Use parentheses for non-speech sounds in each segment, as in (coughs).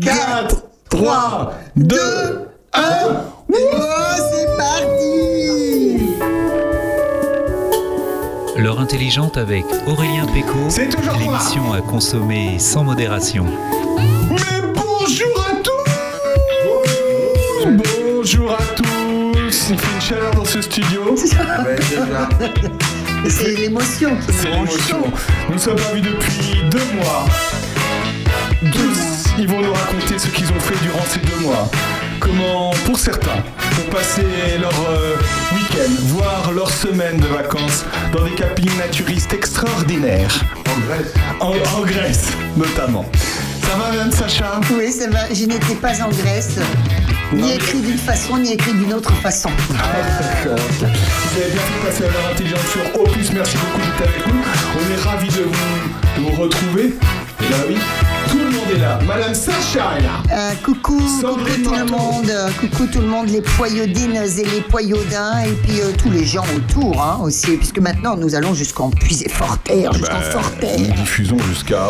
4, 3, 2, 1. Oh, c'est parti L'heure intelligente avec Aurélien Péco. C'est toujours. L'émission à consommer sans modération. Mais bonjour à tous Bonjour à tous Il fait une chaleur dans ce studio. C'est l'émotion qui C'est l'émotion. Nous ne sommes pas vus depuis deux mois. Raconter ce qu'ils ont fait durant ces deux mois. Comment, pour certains, ont passé leur euh, week-end, voire leur semaine de vacances dans des campings naturistes extraordinaires. En Grèce En, en Grèce, notamment. Ça va, Madame Sacha? Oui, ça va. Je n'étais pas en Grèce. Ni écrit d'une façon, ni écrit d'une autre façon. Vous avez bien fait passer à l'heure intelligente sur Opus. Merci beaucoup d'être avec nous. On est ravis de vous, de vous retrouver. Et là, oui, est là. Madame Sacha est là. Euh, coucou, Sandrine coucou tout le monde, euh, coucou tout le monde, les poyodines et les poyodins, et puis euh, tous les gens autour hein, aussi, puisque maintenant nous allons jusqu'en puiser fort terre, jusqu'en Bah, fort terre. Nous diffusons jusqu'à.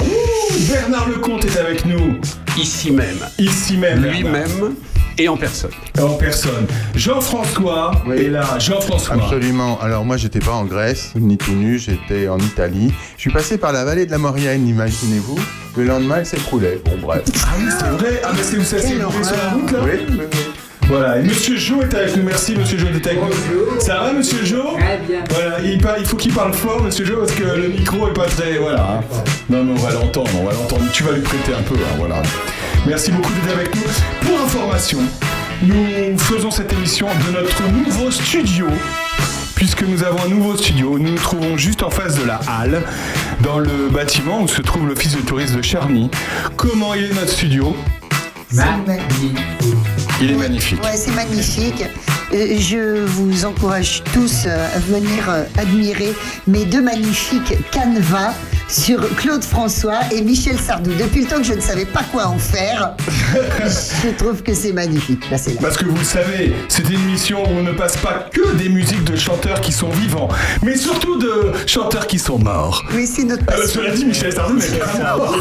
Bernard Lecomte est avec nous. ici même, Ici même. Lui-même et en personne. En personne. Jean-François Oui. est là. Jean-François. Absolument. Alors moi, j'étais pas en Grèce, ni tout nu, j'étais en Italie. Je suis passé par la vallée de la Maurienne, imaginez-vous. Le lendemain, elle s'écroulait. Bon, bref. Ah oui, c'est vrai. Ah, mais c'est où ça sur la route là Oui, oui, oui. Voilà, et Monsieur Jo est avec nous, merci Monsieur Jo d'être avec nous. Ça va Monsieur Jo Très bien. Voilà, il, il faut qu'il parle fort Monsieur Jo parce que le micro est pas très... Voilà. hein. Non mais on va l'entendre, on va l'entendre. Tu vas lui prêter un peu, hein, voilà. Merci beaucoup d'être avec nous. Pour information, nous faisons cette émission de notre nouveau studio. Puisque nous avons un nouveau studio, nous nous trouvons juste en face de la halle, dans le bâtiment où se trouve l'office de tourisme de Charny. Comment il est notre studio? Magnifique. Il est magnifique. Ouais, c'est magnifique. Euh, Je vous encourage tous euh, à venir euh, admirer mes deux magnifiques canevas sur Claude François et Michel Sardou. Depuis le temps que je ne savais pas quoi en faire, (laughs) je trouve que c'est magnifique. Là, là. Parce que vous le savez, c'est une émission où on ne passe pas que des musiques de chanteurs qui sont vivants, mais surtout de chanteurs qui sont morts. Oui, c'est notre Euh, cela dit, Michel Sardou n'est pas mort.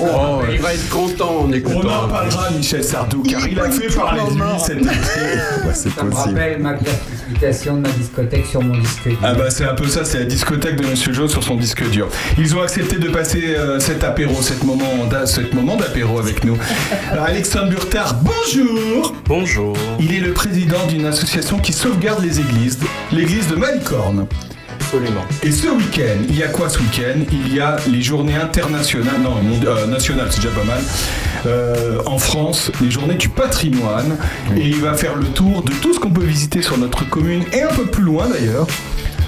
Oh, Il va être content en On en parlera, Michel Sardou, Il car est il a fait parler de lui cette c'est possible. Rappelle ma classification de ma discothèque sur mon disque dur. Ah bah c'est un peu ça, c'est la discothèque de Monsieur Joe sur son disque dur. Ils ont accepté de passer euh, cet apéro, cet moment, cet moment d'apéro avec nous. (laughs) Alors, Alexandre Burtard, bonjour Bonjour. Il est le président d'une association qui sauvegarde les églises, l'église de Malicorne. Absolument. Et ce week-end, il y a quoi ce week-end? Il y a les journées internationales, non, euh, nationales, c'est déjà pas mal. Euh, en France, les journées du patrimoine. Et il va faire le tour de tout ce qu'on peut visiter sur notre commune et un peu plus loin d'ailleurs.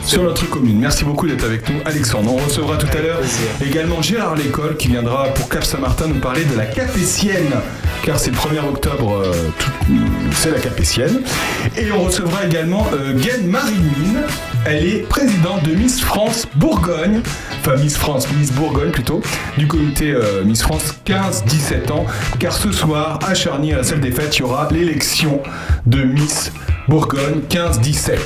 Sur notre commune. Merci beaucoup d'être avec nous, Alexandre. On recevra tout à l'heure également Gérard Lécole qui viendra pour Cap Saint-Martin nous parler de la Capétienne. Car c'est le 1er octobre, euh, c'est la Capétienne. Et on recevra également euh, Guen Marie-Mine. Elle est présidente de Miss France Bourgogne, enfin Miss France, Miss Bourgogne plutôt, du comité euh, Miss France 15-17 ans. Car ce soir, à Charny, à la salle des fêtes, il y aura l'élection de Miss Bourgogne 15-17.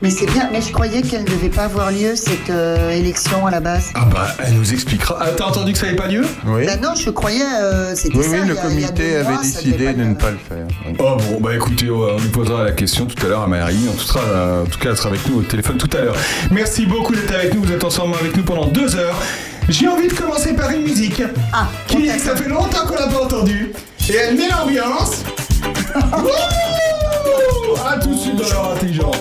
Mais c'est bien, mais je croyais qu'elle ne devait pas avoir lieu, cette euh, élection à la base. Ah bah, elle nous expliquera. Ah, T'as entendu que ça n'avait pas lieu? Oui, Bah non, je croyais, euh, c'était oui, ça. oui, il le y a- il y a comité deux avait décidé de ne pas le faire. Oui. Oh bon, bah écoutez, on lui posera la question tout à l'heure à Marie. En tout, cas, euh, en tout cas, elle sera avec nous au téléphone tout à l'heure. Merci beaucoup d'être avec nous. Vous êtes ensemble avec nous pendant deux heures. J'ai envie de commencer par une musique Ah, qui, ça fait longtemps qu'on l'a pas entendue. Et elle met l'ambiance. (laughs) Wouh à tout de suite dans l'heure intelligente.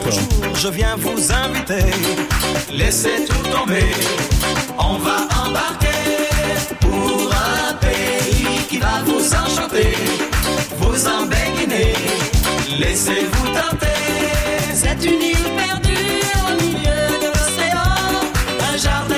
je viens vous inviter. Laissez tout tomber. On va embarquer pour un pays qui va vous enchanter, vous embéguiner. Laissez-vous tenter. C'est une île perdue au milieu de l'océan. Un jardin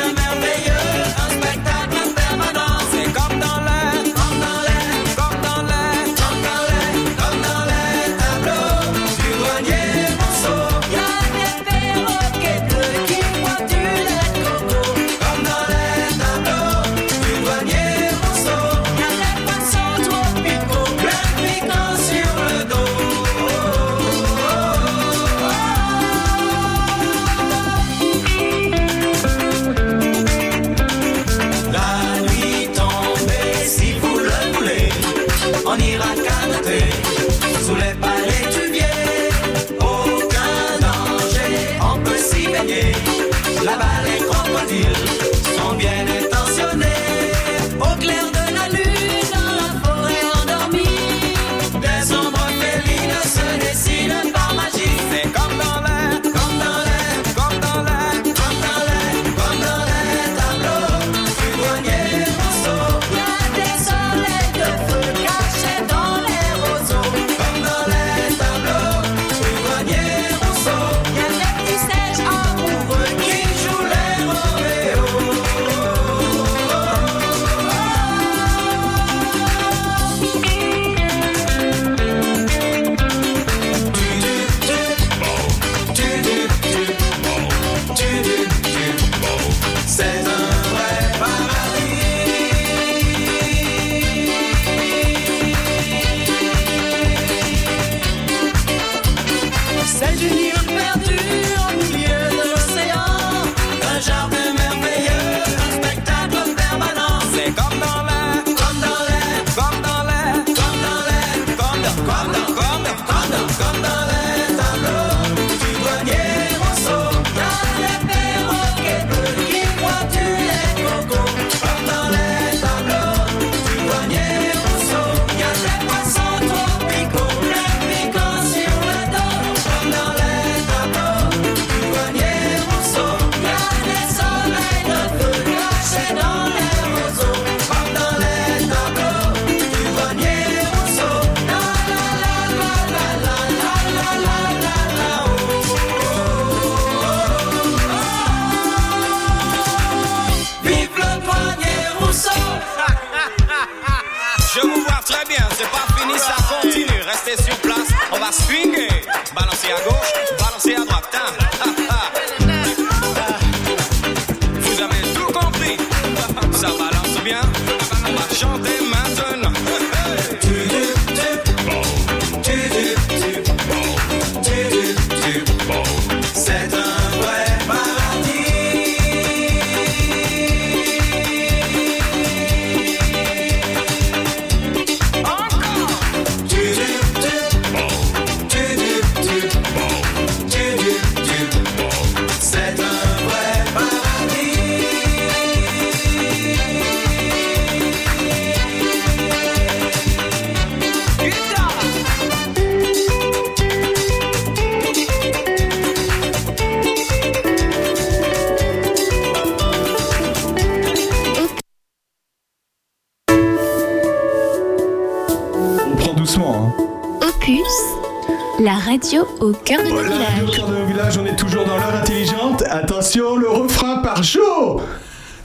doucement. Hein. Opus, la radio au cœur de nos Voilà, villages. au cœur de nos villages, on est toujours dans l'heure intelligente. Attention, le refrain par jour.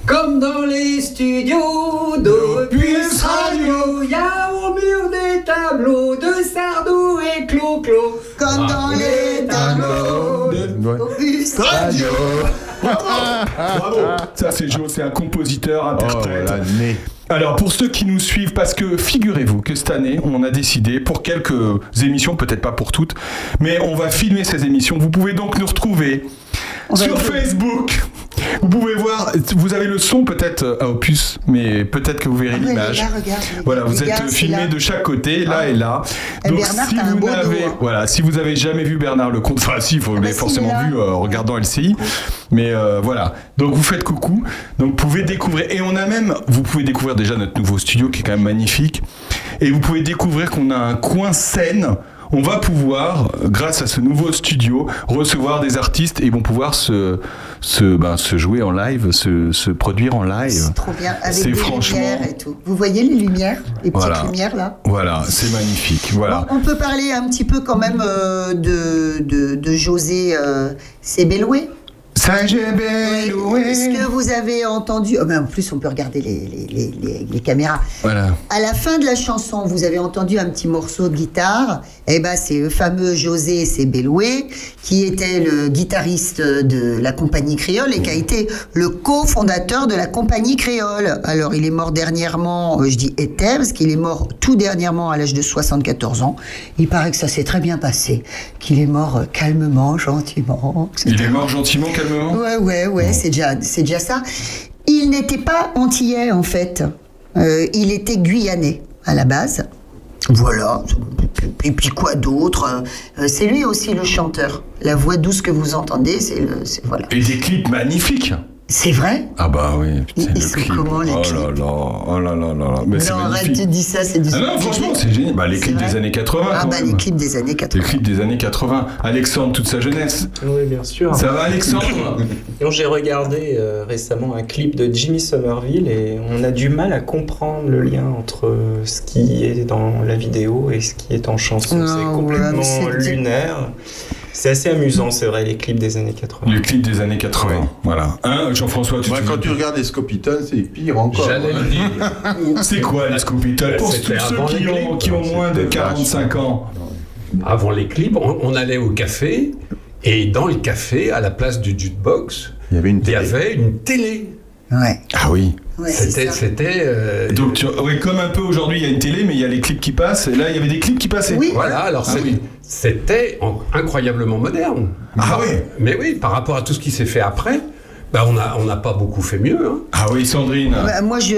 Comme dans les studios d'Opus Radio, y a au mur des tableaux de Sardou et Clo-Clo. Comme dans les tableaux Ouais. d'Opus Radio. Bravo. Ça, c'est Jo, c'est un compositeur, Oh interprète. nez. Alors pour ceux qui nous suivent, parce que figurez-vous que cette année, on a décidé, pour quelques émissions, peut-être pas pour toutes, mais on va filmer ces émissions. Vous pouvez donc nous retrouver On sur Facebook. Vous pouvez voir, vous avez le son peut-être euh, à Opus, mais peut-être que vous verrez Ah l'image. là, regarde, Voilà, vous êtes filmé là. de chaque côté, là Ah. et là. Et Bernard, si vous n'avez, hein. voilà, si vous avez jamais vu Bernard Lecomte, (laughs) enfin si, vous bah, l'avez si, forcément là. vu euh, en regardant LCI, mais euh, voilà. Donc vous faites coucou, donc vous pouvez découvrir, et on a même, vous pouvez découvrir déjà notre nouveau studio qui est quand même magnifique, et vous pouvez découvrir qu'on a un coin scène. On va pouvoir, grâce à ce nouveau studio, recevoir des artistes et ils vont pouvoir se, se, ben, se jouer en live, se, se produire en live. C'est trop bien, avec des franchement- lumières et tout. Vous voyez les lumières Les petites Voilà. lumières là Voilà, c'est magnifique. Voilà. On peut parler un petit peu quand même euh, de, de, de José euh. Est-ce que vous avez entendu oh, ben, En plus, on peut regarder les, les, les, les- les caméras. Voilà. À la fin de la chanson, vous avez entendu un petit morceau de guitare. Eh ben, c'est le fameux José Sébeloué, qui était le guitariste de la compagnie créole et qui a été le cofondateur de la compagnie créole. Alors, il est mort dernièrement, euh, je dis était, parce qu'il est mort tout dernièrement à l'âge de 74 ans. Il paraît que ça s'est très bien passé, qu'il est mort euh, calmement, gentiment. Il est mort gentiment, calmement Ouais, ouais, ouais, c'est déjà, c'est déjà ça. Il n'était pas antillais, en fait. Euh, il était guyanais, à la base. Voilà. Et puis quoi d'autre Euh, C'est lui aussi le chanteur. La voix douce que vous entendez, c'est le. Voilà. Et des clips magnifiques. C'est vrai Ah bah oui, putain, Ils le sont clip. comment, les oh clips là là, oh là là là là. Mais Non, arrête, tu dis ça, c'est du. Ah non, franchement, c'est génial. Bah, les clips des années 80. Ah quand bah même. les clips des années Les 80. clips des années 80. Alexandre, toute sa jeunesse. Oui, bien sûr. Ça va, Alexandre (coughs) J'ai regardé euh, récemment un clip de Jimmy Somerville et on a du mal à comprendre le lien entre euh, ce qui est dans la vidéo et ce qui est en chanson. C'est complètement lunaire. C'est assez amusant, c'est vrai, les clips des années 80. Le clip des années 80. Voilà. Hein, Jean-François, tu te quand tu regardes les Scopitons, c'est pire encore. J'allais le dire. (laughs) C'est quoi les Scooby-Doo Pour tous ceux avant qui les ont, clips. qui ont moins de C'était 45 ans. Avant les clips, on, on allait au café et dans le café, à la place du jukebox, Il y avait une il y avait une télé. Ouais. Ah oui. ouais C'était, euh, Donc, tu- oui, comme un peu aujourd'hui, il y a une télé, mais il y a les clips qui passent. Et là, il y avait des clips qui passaient. Oui. Voilà, alors Ah oui. c'était en- incroyablement moderne. Ah oui. Mais oui, par rapport à tout ce qui s'est fait après, bah on n'a on n'a pas beaucoup fait mieux. hein. Ah oui, Sandrine. Bah, moi, je,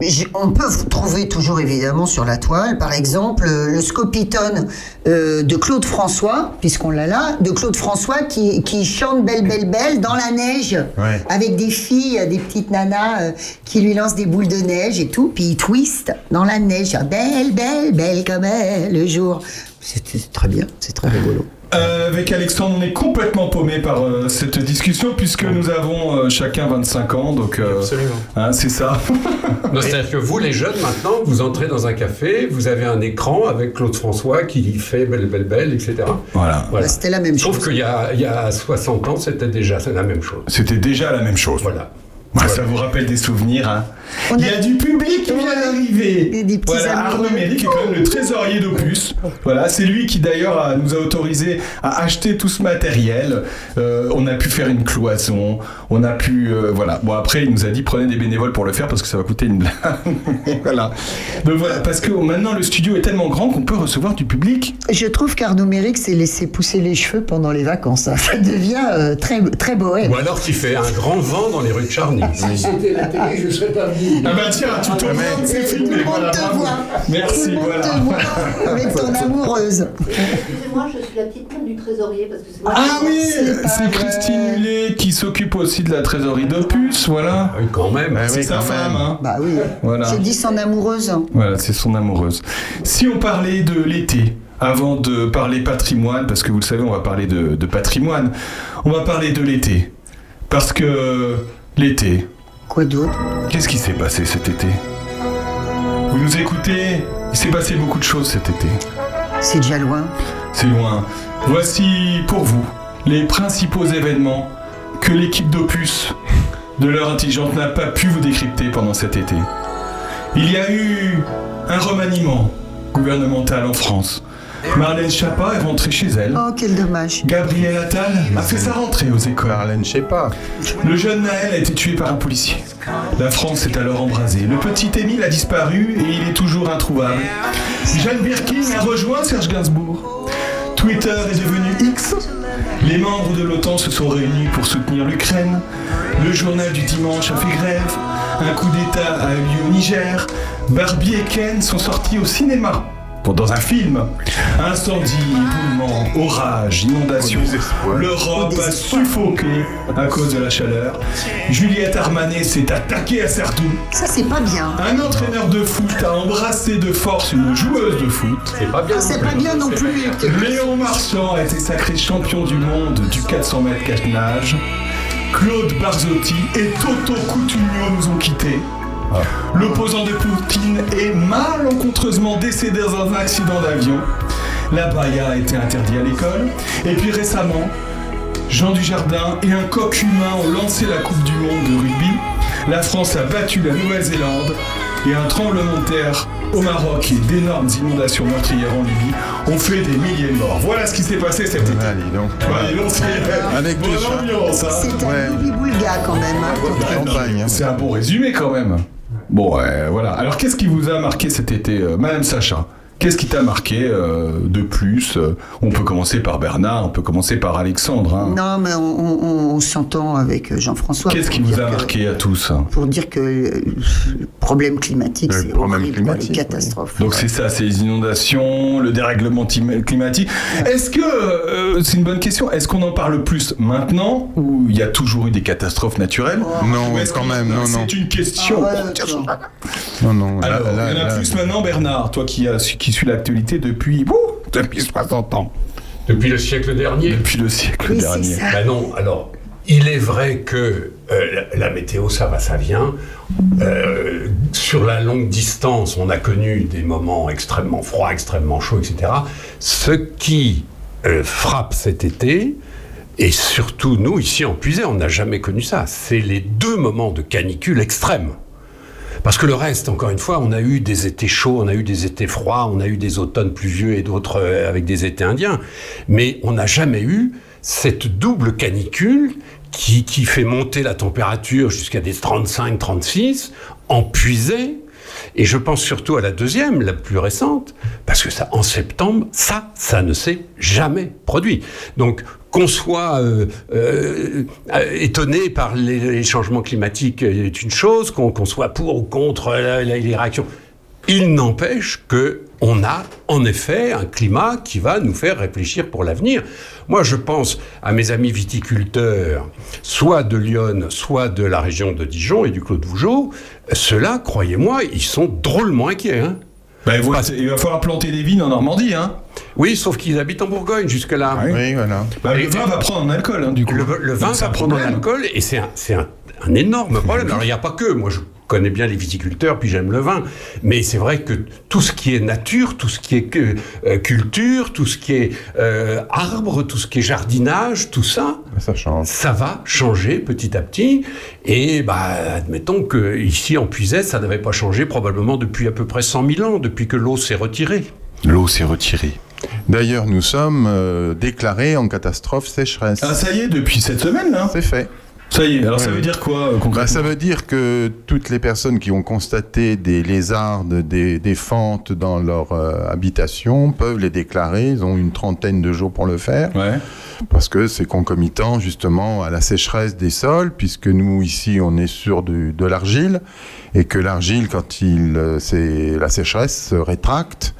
je- on peut trouver toujours évidemment sur la toile, par exemple, euh, le Scopitone euh, de Claude François, puisqu'on l'a là, de Claude François qui, qui chante Belle, Belle, Belle dans la neige, Ouais. avec des filles, des petites nanas euh, qui lui lancent des boules de neige et tout, puis il twist dans la neige, Belle, Belle, Belle comme elle, le jour. C'est très bien, c'est très rigolo. Euh, avec Alexandre, on est complètement paumé par euh, cette discussion puisque nous avons euh, chacun 25 ans, donc euh, Absolument. hein, c'est ça. (laughs) C'est-à-dire que vous, les jeunes, maintenant, vous entrez dans un café, vous avez un écran avec Claude François qui fait Belle, Belle, Belle, etc. voilà. Voilà. Bah, C'était la même Sauf chose. qu'il y y a 60 ans, c'était déjà la même chose. C'était déjà la même chose. Voilà. Ouais, Ça vous rappelle des souvenirs. Hein. Il y a- du public qui vient d'arriver. Des- des petits Voilà. Arnaud qui est quand même le trésorier d'Opus. Voilà, c'est lui qui d'ailleurs a- nous a autorisé à acheter tout ce matériel. Euh, on a pu faire une cloison. On a pu, euh, voilà. Bon après, il nous a dit prenez des bénévoles pour le faire parce que ça va coûter une blague. (laughs) voilà. Donc voilà, parce que maintenant le studio est tellement grand qu'on peut recevoir du public. Je trouve qu'Arnaud Méric s'est laissé pousser les cheveux pendant les vacances. (laughs) Ça devient euh, très, très bohème. Ou alors qu'il fait un grand vent dans les rues de Charny. C'était la télé, je serais pas venu. Ah bah tiens, tu te c'est Tout le monde Voilà, te voit. Merci, Tout le monde voilà. te voit avec ton (laughs) amoureuse. Excusez-moi, je suis la petite main du trésorier parce que c'est moi Ah oui, C'est. Christine Hullet qui s'occupe aussi de la trésorerie d'Opus, voilà. Ah oui, quand même. Ah C'est oui, sa femme, hein. Bah oui. Voilà. J'ai dit son amoureuse. Voilà, c'est son amoureuse. Si on parlait de l'été, avant de parler patrimoine, parce que vous le savez, on va parler de, de patrimoine, on va parler de l'été. Parce que l'été, Quoi d'autre? Qu'est-ce qui s'est passé cet été? Vous nous écoutez? Il s'est passé beaucoup de choses cet été. C'est déjà loin. C'est loin. Voici pour vous les principaux événements que l'équipe d'Opus de l'heure intelligente n'a pas pu vous décrypter pendant cet été. Il y a eu un remaniement gouvernemental en France. Marlène Schiappa est rentrée chez elle. Oh, quel dommage. Gabriel Attal a fait sa rentrée aux écoles. Marlène, je sais pas. Le jeune Naël a été tué par un policier. La France est alors embrasée. Le petit Émile a disparu et il est toujours introuvable. Jeanne Birkin a rejoint Serge Gainsbourg. Twitter est devenu X. Les membres de l'OTAN se sont réunis pour soutenir l'Ukraine. Le journal du dimanche a fait grève. Un coup d'État a eu lieu au Niger. Barbie et Ken sont sortis au cinéma. Pour dans un film, incendie, éboulement, orage, inondation, l'Europe a suffoqué à cause de la chaleur. Juliette Armanet s'est attaquée à Sardou. Ça, c'est pas bien. Un entraîneur de foot a embrassé de force une joueuse de foot. C'est pas bien. Ah, c'est pas bien non plus. Léon Marchand a été sacré champion du monde du 400 mètres cache-nage. Claude Barzotti et Toto Cutugno nous ont quittés. L'opposant de Poutine est malencontreusement décédé dans un accident d'avion. La baya a été interdite à l'école. Et puis récemment, Jean Dujardin et un coq humain ont lancé la Coupe du Monde de rugby. La France a battu la Nouvelle-Zélande. Et un tremblement de terre au Maroc et d'énormes inondations meurtrières en Libye ont fait des milliers de morts. Voilà ce qui s'est passé cet été. Allez, donc. Ouais, dis donc, c'est Avec ça. ambiance, hein. C'est un Ouais. quand même. hein, quand même. Champagne. hein. C'est un bon résumé quand même. Bon, ouais, voilà. Alors, qu'est-ce qui vous a marqué cet été, euh, Madame Sacha? Qu'est-ce qui t'a marqué euh, de plus Euh, On peut commencer par Bernard, on peut commencer par Alexandre. hein. Non, mais on, on- on s'entend avec Jean-François. Qu'est-ce qui vous a que- marqué à tous Pour dire que euh, le problème climatique, c'est horrible, les catastrophes. Donc c'est ça, c'est les inondations, le dérèglement climatique. Est-ce que, euh, c'est une bonne question, est-ce qu'on en parle plus maintenant ou il y a toujours eu des catastrophes naturelles? Non, Ou est-ce quand même, non, non. C'est une question. Non, non. là- Alors, là- il y en a là- plus maintenant, Bernard, toi qui, as, qui suis l'actualité depuis, ouh, depuis 60 ans. Depuis le siècle dernier Depuis le siècle Oui, dernier. ça. Ben non, alors, il est vrai que euh, la, la météo, ça va, ça vient. Euh, sur la longue distance, on a connu des moments extrêmement froids, extrêmement chauds, etc. Ce qui euh, frappe cet été, et surtout nous, ici en Puisay, on n'a jamais connu ça, c'est les deux moments de canicule extrêmes. Parce que le reste, encore une fois, on a eu des étés chauds, on a eu des étés froids, on a eu des automnes pluvieux et d'autres euh, avec des étés indiens. Mais on n'a jamais eu cette double canicule qui, fait monter la température jusqu'à des 35-36 en puisée. Et je pense surtout à la deuxième, la plus récente, parce que ça, en septembre, ça, ça ne s'est jamais produit. Donc, qu'on soit euh, euh, euh, étonné par les, changements climatiques est une chose, qu'on soit pour ou contre les réactions. Il n'empêche que on a en effet un climat qui va nous faire réfléchir pour l'avenir. Moi, je pense à mes amis viticulteurs, soit de Lyon, soit de la région de Dijon et du Clos de Vougeot. Ceux-là, croyez-moi, ils sont drôlement inquiets. hein. Ben, il va- il va falloir planter des vignes en Normandie, hein. Oui, sauf qu'ils habitent en Bourgogne jusque-là. Oui, voilà. Bah, le vin va prendre en alcool, hein, du coup. Le, le vin va prendre problème. l'alcool et c'est un, c'est un, un énorme problème. Alors il n'y a pas que, moi je connais bien les viticulteurs puis j'aime le vin, mais c'est vrai que tout ce qui est nature, tout ce qui est que, euh, culture, tout ce qui est euh, arbre, tout ce qui est jardinage, tout ça, Ça change. ça va changer petit à petit. Et bah, admettons que ici en Puisay, ça n'avait pas changé probablement depuis à peu près 100 000 ans, depuis que l'eau s'est retirée. L'eau s'est retirée. D'ailleurs, nous sommes euh, déclarés en catastrophe sécheresse. Ah, ça y est, depuis cette semaine, là C'est fait. Ça y est, alors ça veut dire quoi, euh, Bah, concrètement ça veut dire que toutes les personnes qui ont constaté des lézardes, des, des fentes dans leur euh, habitation peuvent les déclarer. Ils ont une trentaine de jours pour le faire. Ouais. Parce que c'est concomitant justement à la sécheresse des sols, puisque nous ici on est sur du- de l'argile, et que l'argile, quand il, euh, c'est la sécheresse se rétracte,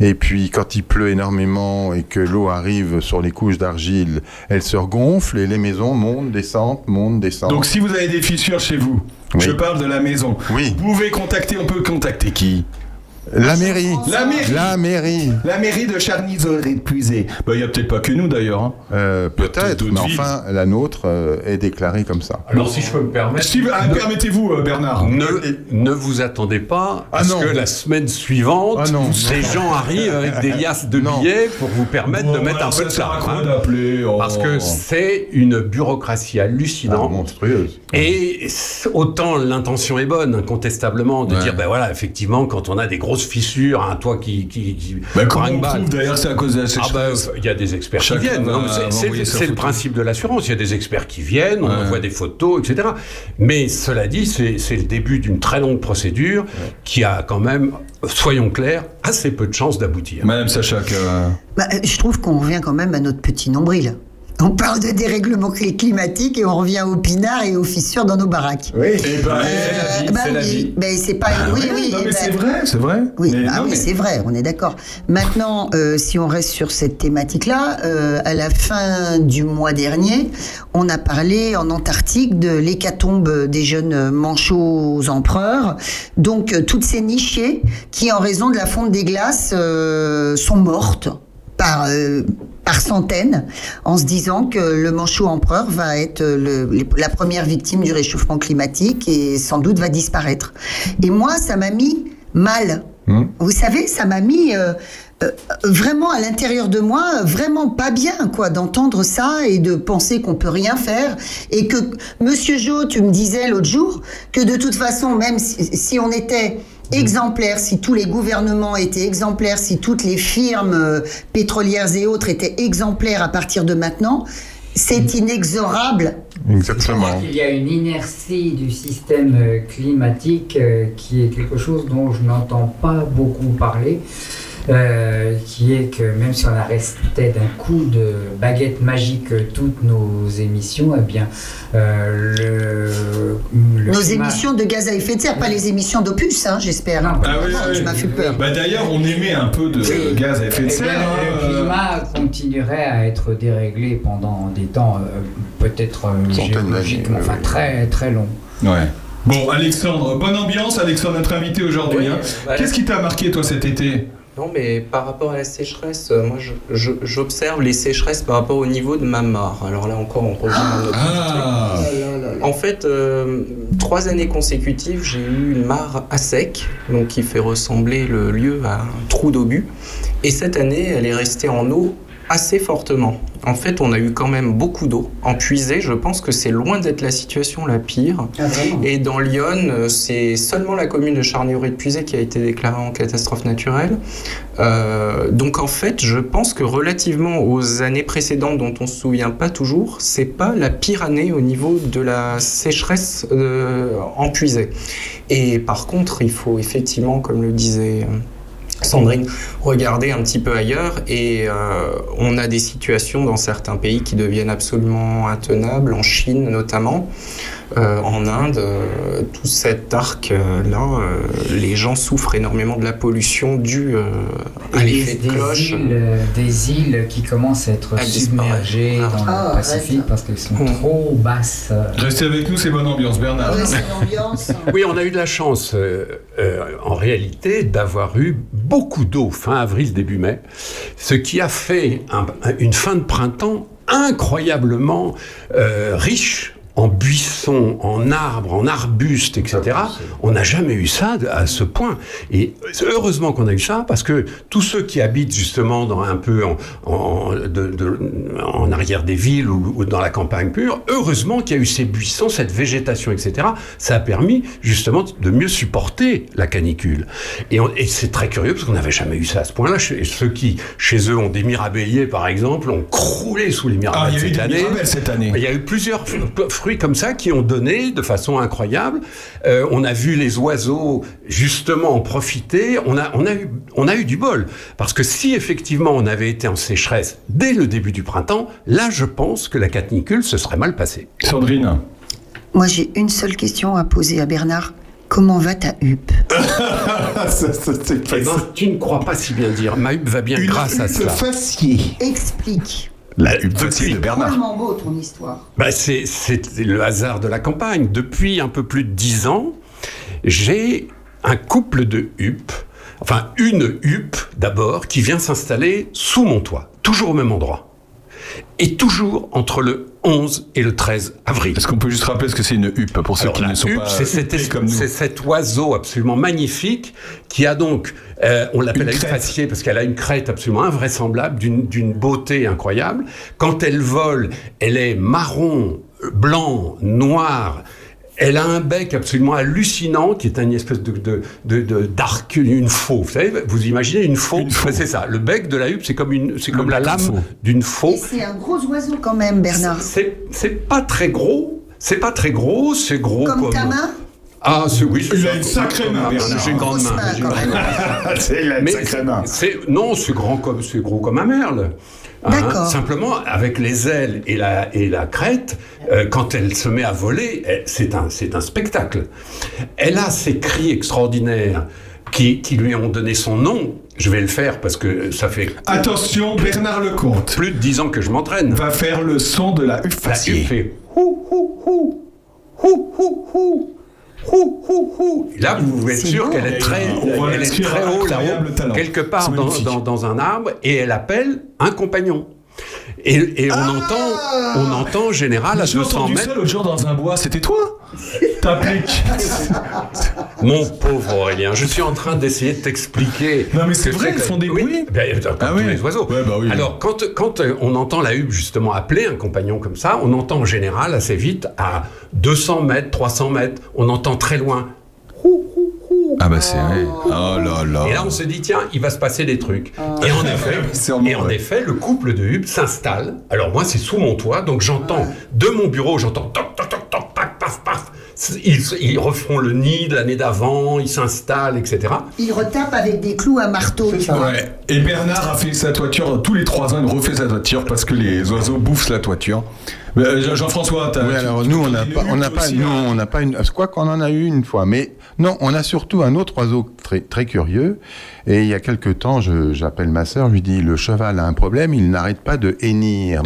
et puis quand il pleut énormément et que l'eau arrive sur les couches d'argile, elle se regonfle et les maisons montent, descendent, montent, descendent. Donc si vous avez des fissures chez vous, Oui. je parle de la maison, Oui. vous pouvez contacter, on peut contacter qui? La mairie. La mairie. La mairie. La mairie de Charny-Zoré Puisé. Bah, il n'y a peut-être pas que nous d'ailleurs. hein. Euh, peut-être d'autres mais villes. enfin, la nôtre euh, est déclarée comme ça. Alors si je peux me permettre... Si, ah, Permettez-vous, euh, Bernard. Ne, ne vous attendez pas Ah à ce non. que la semaine suivante, Ah non. ces gens arrivent avec des (laughs) liasses de Non. billets pour vous permettre de mettre un peu de ça. hein. d'appeler oh. Parce que c'est une bureaucratie Ah, hallucinante. monstrueuse. Et autant l'intention est bonne, incontestablement, de Ouais. dire, ben voilà, effectivement, quand on a des grosses fissures, un toit qui, qui, qui Bah, comment on trouve d'ailleurs c'est à cause de la Ah sécheresse bah, il y a des experts Chacun qui viennent. c'est- le principe de l'assurance. Il y a des experts qui viennent, on Ouais. envoie des photos, etc. Mais cela dit, c'est le début d'une très longue procédure qui a quand même, soyons clairs, assez peu de chances d'aboutir. Madame Sacha, que- Bah, euh, je trouve qu'on revient quand même à notre petit nombril. On parle de dérèglement cli- climatique et on revient aux pinards et aux fissures dans nos baraques. Oui, et bah, Euh, bah oui, mais c'est pas. oui, oui. non, mais bah, c'est vrai, c'est vrai. Oui, Mais ah non, oui, mais- c'est vrai, on est d'accord. Maintenant, euh, si on reste sur cette thématique-là, euh, à la fin du mois dernier, on a parlé en Antarctique de l'hécatombe des jeunes manchots empereurs. Donc, euh, toutes ces nichées qui, en raison de la fonte des glaces, euh, sont mortes par, euh, par centaines, en se disant que le manchot empereur va être le- le- la première victime du réchauffement climatique et sans doute va disparaître. Et moi, ça m'a mis mal. Vous savez, ça m'a mis euh, euh, vraiment à l'intérieur de moi, vraiment pas bien, quoi, d'entendre ça et de penser qu'on peut rien faire. Et que, Monsieur Jo, tu me disais l'autre jour que de toute façon, même si, si on était exemplaire, si tous les gouvernements étaient exemplaires, si toutes les firmes euh, pétrolières et autres étaient exemplaires à partir de maintenant, c'est inexorable. Exactement. Il y a une inertie du système euh, climatique euh, qui est quelque chose dont je n'entends pas beaucoup parler. Euh, qui est que même si on arrêtait d'un coup de baguette magique toutes nos émissions, eh bien, euh, le, le Nos climat- émissions de gaz à effet de serre, pas les émissions d'opus, hein, j'espère. Ah oui, Tu oui. m'as fait peur. Bah d'ailleurs, on émet un peu de gaz à effet de Eh bien, serre. hein, le euh, climat continuerait à être déréglé pendant des temps euh, peut-être mais enfin oui. très très longs. Ouais. Bon, Alexandre, bonne ambiance, Alexandre, notre invité aujourd'hui. Oui, hein. voilà. Qu'est-ce qui t'a marqué, toi, cet été? Non, mais par rapport à la sécheresse, euh, moi j'observe les sécheresses par rapport au niveau de ma mare. Alors là encore, on revient à notre Ah En fait, euh, trois années consécutives, j'ai eu une mare à sec, donc qui fait ressembler le lieu à un trou d'obus. Et cette année, elle est restée en eau assez fortement. En fait, on a eu quand même beaucoup d'eau en puisée. Je pense que c'est loin d'être la situation la pire. Ah, Et dans l'Yonne, euh, c'est seulement la commune de Charnier-de Puisée qui a été déclarée en catastrophe naturelle. Euh, donc en fait, je pense que relativement aux années précédentes dont on se souvient pas toujours, c'est pas la pire année au niveau de la sécheresse euh, en puisée. Et par contre, il faut effectivement, comme le disait euh, Sandrine, regarder un petit peu ailleurs et euh, on a des situations dans certains pays qui deviennent absolument intenables, en Chine notamment, en Inde, euh, tout cet arc-là, euh, les gens souffrent énormément de la pollution due euh, à l'effet de des cloche. îles, euh, des îles qui commencent à être À submergées Ah. dans Ah, le Pacifique arrête. parce qu'elles sont Hmm. trop basses. euh, Restez avec nous, c'est bonne ambiance, Bernard. (laughs) Oui, on a eu de la chance, euh, euh, en réalité, d'avoir eu beaucoup d'eau fin avril, début mai, ce qui a fait un- une fin de printemps incroyablement euh, riche en buissons, en arbres, en arbustes, etc. On n'a jamais eu ça à ce point. Et heureusement qu'on a eu ça, parce que tous ceux qui habitent justement dans un peu en, en, de- de- en arrière des villes ou, ou dans la campagne pure, heureusement qu'il y a eu ces buissons, cette végétation, etc. Ça a permis justement de mieux supporter la canicule. Et, c'est très curieux parce qu'on n'avait jamais eu ça à ce point-là. Ceux qui, chez eux, ont des mirabelliers, par exemple, ont croulé sous les Ah, mirabelles il y a eu cette des année. mirabelles cette année. Il y a eu plusieurs comme ça qui ont donné de façon incroyable. Euh, on a vu les oiseaux justement en profiter. On a, on, a eu, on a eu du bol. Parce que si effectivement on avait été en sécheresse dès le début du printemps, là je pense que la canicule se serait mal passée. Sandrine Moi, j'ai une seule question à poser à Bernard. Comment va ta huppe (laughs) Ça, ça, c'est Eh ben, tu ne crois pas si bien dire. Ma huppe va bien Une grâce à cela. facier. Explique. La de Bernard. Tellement beau ton histoire. Bah, c'est c'est le hasard de la campagne. Depuis un peu plus de dix ans, j'ai un couple de huppes, enfin une huppe d'abord, qui vient s'installer sous mon toit, toujours au même endroit. Et toujours entre le 11 et le 13 avril. Est-ce qu'on peut juste rappeler ce que c'est une huppe pour ceux Alors, qui la ne sont huppe, pas c'est cet, huppés comme nous c'est cet oiseau absolument magnifique qui a donc, euh, on l'appelle faciée parce qu'elle a une crête absolument invraisemblable, d'une beauté incroyable. Quand elle vole, elle est marron, blanc, noir. Elle a un bec absolument hallucinant qui est une espèce de, de, de- de- d'arc, une faux. Vous savez, vous imaginez une faux, Une faux. C'est ça. Le bec de la huppe, c'est comme, une, c'est Le comme la lame faux. d'une Et faux. c'est un gros oiseau quand même, Bernard. C'est, c'est pas très gros. C'est pas très gros. C'est gros Comme comme. ta main? Ah, c'est oui. c'est Il a une sacrée main, Bernard. J'ai une grande main. j'ai une grande. (laughs) C'est la Mais sacrée main. c'est non, c'est grand comme c'est gros comme un merle. Hein, simplement, avec les ailes et la, et la crête, euh, quand elle se met à voler, elle- c'est un, un spectacle. Elle a ces cris extraordinaires qui, qui lui ont donné son nom. Je vais le faire parce que ça fait Attention, Bernard Lecomte plus de dix ans que je m'entraîne. va faire le son de la huppe La huppe faciée. fait hou hou hou hou hou hou hou hou hou. Et Là, vous pouvez être C'est sûr qu'elle est très, elle est très haut là-haut, quelque part dans un arbre, et elle appelle un compagnon. Et, et on entend, on entend en général à J'ai 200 entendu ça mètres. l'autre jour dans un bois, c'était toi? T'appliques. (laughs) Mon pauvre Aurélien, je suis en train d'essayer de t'expliquer. Non, mais ce c'est vrai, que- elles font des Oui, bruits. ben, comme Ah tous oui. les oiseaux. Ouais, bah oui. Alors, quand, quand euh, on entend la huppe justement appeler un compagnon comme ça, on entend en général assez vite à 200 mètres, 300 mètres, on entend très loin. Ah bah c'est vrai. Oh là là. Et là, on se dit, tiens, il va se passer des trucs. Et en effet, (laughs) Sûrement, et en ouais. effet, le couple de huppes s'installe. Alors moi, c'est sous mon toit, donc j'entends de mon bureau, j'entends toc toc toc toc, paf paf paf. Ils, ils refont le nid de l'année d'avant, ils s'installent, etc. Il retape avec des clous à marteau. tu vois. Ouais. Et Bernard a fait sa toiture tous les trois ans, il refait sa toiture parce que les oiseaux bouffent la toiture. Euh, Jean- Jean-François. Oui, alors nous, on n'a pas, on n'a pas, nous, hein on n'a pas une. Je crois qu'on en a eu une fois, mais non, on a surtout un autre oiseau très, très curieux. Et il y a quelque temps, j'appelle ma sœur, je lui dis le cheval a un problème, il n'arrête pas de hennir,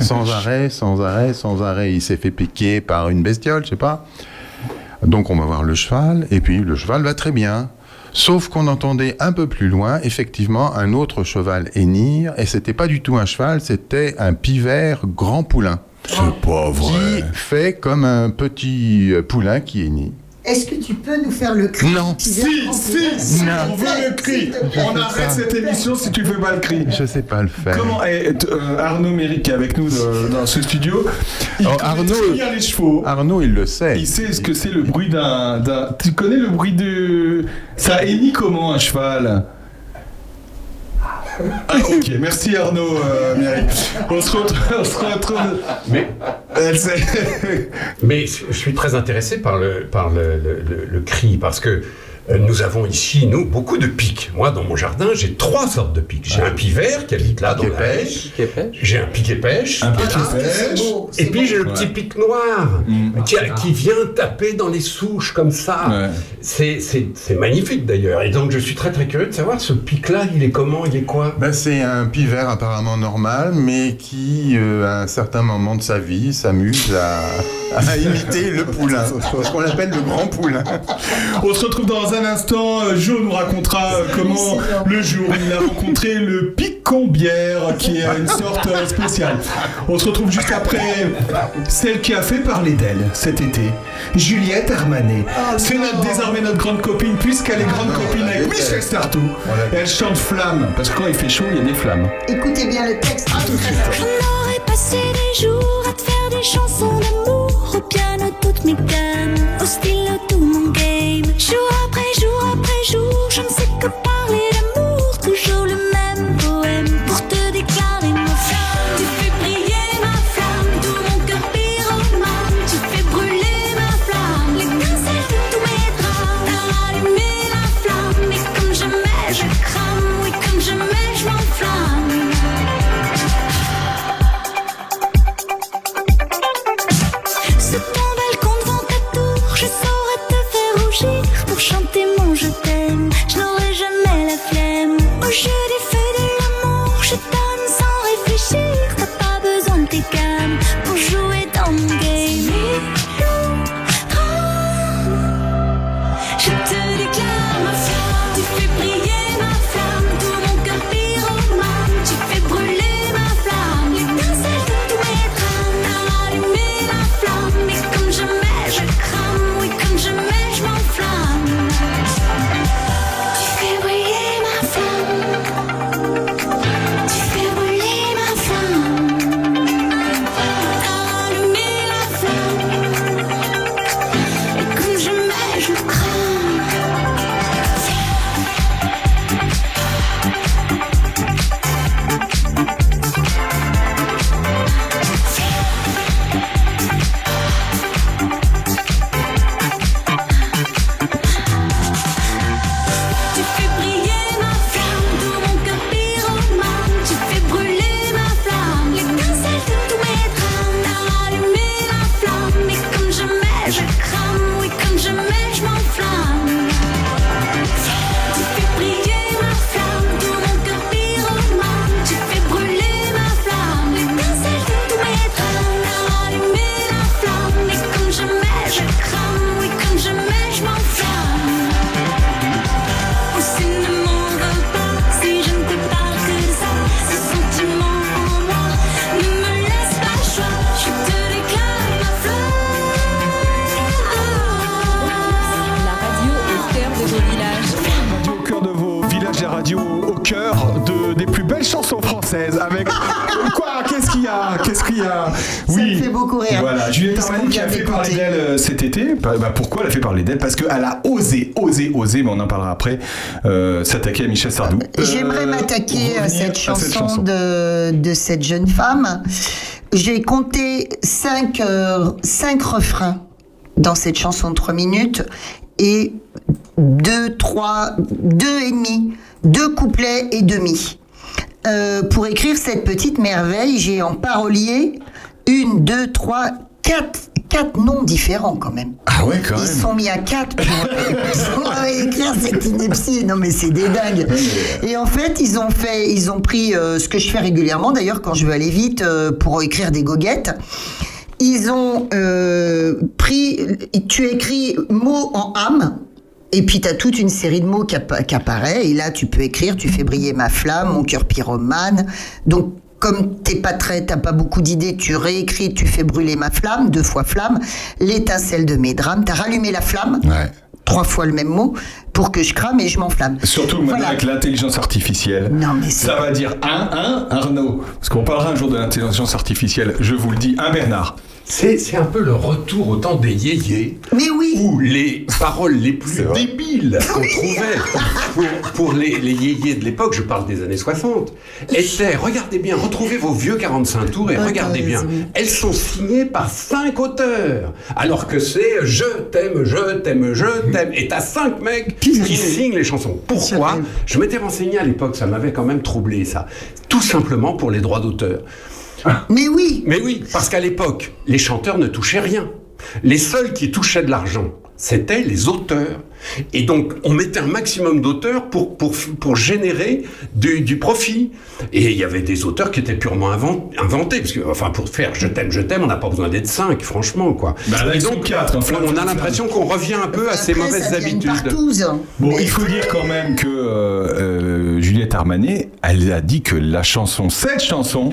sans arrêt, sans arrêt, sans arrêt. Il s'est fait piquer par une bestiole, je sais pas. Donc on va voir le cheval, et puis le cheval va très bien. Sauf qu'on entendait un peu plus loin, effectivement, un autre cheval hennir, et c'était pas du tout un cheval, c'était un pivert grand poulain. C'est pas Qui fait comme un petit euh, poulain qui hennit. Est-ce que tu peux nous faire le cri Non. Si, si, si, Non. on veut le cri. On arrête cette émission si tu fais pas le cri. Je sais pas le faire. Comment t- euh, Arnaud Méric qui est avec nous de- dans ce studio? Il Alors, connaît Arnaud- très bien les chevaux. Arnaud, il le sait. Il sait ce que c'est le bruit d'un. d'un- Tu connais le bruit de. Ça hennit comment un cheval? Ah, ok, merci Arnaud euh, Méric. On se retrouve. (laughs) On se retrouve. Mais, Elle sait. mais je suis très intéressé par le, par le, le- le- le cri, parce que nous avons ici, nous, beaucoup de pics. Moi, dans mon jardin, j'ai trois sortes de pics. J'ai un pivert qui habite là, dans la pêche. J'ai un pic et pêche. Un qui est pic là. et pêche. Et puis j'ai le petit pic noir qui, a- qui vient taper dans les souches comme ça. Ouais. C'est- C'est c'est magnifique d'ailleurs. Et donc je suis très très curieux de savoir ce pic-là, il est comment, il est quoi? Ben, c'est un pivert apparemment normal, mais qui, euh, à un certain moment de sa vie, s'amuse à, à (laughs) imiter le poulain. (laughs) Ce qu'on appelle le grand poulain. On se retrouve dans un instant. Euh, Jo nous racontera euh, comment le jour où il a rencontré le picombière, qui est une sorte euh, spéciale. On se retrouve juste après celle qui a fait parler d'elle cet été, Juliette Armanet. C'est notre, désormais notre grande copine, puisqu'elle est grande copine avec Michel Startou. Elle chante flamme, parce que quand il fait chaud, il y a des flammes. Écoutez bien le texte. On aurait passé des jours à te faire des chansons d'amour Au piano toutes mes gammes, au stylo tout mon game Jour après jour je ne sais que parler d'amour après, euh, s'attaquer à Michel Sardou. J'aimerais Euh, m'attaquer à cette chanson. De, de cette jeune femme. J'ai compté cinq, euh, cinq refrains dans cette chanson de 3 minutes et deux, trois, deux et demi, deux couplets et demi. Euh, pour écrire cette petite merveille, j'ai en parolier une, deux, trois, quatre, quatre noms différents quand même. Ah ouais, quand Ils même. sont mis à quatre pour, pour écrire cette ineptie. Non mais c'est des dingues. Et en fait, ils ont fait, ils ont pris euh, ce que je fais régulièrement d'ailleurs quand je veux aller vite euh, pour écrire des goguettes. Ils ont euh, pris, tu écris mot en âme. Et puis tu as toute une série de mots qui, qui apparaît et là tu peux écrire tu fais briller ma flamme, mon cœur pyromane. Donc comme t'es pas très, t'as pas beaucoup d'idées, tu réécris, tu fais brûler ma flamme, deux fois flamme, l'étincelle de mes drames, t'as rallumé la flamme, Ouais. trois fois le même mot, pour que je crame et je m'enflamme. Surtout maintenant Voilà. avec l'intelligence artificielle. Non, mais c'est- ça va dire un, un, Arnaud. Parce qu'on parlera un jour de l'intelligence artificielle. Je vous le dis, un Bernard. C'est c'est un peu le retour au temps des yéyés. Mais oui Où les paroles les plus débiles qu'on trouvait pour, pour les, les yéyés de l'époque, je parle des années 60, étaient, regardez bien, retrouvez vos vieux 45 tours et regardez bien, elles sont signées par cinq auteurs. Alors que c'est je t'aime, je t'aime, je t'aime. Et t'as cinq mecs qui signent les chansons. Pourquoi Je m'étais renseigné à l'époque, ça m'avait quand même troublé ça. Tout simplement pour les droits d'auteur. (laughs) Mais oui Mais oui, parce qu'à l'époque, les chanteurs ne touchaient rien. Les seuls qui touchaient de l'argent, c'était les auteurs. Et donc, on mettait un maximum d'auteurs pour, pour, pour générer du, du profit. Et il y avait des auteurs qui étaient purement invent- inventés. Parce que, enfin, pour faire Je t'aime, je t'aime, on n'a pas besoin d'être cinq, franchement, quoi. Bah là, Et ils sont donc, quatre, on a l'impression qu'on revient un peu à ces Après, mauvaises ça habitudes. Bon, Mais- il faut dire quand même que euh, euh, Juliette Armanet, elle a dit que la chanson, cette chanson,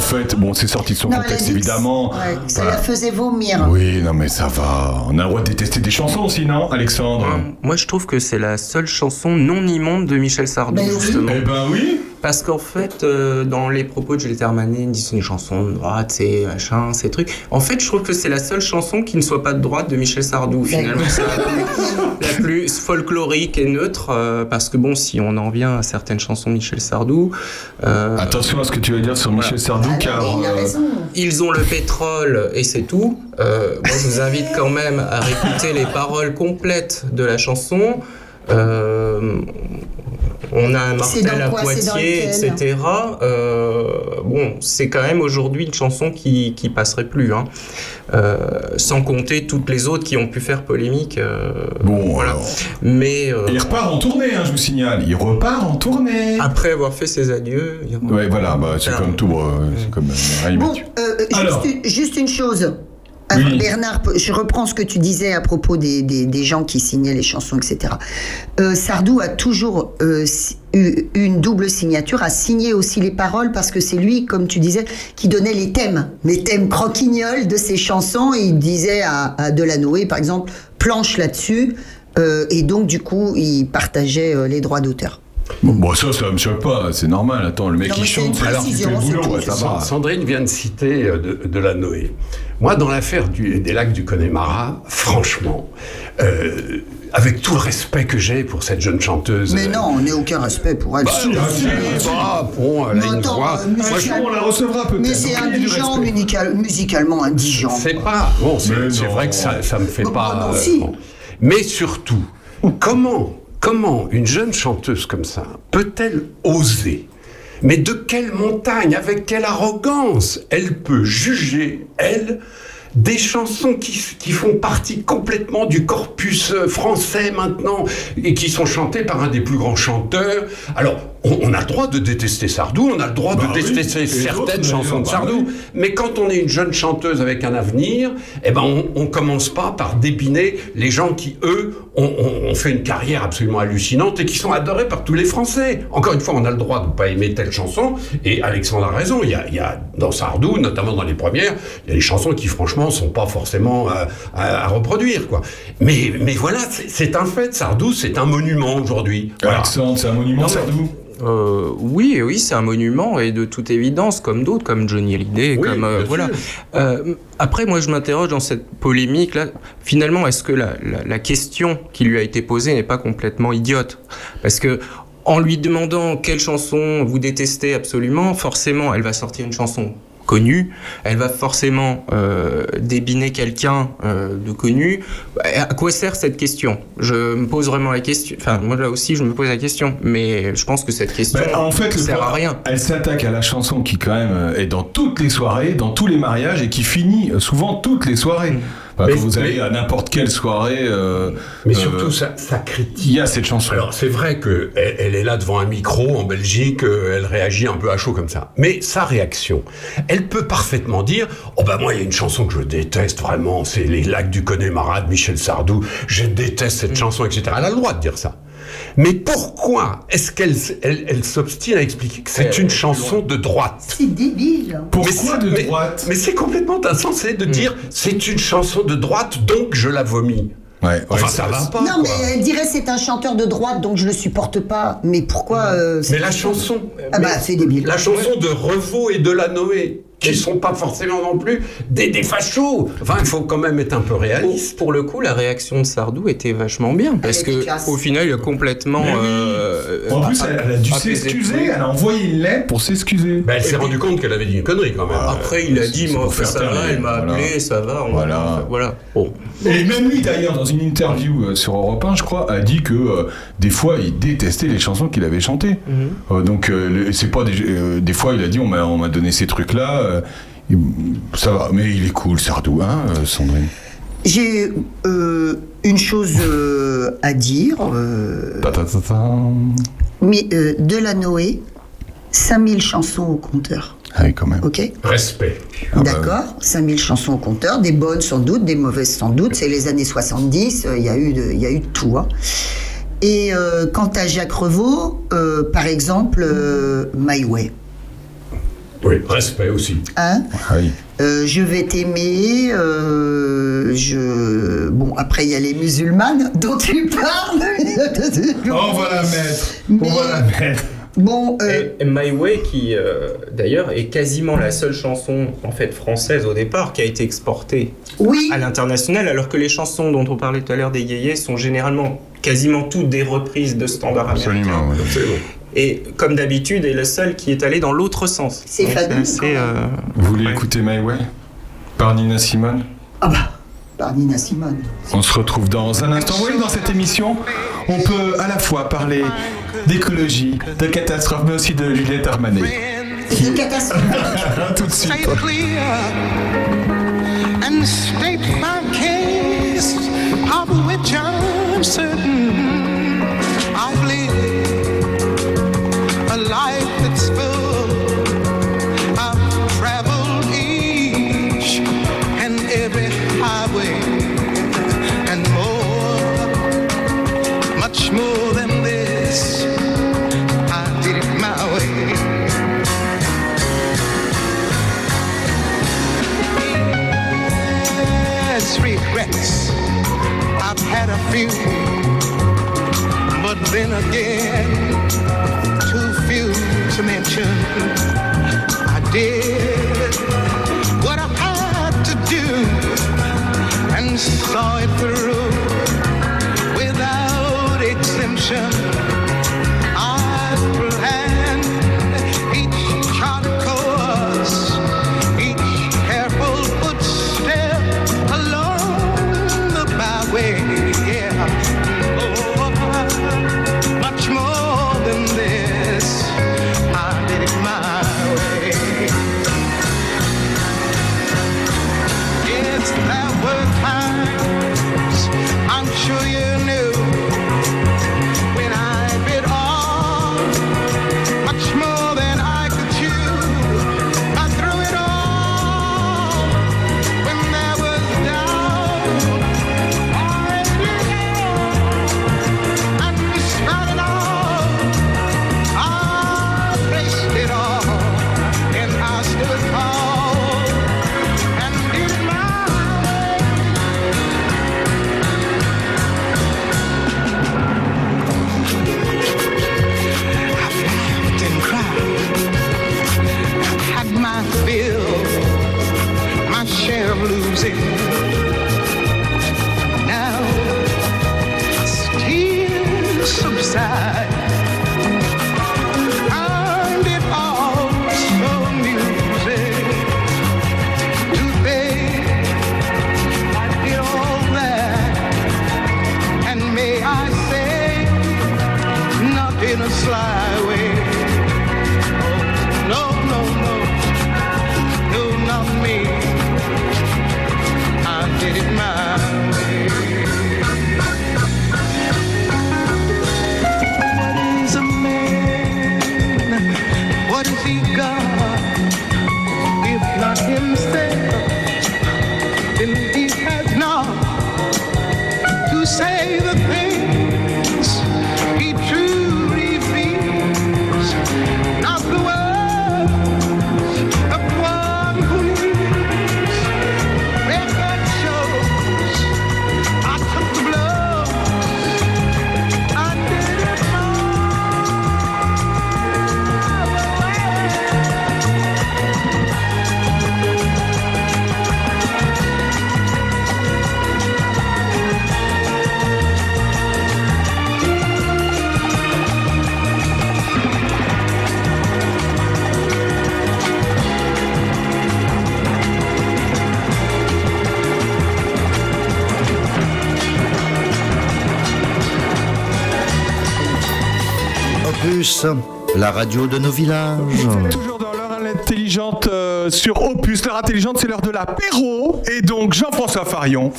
en fait, bon, c'est sorti de son Non, contexte évidemment. ouais, ça Voilà. la faisait vomir. Oui, non mais ça va. On a le droit de détester des chansons aussi, non, Alexandre? Moi, je trouve que c'est la seule chanson non immonde de Michel Sardou, Ben oui. justement. Eh ben oui. Parce qu'en fait, euh, dans les propos de Juliette Armanet, ils disent c'est une chanson de droite, c'est machin, ces trucs. En fait, je trouve que c'est la seule chanson qui ne soit pas de droite de Michel Sardou. Finalement, c'est la plus, (laughs) la plus folklorique et neutre. euh, parce que bon, si on en vient à certaines chansons de Michel Sardou. euh, Attention à ce que tu vas dire sur Michel Sardou, Ah, car il a euh, raison. Ils ont le pétrole et c'est tout. Euh, moi, je vous invite quand même à réécouter les paroles complètes de la chanson. Euh, on a un martel à quoi? Poitiers, etc. Euh, bon, c'est quand même aujourd'hui une chanson qui, qui passerait plus. hein. Euh, sans compter toutes les autres qui ont pu faire polémique. euh, bon, voilà. alors, Mais euh, il repart en tournée, hein, je vous signale. Il repart en tournée. après avoir fait ses adieux. il- Ouais, voilà, bah, c'est comme tout, euh, c'est comme euh, Bon, euh, juste une chose. Oui. Bernard, je reprends ce que tu disais à propos des, des- des gens qui signaient les chansons, etc. Euh, Sardou a toujours euh, eu une double signature, a signé aussi les paroles parce que c'est lui, comme tu disais, qui donnait les thèmes, les thèmes croquignoles de ses chansons. Et il disait à, à Delanoë, par exemple, planche là-dessus. euh, et donc, du coup, il partageait euh, les droits d'auteur. Bon, bon, ça, ça me choque pas, c'est normal. Attends, le mec Non, c'est chante, alors qu'il fait le boulot, ça va. Sandrine vient de citer euh, de, de la Noé. Moi, dans l'affaire des lacs du Connemara, franchement, euh, avec tout le respect que j'ai pour cette jeune chanteuse. Mais non, on n'a aucun respect pour elle. bah, Si, bah, si, si, bah, bon, elle Mais a une attends, voix. euh, Moi, je- on la recevra peut-être. Mais c'est indigent, musical- musicalement indigent. C'est pas. Bon, c'est vrai que ça, ça me fait Bon, pas. non, euh, si. bon. Mais surtout, comment, comment une jeune chanteuse comme ça peut-elle oser Mais de quelle montagne, avec quelle arrogance elle peut juger, elle, des chansons qui, font partie complètement du corpus euh, français maintenant et qui sont chantées par un des plus grands chanteurs? Alors, on, a le droit de détester Sardou, on a le droit Bah de oui, détester certaines chansons de bah Sardou. Mais quand on est une jeune chanteuse avec un avenir, eh ben on, on commence pas par débiner les gens qui, eux, ont, ont- ont fait une carrière absolument hallucinante et qui sont adorés par tous les Français. Encore une fois, on a le droit de ne pas aimer telle chanson. Et Alexandre a raison. Il y a, il y a dans Sardou, notamment dans les premières, il y a des chansons qui, franchement, sont pas forcément euh, à, à reproduire, quoi. Mais, mais voilà, c'est- un fait. Sardou, c'est un monument aujourd'hui. Voilà. Alexandre, c'est un monument, Non, Sardou Euh, oui, oui, c'est un monument et de toute évidence, comme d'autres, comme Johnny Hallyday, Oui, comme euh, voilà. Euh, après, moi, je m'interroge dans cette polémique là. Finalement, est-ce que la, la- la question qui lui a été posée n'est pas complètement idiote? Parce que en lui demandant quelle chanson vous détestez absolument, forcément, elle va sortir une chanson connu, elle va forcément euh, débiner quelqu'un euh, de connu. À quoi sert cette question? Je me pose vraiment la question. Enfin, moi là aussi, je me pose la question, mais je pense que cette question Ben, en fait, sert à rien. Elle s'attaque à la chanson qui quand même euh, est dans toutes les soirées, dans tous les mariages et qui finit souvent toutes les soirées. Mais- vous allez mais- à n'importe quelle soirée, euh, Mais euh, surtout, ça, ça critique. il y a cette chanson. Alors, c'est vrai que elle, est là devant un micro en Belgique, euh, elle réagit un peu à chaud comme ça. Mais sa réaction, elle peut parfaitement dire Oh, bah, moi, il y a une chanson que je déteste vraiment, c'est Les Lacs du Connemara de Michel Sardou. Je déteste Mm. cette chanson, etc. Elle a le droit de dire ça. Mais pourquoi est-ce qu'elle elle, elle s'obstine à expliquer que c'est une chanson de droite? C'est débile. Pourquoi mais c'est- de mais- droite? Mais c'est complètement insensé de dire c'est une chanson de droite, donc je la vomis. Ouais, ouais, Enfin, ça- ça va pas. Non, quoi. mais elle dirait c'est un chanteur de droite, donc je le supporte pas. Mais pourquoi euh, Mais la chanson. Ah bah, c'est débile. La chanson de Revaux et de la Noé, qui sont pas forcément non plus des, des fachos. Enfin, il faut quand même être un peu réaliste. Pour le coup, la réaction de Sardou était vachement bien parce que au final, il a complètement. Oui. euh, En plus, elle, elle a dû s'excuser, elle a envoyé une lettre pour s'excuser. Ben, elle s'est rendue compte qu'elle avait dit une connerie quand même. Après, il a dit, moi, ça va, elle m'a voilà. appelé, ça va, on Voilà. va. Voilà. Bon. Et même lui d'ailleurs, dans une interview euh, sur Europe 1, je crois, a dit que euh, des fois il détestait les chansons qu'il avait chantées. Euh, donc euh, c'est pas des, euh, des fois il a dit on m'a on m'a donné ces trucs là. ça va, mais il est cool Sardou, hein, euh, Sandrine. J'ai euh, une chose euh, à dire. euh, Ta, ta, mais euh, Delanoé, 5000 chansons au compteur. Ah oui, quand même. Ok? Respect. Ah bah D'accord 5000 chansons au compteur, des bonnes sans doute, des mauvaises sans doute. C'est les années 70, euh, il y, a eu de- il y a eu de tout. hein. Et euh, quant à Jacques Revaux, euh, par exemple, euh, My Way. Oui, respect aussi. Hein Ah oui. Euh, je vais t'aimer. euh, je... Bon, après, il y a les musulmanes (laughs) dont tu parles. On va la mettre. Mais- On va la mettre. Bon, euh, Et My Way, qui euh, d'ailleurs est quasiment la seule chanson en fait française au départ qui a été exportée oui, à l'international, alors que les chansons dont on parlait tout à l'heure des yéyés sont généralement quasiment toutes des reprises de standards américains. Absolument. ouais. Et comme d'habitude, est le seul qui est allé dans l'autre sens. C'est fabuleux, euh, Vous voulez Ouais. écouter My Way par Nina Simone ah bah, par Nina Simone. On se retrouve dans un instant. Oui, dans cette émission, on peut à la fois parler d'écologie, de catastrophe, mais aussi de Juliette Armanet. C'est une catastrophe. (laughs) Tout de suite. Stay clear and state my case of which I'm certain had a few, but then again, too few to mention. radio de nos villages. Toujours dans l'heure intelligente euh, sur Opus. L'heure intelligente, c'est l'heure de la l'apéro. Et donc, Jean-François Farion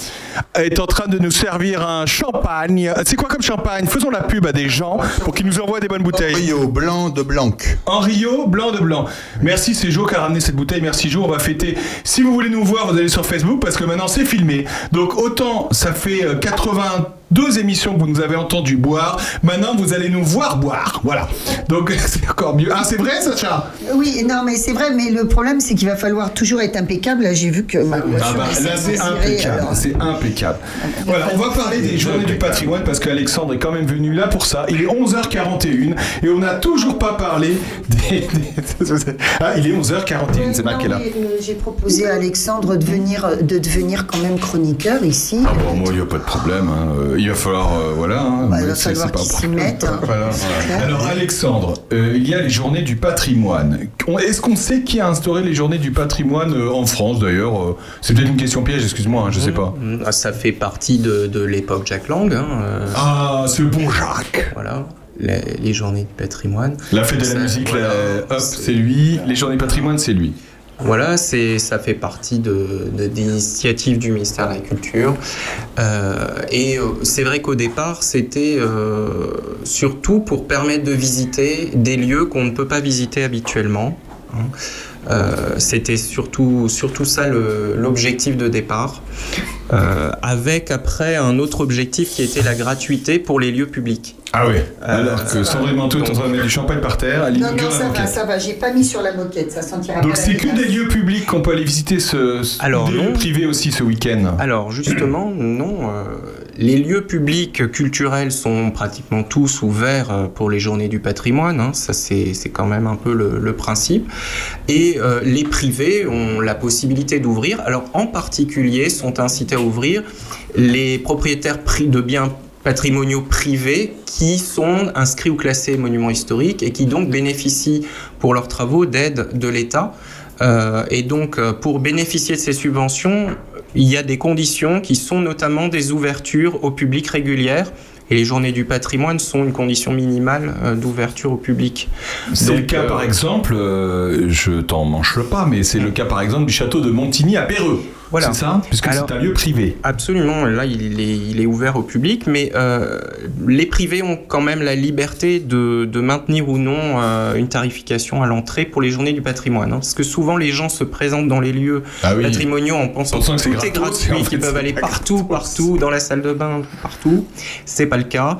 est en train de nous servir un champagne. C'est quoi comme champagne? Faisons la pub à des gens pour qu'ils nous envoient des bonnes bouteilles. Rio blanc de blanc. En Rio blanc de blanc. Merci, c'est Jo qui a ramené cette bouteille. Merci, Jo. On va fêter. Si vous voulez nous voir, vous allez sur Facebook parce que maintenant, c'est filmé. Donc, autant ça fait euh, 80 deux émissions que vous nous avez entendu boire. Maintenant, vous allez nous voir boire. Voilà. Donc, (laughs) c'est encore mieux. Ah, c'est vrai, Sacha? Oui, non, mais c'est vrai. Mais le problème, c'est qu'il va falloir toujours être impeccable. Là, j'ai vu que ma ah bah, Là, c'est impeccable. C'est impeccable. Voilà, on va parler des journées du patrimoine parce qu'Alexandre est quand même venu là pour ça. Il est 11h41 et on n'a toujours pas parlé des. (laughs) ah, il est 11h41, c'est marqué là. Euh, j'ai proposé à Alexandre de venir, de devenir quand même chroniqueur ici. Ah bon, moi, il n'y a pas de problème. Hein. Euh, il va falloir, euh, voilà. hein, Bah, il va c'est- falloir s'y un problème. mette, hein. (laughs) Voilà. Alors, Alexandre, euh, il y a les journées du patrimoine. Est-ce qu'on sait qui a instauré les journées du patrimoine euh, en France, d'ailleurs C'est peut-être une question piège, excuse-moi, hein, je sais pas. Mm, ah, Ça fait partie de, de l'époque Jack Lang. hein, euh, Ah, ce bon Jacques Voilà, les, les journées du patrimoine. La fête de la musique, voilà, la- hop, c'est lui. Les journées patrimoine, c'est lui. Voilà, c'est, ça fait partie de, de- du ministère de la Culture. Euh, et euh, c'est vrai qu'au départ, c'était euh, surtout pour permettre de visiter des lieux qu'on ne peut pas visiter habituellement. hein. Euh, c'était surtout, surtout ça le- l'objectif de départ, Euh, avec après un autre objectif qui était la gratuité pour les lieux publics. Ah oui. Euh, Alors que Sandrine Manteau est en train de mettre du champagne par terre, elle Non, non, la ça va, moquette. ça va. J'ai pas mis sur la moquette, ça sentira Donc c'est que des lieux publics qu'on peut aller visiter ce, ce- Alors, des non. lieux privés aussi ce week-end. Alors justement, non. euh, les lieux publics culturels sont pratiquement tous ouverts euh, pour les journées du patrimoine. hein, ça, c'est quand même un peu le, principe. Et euh, les privés ont la possibilité d'ouvrir. Alors en particulier, sont incités à ouvrir les propriétaires pri- de biens patrimoniaux privés qui sont inscrits ou classés monuments historiques et qui donc bénéficient pour leurs travaux d'aide de l'État. Euh, et donc, pour bénéficier de ces subventions, il y a des conditions qui sont notamment des ouvertures au public régulières. Et les journées du patrimoine sont une condition minimale euh, d'ouverture au public. C'est le cas euh, par exemple, euh, je t'en manche pas, mais c'est le cas par exemple du château de Montigny à Péreux. Voilà. C'est ça Puisque c'est un lieu privé. Absolument, là il est, il est ouvert au public, mais euh, les privés ont quand même la liberté de, de maintenir ou non euh, une tarification à l'entrée pour les journées du patrimoine. hein. parce que souvent les gens se présentent dans les lieux Ah oui. patrimoniaux en pensant que tout c'est est gratuit, qu'ils peuvent aller partout, partout, dans la salle de bain, partout. C'est pas le cas.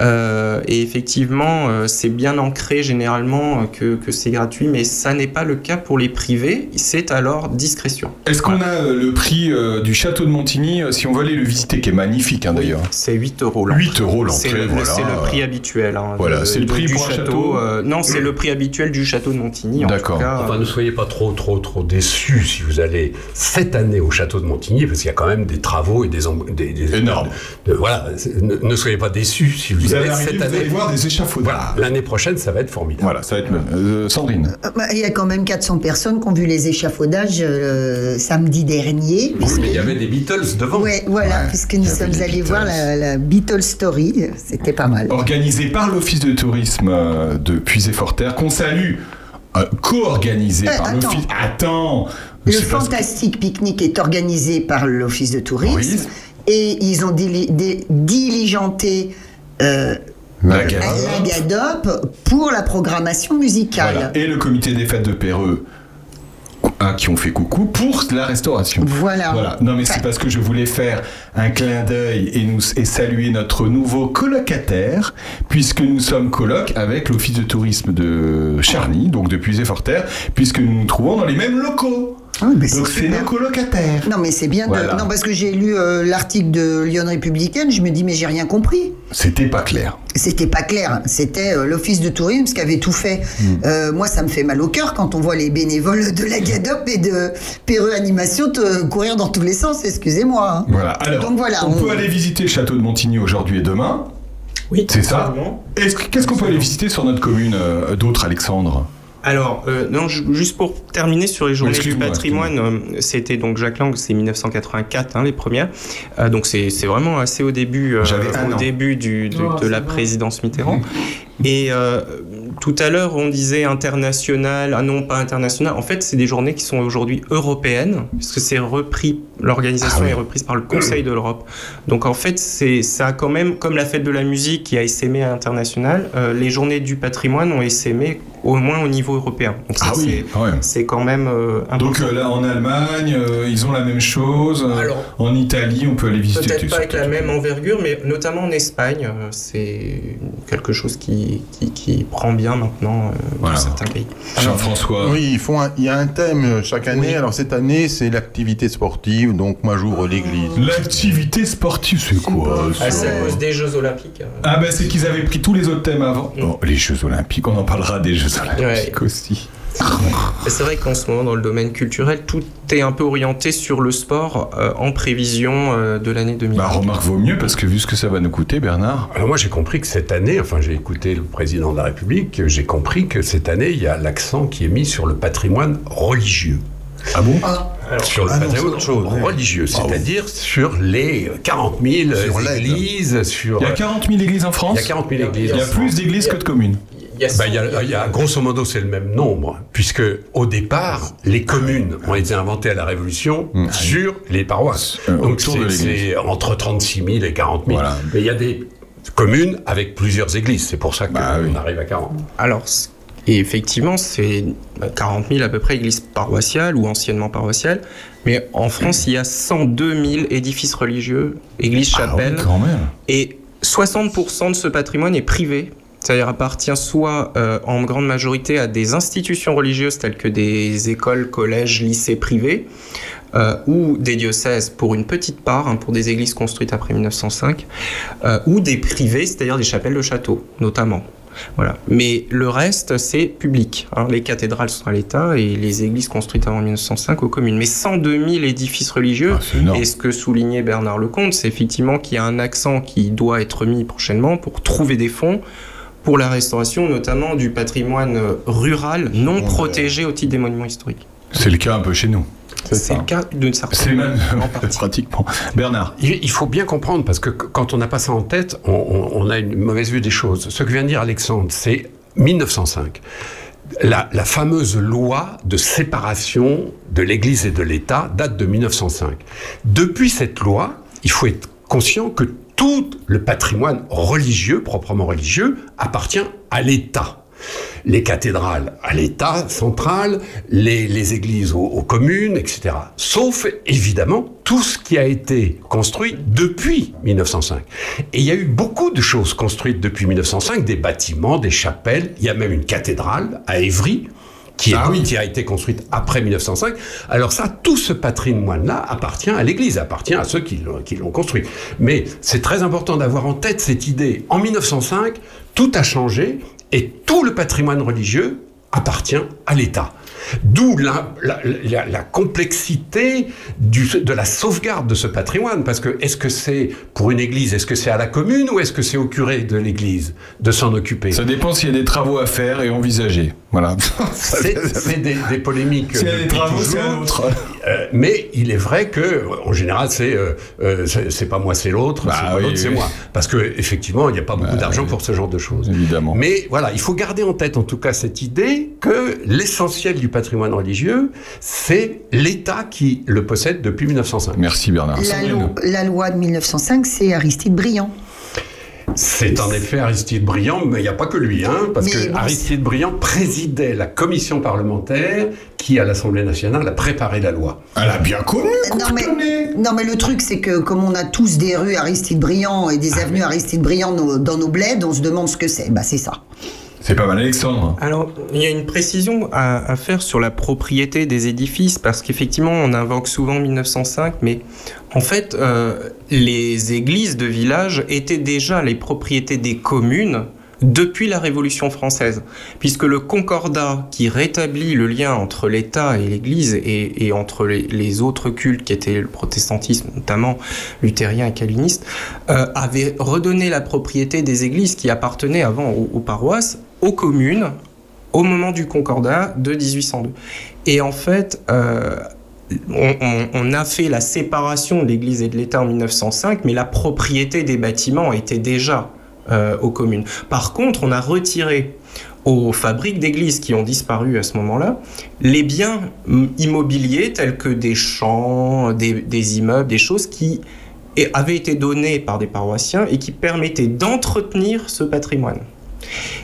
Euh, et effectivement, euh, c'est bien ancré généralement euh, que, que c'est gratuit, mais ça n'est pas le cas pour les privés. C'est à leur discrétion. Est-ce qu'on a le prix euh, du château de Montigny si on veut aller le visiter, qui est magnifique hein, d'ailleurs? C'est 8 euros l'entrée. 8 euros C'est l'entrée, le, voilà. c'est le prix habituel. hein, Voilà, c'est le prix du pour un château. euh, non, c'est le prix habituel du château de Montigny. D'accord. Enfin, ne soyez pas trop, trop, trop déçus si vous allez cette année au château de Montigny, parce qu'il y a quand même des travaux et des... des, des Énorme. de- voilà, ne soyez pas déçus si vous, Vous allez allez arriver, cette vous année. allez voir des échafaudages. L'année prochaine, ça va être formidable. Voilà, ça va être le. euh, Sandrine. Euh, bah, Il y a quand même 400 personnes qui ont vu les échafaudages euh, samedi dernier. Oui, mais il y avait des Beatles devant. Ouais, voilà, Ouais, puisque nous sommes allés voir la, la Beatles Story, c'était pas mal. Organisé par l'Office de tourisme euh, de Puisé-Forterre, qu'on salue, euh, co-organisé Euh, par l'Office. Attends Le que- fantastique pique-nique est organisé par l'Office de tourisme et ils ont dili- diligenté euh, Gadop. Pour la programmation musicale. Voilà. Et le comité des fêtes de Péreux. hein, qui ont fait coucou pour la restauration. Voilà. Voilà. Non, mais c'est parce que je voulais faire un clin d'œil et, nous, et saluer notre nouveau colocataire, puisque nous sommes coloc avec l'Office de tourisme de Charny, donc de Puisé-Forterre, puisque nous nous trouvons dans les mêmes locaux. Ah mais donc c'est nos colocataires. Non mais c'est bien. de-. Non parce que j'ai lu euh, l'article de Lyon Républicaine, je me dis mais j'ai rien compris. C'était pas clair. C'était pas clair. C'était euh, l'office de tourisme qui avait tout fait. Hmm. Euh, moi, ça me fait mal au cœur quand on voit les bénévoles de la Gadop et de Perreux Animation te courir dans tous les sens. Excusez-moi. hein. Voilà. Alors, Donc voilà. on, peut aller visiter le château de Montigny aujourd'hui et demain. Oui, C'est ça. Qu'est-ce qu'on peut aller visiter sur notre commune euh, d'autres, Alexandre? Alors, euh, non, ju- juste pour terminer sur les journées du patrimoine, euh, c'était donc Jacques Lang, c'est 1984, hein, les premières. Euh, donc c'est c'est vraiment assez au début, euh, au an. début du, du- Oh, de c'est la bon. présidence Mitterrand. Et euh, tout à l'heure, on disait international, ah non, pas international. En fait, c'est des journées qui sont aujourd'hui européennes, puisque c'est repris, l'organisation Ah oui. est reprise par le Conseil de l'Europe. Donc en fait, c'est ça a quand même, comme la fête de la musique qui a essaimé à international, euh, les journées du patrimoine ont essaimé au moins au niveau européen. Donc ça, Ah oui, c'est- quand même. c'est quand même euh. Donc euh, là, en Allemagne, ils ont la même chose. Alors, en Italie, on peut aller visiter. Peut-être pas avec la même envergure, mais notamment en Espagne, c'est quelque chose qui, qui, qui prend bien maintenant euh, Voilà. dans certains pays. Jean-François. Oui, ils font un- il y a un thème euh, chaque année. Oui. Alors cette année, c'est l'activité sportive. Donc moi, j'ouvre l'église. L'activité sportive, c'est quoi Ah, c'est à cause des Jeux Olympiques. euh. Ah ben c'est qu'ils avaient pris tous les autres thèmes avant. Oh, les Jeux Olympiques, on en parlera des Jeux Olympiques aussi. C'est vrai qu'en ce moment, dans le domaine culturel, tout est un peu orienté sur le sport euh, en prévision euh, de l'année 2000. Bah remarque vaut mieux parce que vu ce que ça va nous coûter, Bernard. Alors moi j'ai compris que cette année, enfin j'ai écouté le président de la République, j'ai compris que cette année il y a l'accent qui est mis sur le patrimoine religieux. Ah bon? Sur le Ah patrimoine autre chose, oui. religieux, c'est-à-dire sur les 40 000 Sur églises, sur... Il y a 40 000 églises en France Il y a 40 000 églises. Il y a plus d'églises que de communes. Il y a Bah, il y a- y a- grosso modo, c'est le même nombre, puisque au départ, les communes ont été inventées à la Révolution sur les paroisses. Euh, Donc c'est entre 36 000 et 40 000. Voilà. Mais il y a des communes avec plusieurs églises. C'est pour ça qu'on Bah oui. arrive à 40. Alors, et effectivement, c'est bah, 40 000 à peu près églises paroissiales ou anciennement paroissiales. Mais en France, il y a 102 000 édifices religieux, églises, Ah oui, chapelles. quand même. Et 60% de ce patrimoine est privé. C'est-à-dire appartient soit euh, en grande majorité à des institutions religieuses telles que des écoles, collèges, lycées privés, euh, ou des diocèses pour une petite part, hein, pour des églises construites après 1905, euh, ou des privés, c'est-à-dire des chapelles de châteaux, notamment. Voilà. Mais le reste, c'est public. hein. Les cathédrales sont à l'État et les églises construites avant 1905 aux communes. Mais 102 000 édifices religieux. Ah, et ce que soulignait Bernard Lecomte, c'est effectivement qu'il y a un accent qui doit être mis prochainement pour trouver des fonds pour la restauration, notamment du patrimoine euh, rural non protégé au titre des monuments historiques. C'est le cas un peu chez nous. C'est le cas d'une certaine C'est même en partie. pratiquement. Bernard. Il faut bien comprendre, parce que qu- quand on n'a pas ça en tête, on, on- on a une mauvaise vue des choses. Ce que vient de dire Alexandre, c'est 1905. La, la fameuse loi de séparation de l'Église et de l'État date de 1905. Depuis cette loi, il faut être conscient que tout le patrimoine religieux, proprement religieux, appartient à l'État les cathédrales à l'État central, les, églises aux, aux communes, etc. Sauf évidemment tout ce qui a été construit depuis 1905. Et il y a eu beaucoup de choses construites depuis 1905, des bâtiments, des chapelles, il y a même une cathédrale à Évry. Qui, est- Ah oui. qui a été construite après 1905. Alors ça, tout ce patrimoine-là appartient à l'Église, appartient à ceux qui l'ont qui l'ont construit. Mais c'est très important d'avoir en tête cette idée. En 1905, tout a changé et tout le patrimoine religieux appartient à l'État. D'où la, la- la- la complexité du- de la sauvegarde de ce patrimoine. Parce que est-ce que c'est pour une église, est-ce que c'est à la commune ou est-ce que c'est au curé de l'église de s'en occuper? Ça dépend s'il y a des travaux à faire et envisager. Voilà. (laughs) C'est des, des polémiques. S'il y a des travaux, c'est un autre. Euh, mais il est vrai que, en général, c'est euh, euh, c'est pas moi, c'est l'autre, Bah c'est pas oui, l'autre, c'est moi. Parce que effectivement, il n'y a pas beaucoup d'argent pour ce genre de choses. Évidemment. Mais voilà, il faut garder en tête, en tout cas, cette idée que l'essentiel du patrimoine religieux, c'est l'État qui le possède depuis 1905. Merci Bernard. La, lo- la loi de 1905, c'est Aristide Briand. C'est en effet Aristide Briand, mais il n'y a pas que lui, hein, parce Mais que bon, Aristide Briand présidait la commission parlementaire qui, à l'Assemblée nationale, a préparé la loi. Elle a bien connu. Non mais, non mais le truc c'est que comme on a tous des rues Aristide Briand et des Ah avenues Aristide Briand dans nos bleds, on se demande ce que c'est. Bah c'est ça. C'est pas mal, Alexandre. Alors, il y a une précision à, faire sur la propriété des édifices, parce qu'effectivement, on invoque souvent 1905, mais en fait, euh, les églises de village étaient déjà les propriétés des communes depuis la Révolution française, puisque le concordat qui rétablit le lien entre l'État et l'Église et, entre les, autres cultes qui étaient le protestantisme, notamment luthérien et calviniste, euh, avait redonné la propriété des églises qui appartenaient avant aux paroisses aux communes au moment du concordat de 1802. Et en fait, euh, on, a fait la séparation de l'Église et de l'État en 1905, mais la propriété des bâtiments était déjà euh, aux communes. Par contre, on a retiré aux fabriques d'églises qui ont disparu à ce moment-là, les biens mm, immobiliers tels que des champs, des, des immeubles, des choses qui avaient été donnés par des paroissiens et qui permettaient d'entretenir ce patrimoine.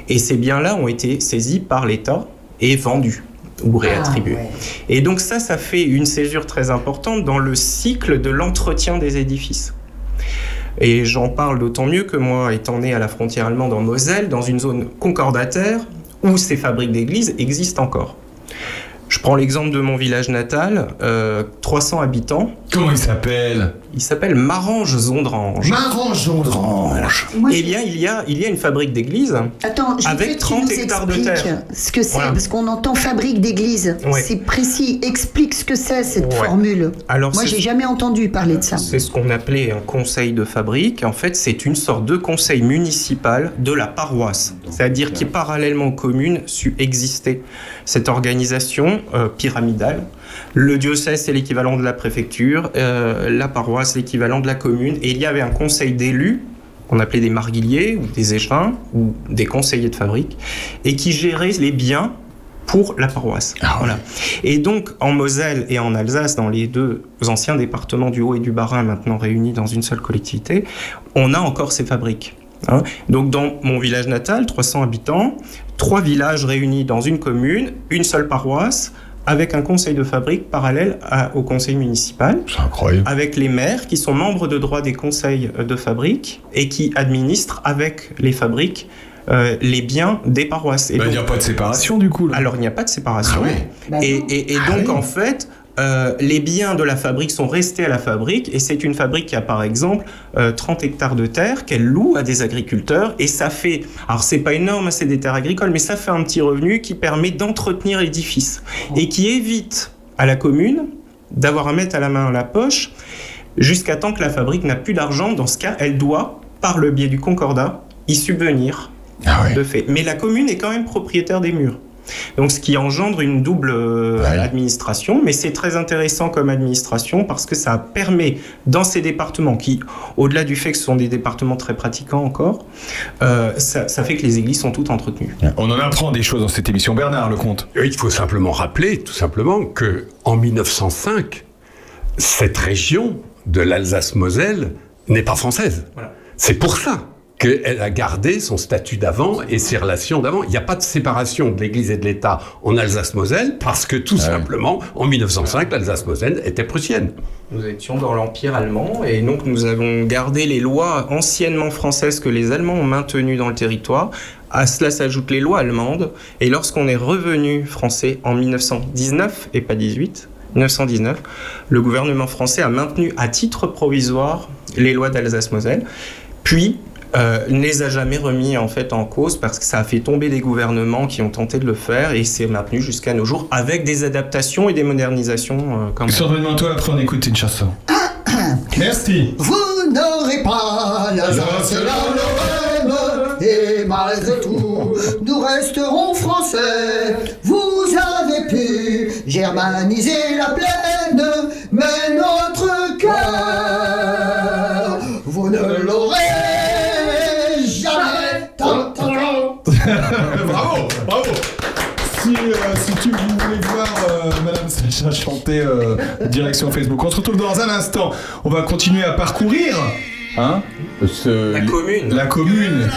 Et ces biens-là ont été saisis par l'État et vendus ou réattribués. Et donc ça, ça fait une césure très importante dans le cycle de l'entretien des édifices. Et j'en parle d'autant mieux que moi, étant né à la frontière allemande en Moselle, dans une zone concordataire, où ces fabriques d'églises existent encore. Je prends l'exemple de mon village natal, euh, 300 habitants. Comment il s'appelle? Il s'appelle Marange-Zondrange. Marange-Zondrange. Eh bien, il y a, il y a une fabrique d'église avec voudrais que tu 30 nous hectares de terre. Ce que c'est, Voilà. parce qu'on entend fabrique d'église. Ouais. C'est précis. Explique ce que c'est cette Ouais. formule. Alors, Moi, j'ai jamais entendu parler de ça. C'est ce qu'on appelait un conseil de fabrique. En fait, c'est une sorte de conseil municipal de la paroisse. C'est-à-dire qui, parallèlement aux communes, su exister cette organisation euh, pyramidale. Le diocèse, c'est l'équivalent de la préfecture, euh, la paroisse, l'équivalent de la commune. Et il y avait un conseil d'élus qu'on appelait des marguilliers ou des échevins ou des conseillers de fabrique et qui géraient les biens pour la paroisse. voilà. Et donc, en Moselle et en Alsace, dans les deux anciens départements du Haut et du Bas-Rhin, maintenant réunis dans une seule collectivité, on a encore ces fabriques. hein. Donc, dans mon village natal, 300 habitants, trois villages réunis dans une commune, une seule paroisse, avec un conseil de fabrique parallèle à- au conseil municipal. C'est incroyable. Avec les maires qui sont membres de droit des conseils de fabrique et qui administrent avec les fabriques euh, les biens des paroisses. Bah, Il n'y a pas de séparation du coup. Là. alors, il n'y a pas de séparation. Ah ouais Bah et, non. et- et Ah donc, oui. en fait, euh, les biens de la fabrique sont restés à la fabrique. Et c'est une fabrique qui a, par exemple, euh, 30 hectares de terre qu'elle loue à des agriculteurs. Et ça fait. Alors, c'est pas énorme, hein, c'est des terres agricoles, mais ça fait un petit revenu qui permet d'entretenir l'édifice. Et qui évite à la commune d'avoir à mettre à la main à la poche jusqu'à temps que la fabrique n'a plus d'argent. Dans ce cas, elle doit, par le biais du concordat, y subvenir Ah ouais. de fait. Mais la commune est quand même propriétaire des murs. Donc, ce qui engendre une double euh, Ouais. administration, mais c'est très intéressant comme administration parce que ça permet, dans ces départements qui, au-delà du fait que ce sont des départements très pratiquants encore, euh, ça, ça fait que les églises sont toutes entretenues. On en apprend des choses dans cette émission. Bernard, le comte. Il faut simplement rappeler, tout simplement, que en 1905, cette région de l'Alsace-Moselle n'est pas française. Voilà. C'est pour ça qu'elle a gardé son statut d'avant et ses relations d'avant. Il n'y a pas de séparation de l'Église et de l'État en Alsace-Moselle parce que tout simplement, en 1905, l'Alsace-Moselle était prussienne. Nous étions dans l'Empire allemand et donc nous avons gardé les lois anciennement françaises que les Allemands ont maintenues dans le territoire. À cela s'ajoutent les lois allemandes et lorsqu'on est revenu français en 1919 et pas 18, 1919, le gouvernement français a maintenu à titre provisoire les lois d'Alsace-Moselle. Puis euh, ne les a jamais remis en fait en cause parce que ça a fait tomber des gouvernements qui ont tenté de le faire et c'est maintenu jusqu'à nos jours avec des adaptations et des modernisations euh, quand même. Sandrine toi après on écoute une chanson. (coughs) Merci. Vous n'aurez pas la Lorraine, et malgré tout, nous resterons français. Vous avez pu germaniser la plaine, mais notre Si, euh, si tu voulais voir euh, Madame Sacha chanter euh, direction Facebook, on se retrouve dans un instant. On va continuer à parcourir hein, ce- La commune. La commune.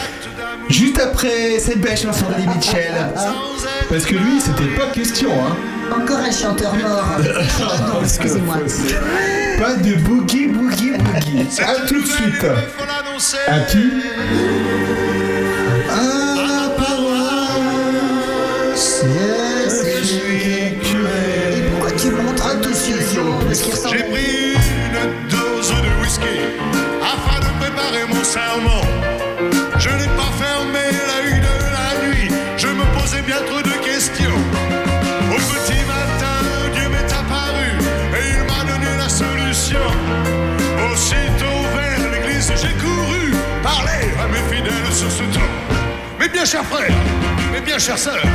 Juste après cette belle chanson d'Ali Mitchell. Parce que lui, c'était pas question. Hein. Encore un chanteur mort. (laughs) Pardon, excusez-moi. Pas de boogie, boogie, boogie. À tout de suite. À qui? J'ai pris une dose de whisky afin de préparer mon serment. Je n'ai pas fermé l'œil de la nuit, je me posais bien trop de questions. Au petit matin, Dieu m'est apparu et il m'a donné la solution. Aussitôt vers l'église, j'ai couru parler à mes fidèles sur ce ton. Mes bien chers frères, mes bien chères sœurs,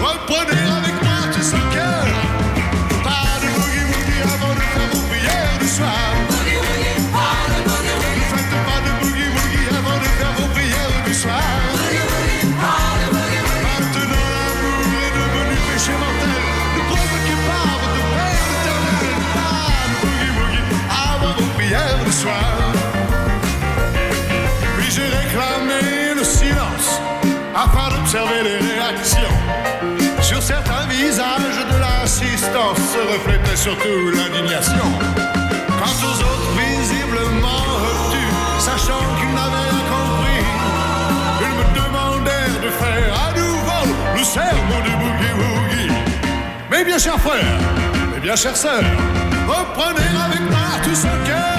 reprenez avec moi tout ce cœur. Surtout l'indignation. Quant aux autres visiblement retenus, sachant qu'ils n'avaient compris, ils me demandèrent de faire à nouveau le sermon du boogie woogie. Mes bien chers frères, mes bien chères sœurs, reprenez avec moi tout ce cœur.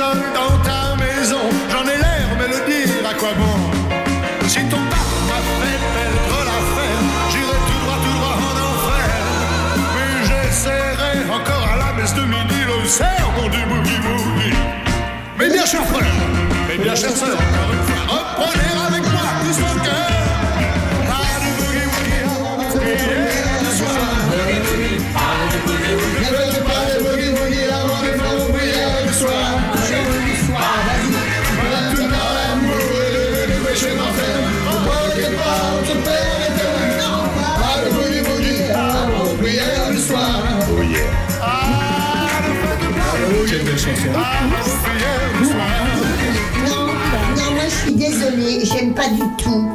Dans ta maison, j'en ai l'air, mais le dire à quoi bon? Si ton pape m'a fait perdre l'affaire, j'irai tout droit, tout droit en enfer. Mais j'essaierai encore à la messe de midi le sermon du boogie woogie. Mes bien chers frères, mes bien chères sœurs, encore une fois, pas du tout.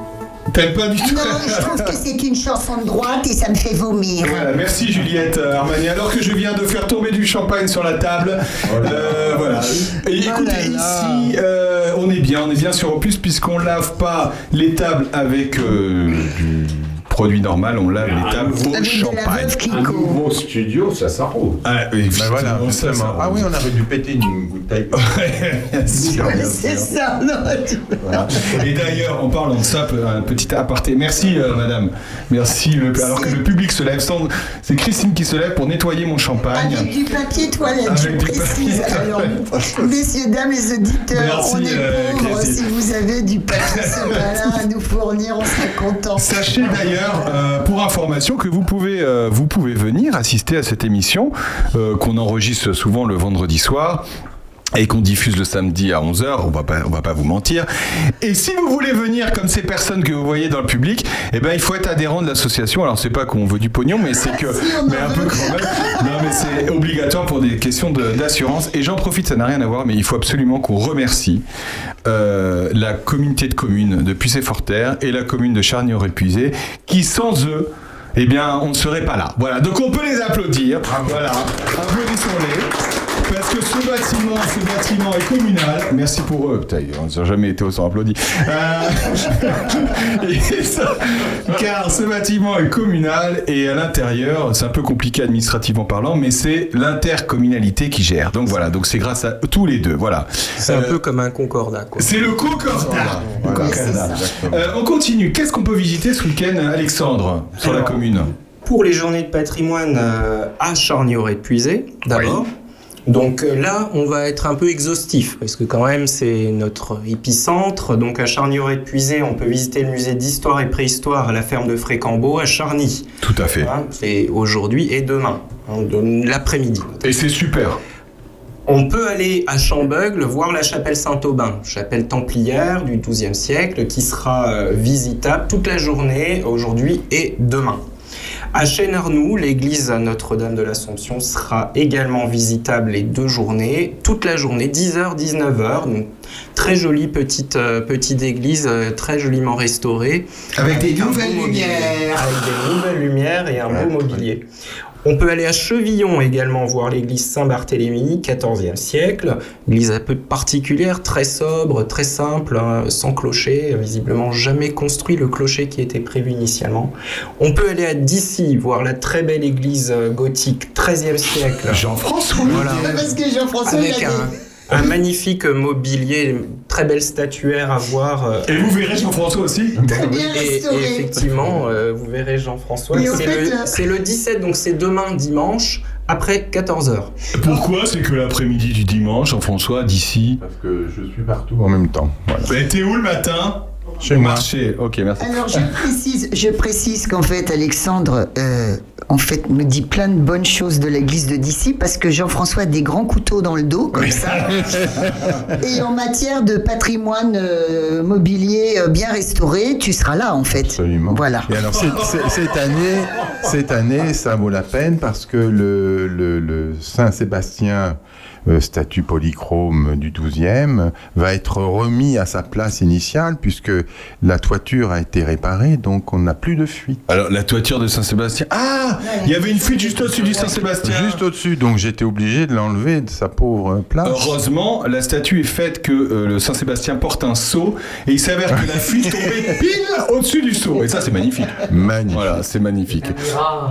T'aimes pas du tout Non, je trouve que c'est une chanson de droite et ça me fait vomir. Voilà, merci Juliette euh, Armani. Alors que je viens de faire tomber du champagne sur la table, euh, voilà. Et écoutez, ici, euh, on est bien, on est bien sur Opus puisqu'on lave pas les tables avec euh, du produit normal, on lave les tables au champagne. Un nouveau studio, ça s'arrose. Ah, oui, Ben voilà, ça, Ah oui, on aurait dû péter une (laughs) C'est ça, non, tu- Voilà. Et d'ailleurs, en parlant de ça, un petit aparté. Merci, euh, madame. Merci. le- alors que le public se lève, sans- c'est Christine qui se lève pour nettoyer mon champagne. Avec du papier toilette, Avec je du précise. papier Alors, toilette. messieurs, dames, les auditeurs, Merci, on est euh, pauvres. Christine. Si vous avez du papier (laughs) à nous fournir, on serait content. Sachez d'ailleurs euh, pour information, que vous pouvez, euh, vous pouvez venir assister à cette émission qu'on enregistre souvent le vendredi soir et qu'on diffuse le samedi à 11h, on va pas on va pas vous mentir. Et si vous voulez venir comme ces personnes que vous voyez dans le public, eh ben il faut être adhérent de l'association. Alors c'est pas qu'on veut du pognon mais c'est que (laughs) mais un peu quand même. Non mais c'est obligatoire pour des questions d'assurance et j'en profite, ça n'a rien à voir mais il faut absolument qu'on remercie euh, la communauté de communes de Puissé-Forterre et la commune de Charnier-Épuisé qui sans eux eh bien, on ne serait pas là. Voilà, donc on peut les applaudir. Voilà, applaudissons-les. Parce que ce bâtiment, ce bâtiment est communal. Merci pour eux. Putain, ils n'ont jamais été autant applaudis. Euh, (laughs) ça- car ce bâtiment est communal et à l'intérieur, c'est un peu compliqué administrativement parlant, mais c'est l'intercommunalité qui gère. Donc voilà, donc c'est grâce à tous les deux. Voilà. C'est un Euh, peu comme un concordat. c'est le Concordat. Le Concordat. Euh, on continue. Qu'est-ce qu'on peut visiter ce week-end, Alexandre, sur la commune? Pour les journées de patrimoine euh, à Charnier-Épuisé, d'abord. Donc euh, là, on va être un peu exhaustif, parce que quand même, c'est notre épicentre. Donc à Charnier-Épuisé, on peut visiter le musée d'histoire et préhistoire à la ferme de Frécambeau à Charny. Tout à fait. Hein, c'est aujourd'hui et demain, hein, de l'après-midi. Et c'est super. On peut aller à Chambeugle voir la chapelle Saint-Aubin, chapelle templière du XIIe siècle, qui sera euh, visitable toute la journée, aujourd'hui et demain. À Chêne-Arnoux, l'église Notre-Dame de l'Assomption sera également visitable les deux journées, toute la journée, 10h, 19h. Donc, très jolie petite, euh, petite église, euh, très joliment restaurée. Avec des nouvelles lumières. Avec des nouvelles lumières et un beau mobilier. On peut aller à Chevillon également voir l'église Saint-Barthélemy, 14e siècle. Église un peu particulière, très sobre, très simple, hein, sans clocher, visiblement jamais construit le clocher qui était prévu initialement. On peut aller à Dissy voir la très belle église gothique, 13e siècle. Jean-François Voilà. Parce que Jean-François, il Avec a un. Un magnifique mobilier, une très belle statuaire à voir. euh, Et vous verrez Jean-François aussi Très bien et, effectivement, euh, vous verrez Jean-François. Au C'est fait, le, euh, c'est le 17, donc c'est demain dimanche, après 14h. Pourquoi C'est que l'après-midi du dimanche, Jean-François, d'ici? Parce que je suis partout en même temps. Voilà. T'es où le matin? Chez Au moi. marché. Ok, merci. Alors je précise, je précise qu'en fait Alexandre euh, en fait me dit plein de bonnes choses de l'église de d'ici parce que Jean-François a des grands couteaux dans le dos comme ça. (laughs) Et en matière de patrimoine euh, mobilier euh, bien restauré, tu seras là en fait. Absolument. Voilà. Et alors cette année, cette année, ça vaut la peine parce que le, le- le Saint-Sébastien, euh, statue polychrome du 12e, va être remis à sa place initiale puisque la toiture a été réparée, donc on n'a plus de fuite. Alors, la toiture de Saint-Sébastien. Ah Il y avait une fuite juste au-dessus du Saint-Sébastien. Juste au-dessus, donc j'étais obligé de l'enlever de sa pauvre place. Heureusement, la statue est faite que euh, le Saint-Sébastien porte un seau et il s'avère que la fuite (laughs) tombait pile au-dessus du seau. Et ça, c'est magnifique. Magnifique. Voilà, c'est magnifique.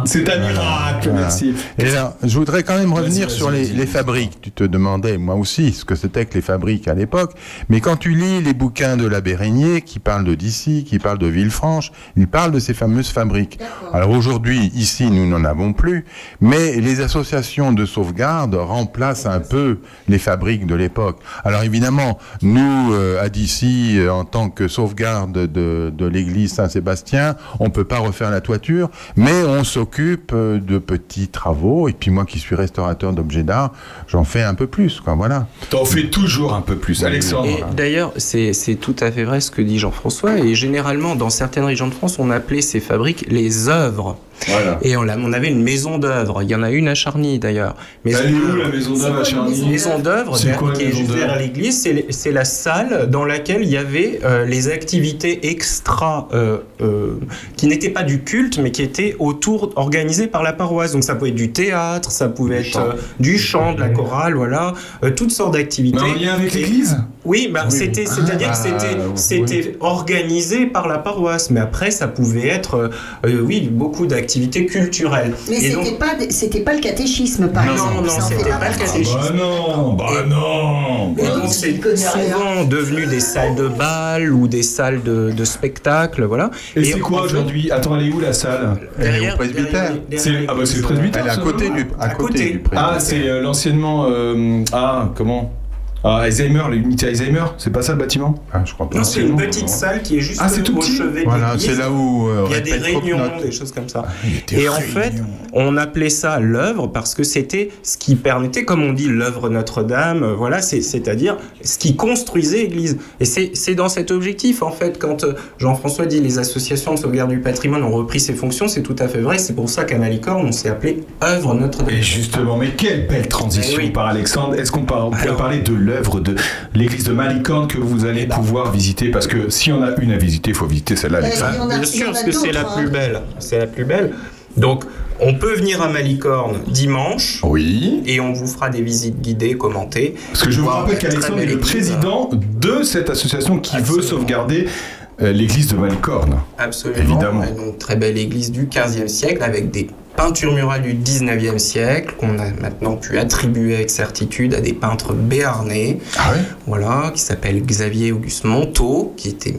C'est un miracle, Voilà. merci. Et là, je voudrais quand même revenir sur les, les fabriques. Tu te demandais, moi aussi, ce que c'était que les fabriques à l'époque. Mais quand tu lis les bouquins de l'abbé Régnier, qui parlent de d'ici, qui parlent de Villefranche, ils parlent de ces fameuses fabriques. Alors aujourd'hui, ici, nous n'en avons plus, mais les associations de sauvegarde remplacent un peu les fabriques de l'époque. Alors évidemment, nous, euh, à d'ici, euh, en tant que sauvegarde de, de l'église Saint-Sébastien, on peut pas refaire la toiture, mais on s'occupe euh, de petits travaux. Et puis moi, qui suis restaurateur d'objets d'art, j'en fais un peu plus, quoi. Voilà. T'en fais toujours un peu plus, Alexandre. Et d'ailleurs, c'est c'est tout à fait vrai ce que dit Jean-François. Et généralement, dans certaines régions de France, on appelait ces fabriques les œuvres. Voilà. Et on, avait une maison d'œuvre. Il y en a une à Charny d'ailleurs. Elle est où, d'œuvre. la maison d'œuvre à Charny Maison d'œuvre, qui est juste derrière l'église, c'est la salle dans laquelle il y avait euh, les activités extra euh, euh, qui n'étaient pas du culte, mais qui étaient autour organisées par la paroisse. Donc ça pouvait être du théâtre, ça pouvait être euh, du chant, de la chorale, voilà, toutes sortes d'activités. Mais en lien avec l'église Oui, bah, Oui. c'était, c'est-à-dire Ah, que c'était, oui. c'était organisé par la paroisse, mais après ça pouvait être, oui, beaucoup d'activités culturelles. Mais c'était donc- pas, c'était pas le catéchisme par Non, exemple. non, fait c'était pas pas le catéchisme. Bah non, bah non. Et bah donc, c'est souvent devenu des salles de bal ou des salles de, de spectacle, voilà. Et, c'est quoi aujourd'hui? Attends, elle est où la salle? Derrière- presbytère. derrière- derrière C'est- Ah bah c'est le presbytère. Elle est à côté non? du, à À côté du presbytère. Ah, c'est euh, l'anciennement. euh, ah, comment? Alzheimer, l'unité Alzheimer, c'est pas ça le bâtiment? Ah, je crois pas. Non, c'est une petite salle qui est juste Ah, c'est tout au petit? chevet de Voilà, c'est là où, euh, il y a des réunions, des choses comme ça. des Et en fait, on appelait ça l'œuvre parce que c'était ce qui permettait, comme on dit, l'œuvre Notre-Dame. euh, Voilà, c'est- c'est-à-dire ce qui construisait l'église. Et c'est c'est dans cet objectif, en fait, quand euh, Jean-François dit les associations de sauvegarde du patrimoine ont repris ses fonctions, c'est tout à fait vrai. C'est pour ça qu'à Malicorne, on s'est appelé œuvre Notre-Dame. Et justement, mais quelle belle transition Eh oui. par Alexandre. Est-ce qu'on Alors- parler de l'œuvre de l'église de Malicorne que vous allez pouvoir visiter Parce que si on a une à visiter, il faut visiter celle-là, Bien sûr, parce que c'est la plus hein. belle. C'est la plus belle. Donc, on peut venir à Malicorne dimanche. Oui. Et on vous fera des visites guidées, commentées. Parce que je vous rappelle qu'Alexandre est le président de cette association qui veut sauvegarder euh, l'église de Malicorne. Absolument. Évidemment. Et donc, très belle église du 15e siècle avec des peintures murales du 19e siècle qu'on a maintenant pu attribuer avec certitude à des peintres béarnais. Ah ouais? Voilà, qui s'appelle Xavier Auguste Monteau, qui était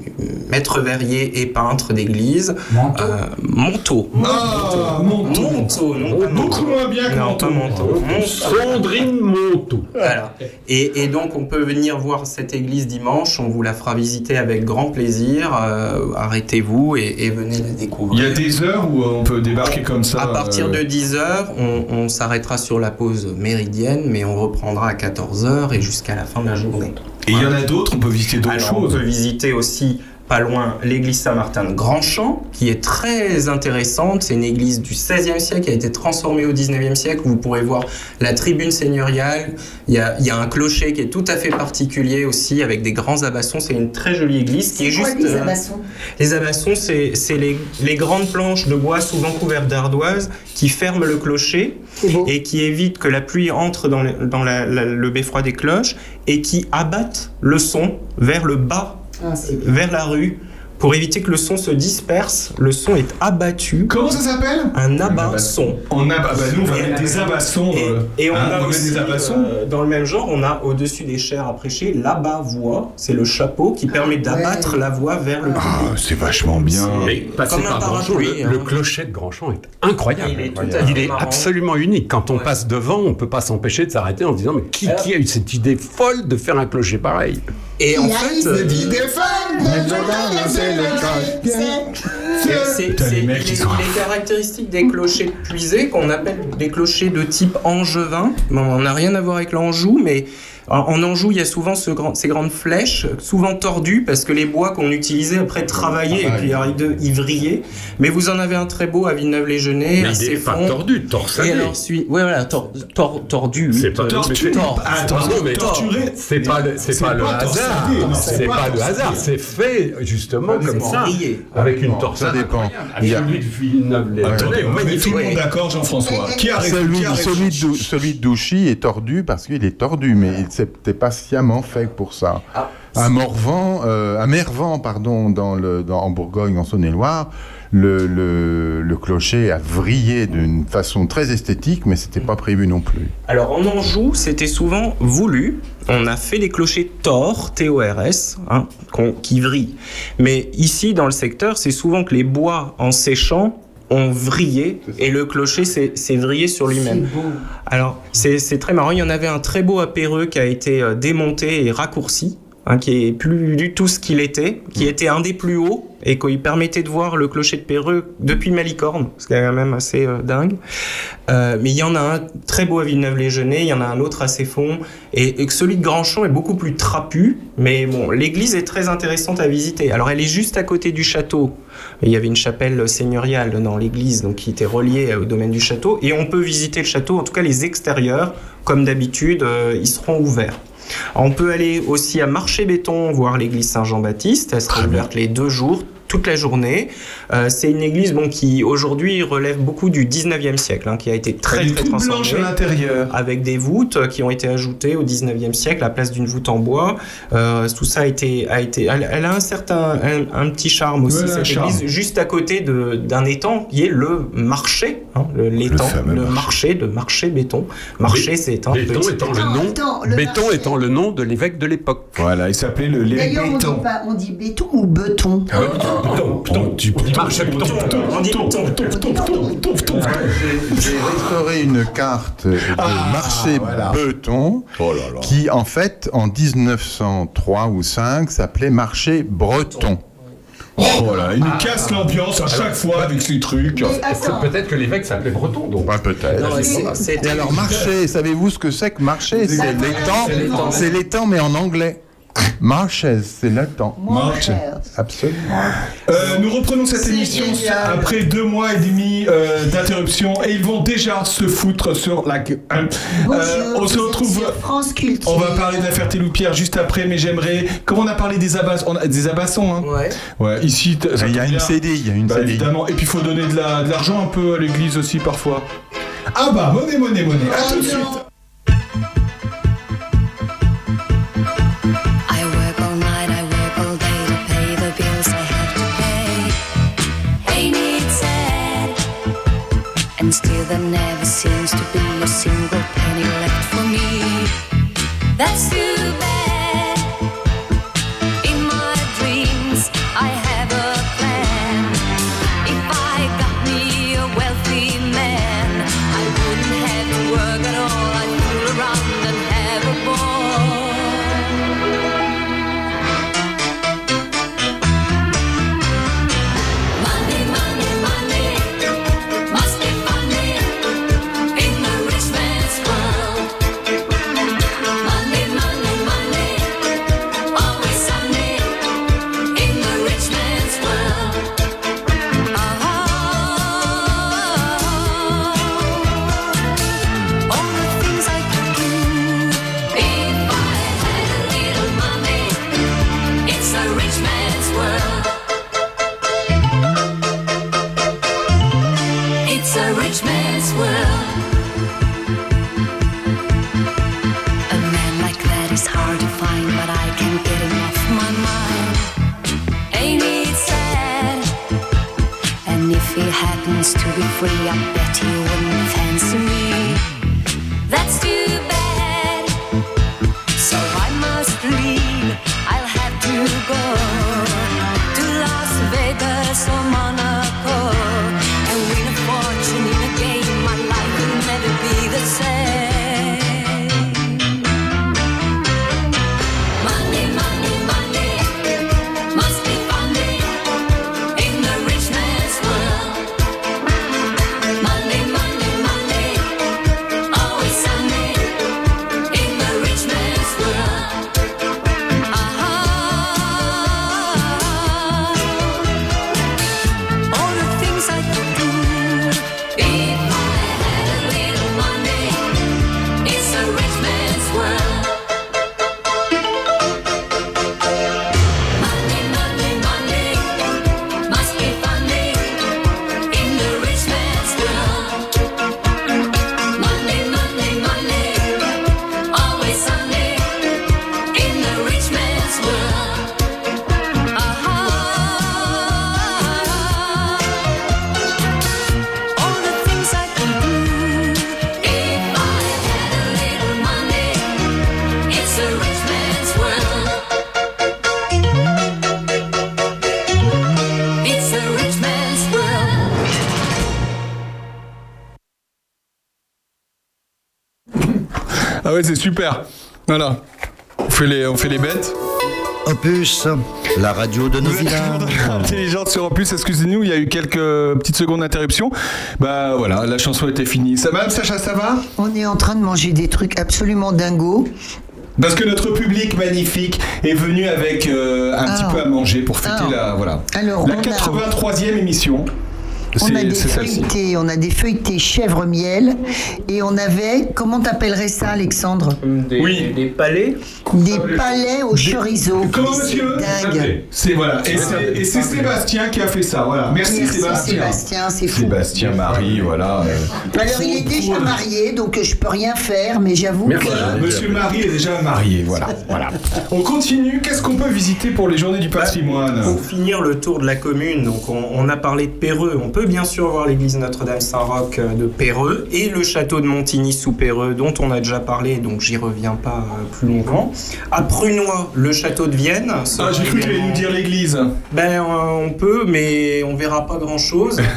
maître verrier et peintre d'église. Manteau? Euh, Monteau. Ah, Monteau. Monteau, non pas Beaucoup Monteau. moins bien que Monteau. Monteau. Monteau. Sandrine Monteau. Voilà. Et, et donc, on peut venir voir cette église dimanche. On vous la fera visiter avec grand plaisir. Euh, Arrêtez-vous et, et venez la découvrir. Il y a des heures où euh, on peut débarquer comme ça. À partir de euh, 10h, on, on s'arrêtera sur la pause méridienne, mais on reprendra à 14h et jusqu'à la fin de la journée. Et il y en a d'autres, on peut visiter d'autres Alors, on choses. peut visiter aussi pas loin l'église Saint-Martin de Grandchamp, qui est très intéressante. C'est une église du XVIe siècle qui a été transformée au XIXe siècle. Vous pourrez voir la tribune seigneuriale. Il y a, il y a un clocher qui est tout à fait particulier aussi, avec des grands abassons. C'est une très jolie église qui est C'est quoi juste. les euh, abassons? les abassons, c'est c'est les, les grandes planches de bois, souvent couvertes d'ardoise, qui ferment le clocher et qui évitent que la pluie entre dans, le- dans la- la- le beffroi des cloches et qui abattent le son vers le bas, Ah, vers la rue. Pour éviter que le son se disperse, le son est abattu. Comment ça s'appelle? Un abat-son. On a, bah, nous, on va Et- mettre des abassons. Et, euh, et on hein, a va mettre aussi, des abassons. euh, dans le même genre, on a au-dessus des chairs à prêcher l'abat-voix. C'est le chapeau qui permet d'abattre ouais. la voix vers le public. Ah, c'est vachement bien. Passer Comme un par Grandchamp, parapluie, le, hein. le clocher de Grandchamp est incroyable. Il est tout à à fait Il est absolument unique. Quand on passe devant, on peut pas s'empêcher de s'arrêter en se disant mais qui, qui a eu cette idée folle de faire un clocher pareil? Et en fait, c'est les mecs, il, ils est, sont- il est caractéristique des clochers puisés qu'on appelle des clochers de type angevin. Bon, on n'a rien à voir avec l'Anjou, mais en, en Anjou, il y a souvent ce grand- ces grandes flèches, souvent tordues, parce que les bois qu'on utilisait après travaillaient et puis ils ils vrillaient. Mais vous en avez un très beau à Villeneuve-les-Genêts, Mais assez il est pas fond. tordu, torsadé. Et alors, celui, ouais, voilà, tor- tor- tordu. C'est pas tordu. tor- Attends, Pardon, mais torturé. c'est pas le, c'est pas le hasard. c'est pas le hasard. C'est fait justement comme ça, avec une Ça torsade. dépend. incroyable. Il y a- Celui de Villeneuve-les-Genêt, Attendez, on va mettre tout le monde d'accord, Jean-François. Qui a celui de Douchy est tordu parce qu'il est tordu, mais c'était pas sciemment fait pour ça. Ah, À Morvan, euh, à Mervan, pardon, dans le, dans, en Bourgogne, en Saône-et-Loire, le, le, le clocher a vrillé d'une façon très esthétique, mais c'était pas prévu non plus. Alors en Anjou, c'était souvent voulu. On a fait des clochers Thor, T-O-R-S, hein, qui vrillent. Mais ici, dans le secteur, c'est souvent que les bois, en séchant, ont vrillé et le clocher s'est vrillé sur lui-même. Alors, c'est très marrant. Il y en avait un très beau à Péreux qui a été euh, démonté et raccourci, hein, qui est plus du tout ce qu'il était, qui était un des plus hauts et qui permettait de voir le clocher de Péreux depuis Malicorne, ce qui est quand même assez euh, dingue. Euh, mais il y en a un très beau à Villeneuve-les-Genêts, il y en a un autre assez fond, et, et que celui de Grandchamp est beaucoup plus trapu, mais bon, l'église est très intéressante à visiter. Alors elle est juste à côté du château. Il y avait une chapelle seigneuriale dans l'église, donc qui était reliée au domaine du château, et on peut visiter le château, en tout cas les extérieurs, comme d'habitude, euh, ils seront ouverts. On peut aller aussi à Marché Béton voir l'église Saint-Jean-Baptiste. Elle sera ouverte les deux jours, toute la journée. Euh, c'est une église bon, qui aujourd'hui relève beaucoup du 19e siècle, hein, qui a été très Elle très transformée. à l'intérieur. Avec des voûtes euh, qui ont été ajoutées au 19e siècle à la place d'une voûte en bois. Euh, tout ça a été. A été elle, elle a un certain. Un, un petit charme aussi, Ouais, cette charme. église, juste à côté de- d'un étang qui est le marché. hein, le- l'étang, le, marché de marché béton. Marché, c'est un Béton petit- étant le nom, attends, le béton marché- étant le nom de l'évêque de l'époque. Voilà, il s'appelait le l'évêque D'ailleurs, on dit, Béton. pas, on dit béton ou beton Ah tu. J'ai restauré une carte de Ah, marché Beton qui, en fait, en 1903 ou 5, s'appelait marché breton. Oh là, il nous casse l'ambiance à chaque fois avec ces trucs. C'est peut-être que l'évêque s'appelait Breton, donc. Ouais, peut-être. Et alors, marché, savez-vous ce que c'est que marché C'est l'étang, C'est l'étang. c'est l'étang, mais en anglais. Marshes, c'est l'étang. Marches. Absolument. Euh, nous reprenons cette émission génial. après deux mois et demi euh, d'interruption et ils vont déjà se foutre sur la gueule. hein. Bonjour, Euh, on se retrouve. sur France Culture. On va parler de la Ferté-Loupière juste après, mais j'aimerais. Comme on a parlé des abassons, on a des abassons, hein. Ouais. Ouais, ici. Il y a une. CDI, il y a une Bah, CDI. évidemment. Et puis il faut donner de la- de l'argent un peu à l'église aussi parfois. Ah bah, monnaie, monnaie, monnaie. À tout de suite. And still there never seems to be a single penny left for me. That's too bad. Super. Voilà. On fait les, on fait les bêtes. Opus, la radio de nos villages. (laughs) Intelligente sur Opus, excusez-nous, il y a eu quelques petites secondes d'interruption. Bah voilà, la chanson était finie. Ça va, Sacha, ça va? On est en train de manger des trucs absolument dingos. Parce que notre public magnifique est venu avec euh, un petit Ah. peu à manger pour fêter Ah. la, voilà. Alors, la on a- 83e émission. On a des feuilletés, on a des feuilletés chèvre miel et on avait, comment t'appellerais ça Alexandre Des, Oui. des palais Des palais au chorizo. Comment monsieur dingue. C'est voilà. Et c'est- Et c'est Sébastien qui a fait ça. Voilà. Merci, Merci Sébastien. Sébastien, c'est fou. Sébastien Marie, voilà. euh. Alors il est déjà marié, donc je peux rien faire, mais j'avoue que... Voilà, Monsieur Marie est déjà marié, voilà. voilà. On continue. Qu'est-ce qu'on peut visiter pour les journées du patrimoine? Pour finir le tour de la commune, donc on, on a parlé de Péreux, on peut peut bien sûr voir l'église Notre-Dame-Saint-Roch euh, de Péreux et le château de Montigny sous Péreux dont on a déjà parlé, donc j'y reviens pas euh, plus longtemps. À Prunois, le château de Vienne. Ah, j'ai cru que tu allais nous dire l'église. Ben, euh, on peut, mais on verra pas grand-chose. (laughs)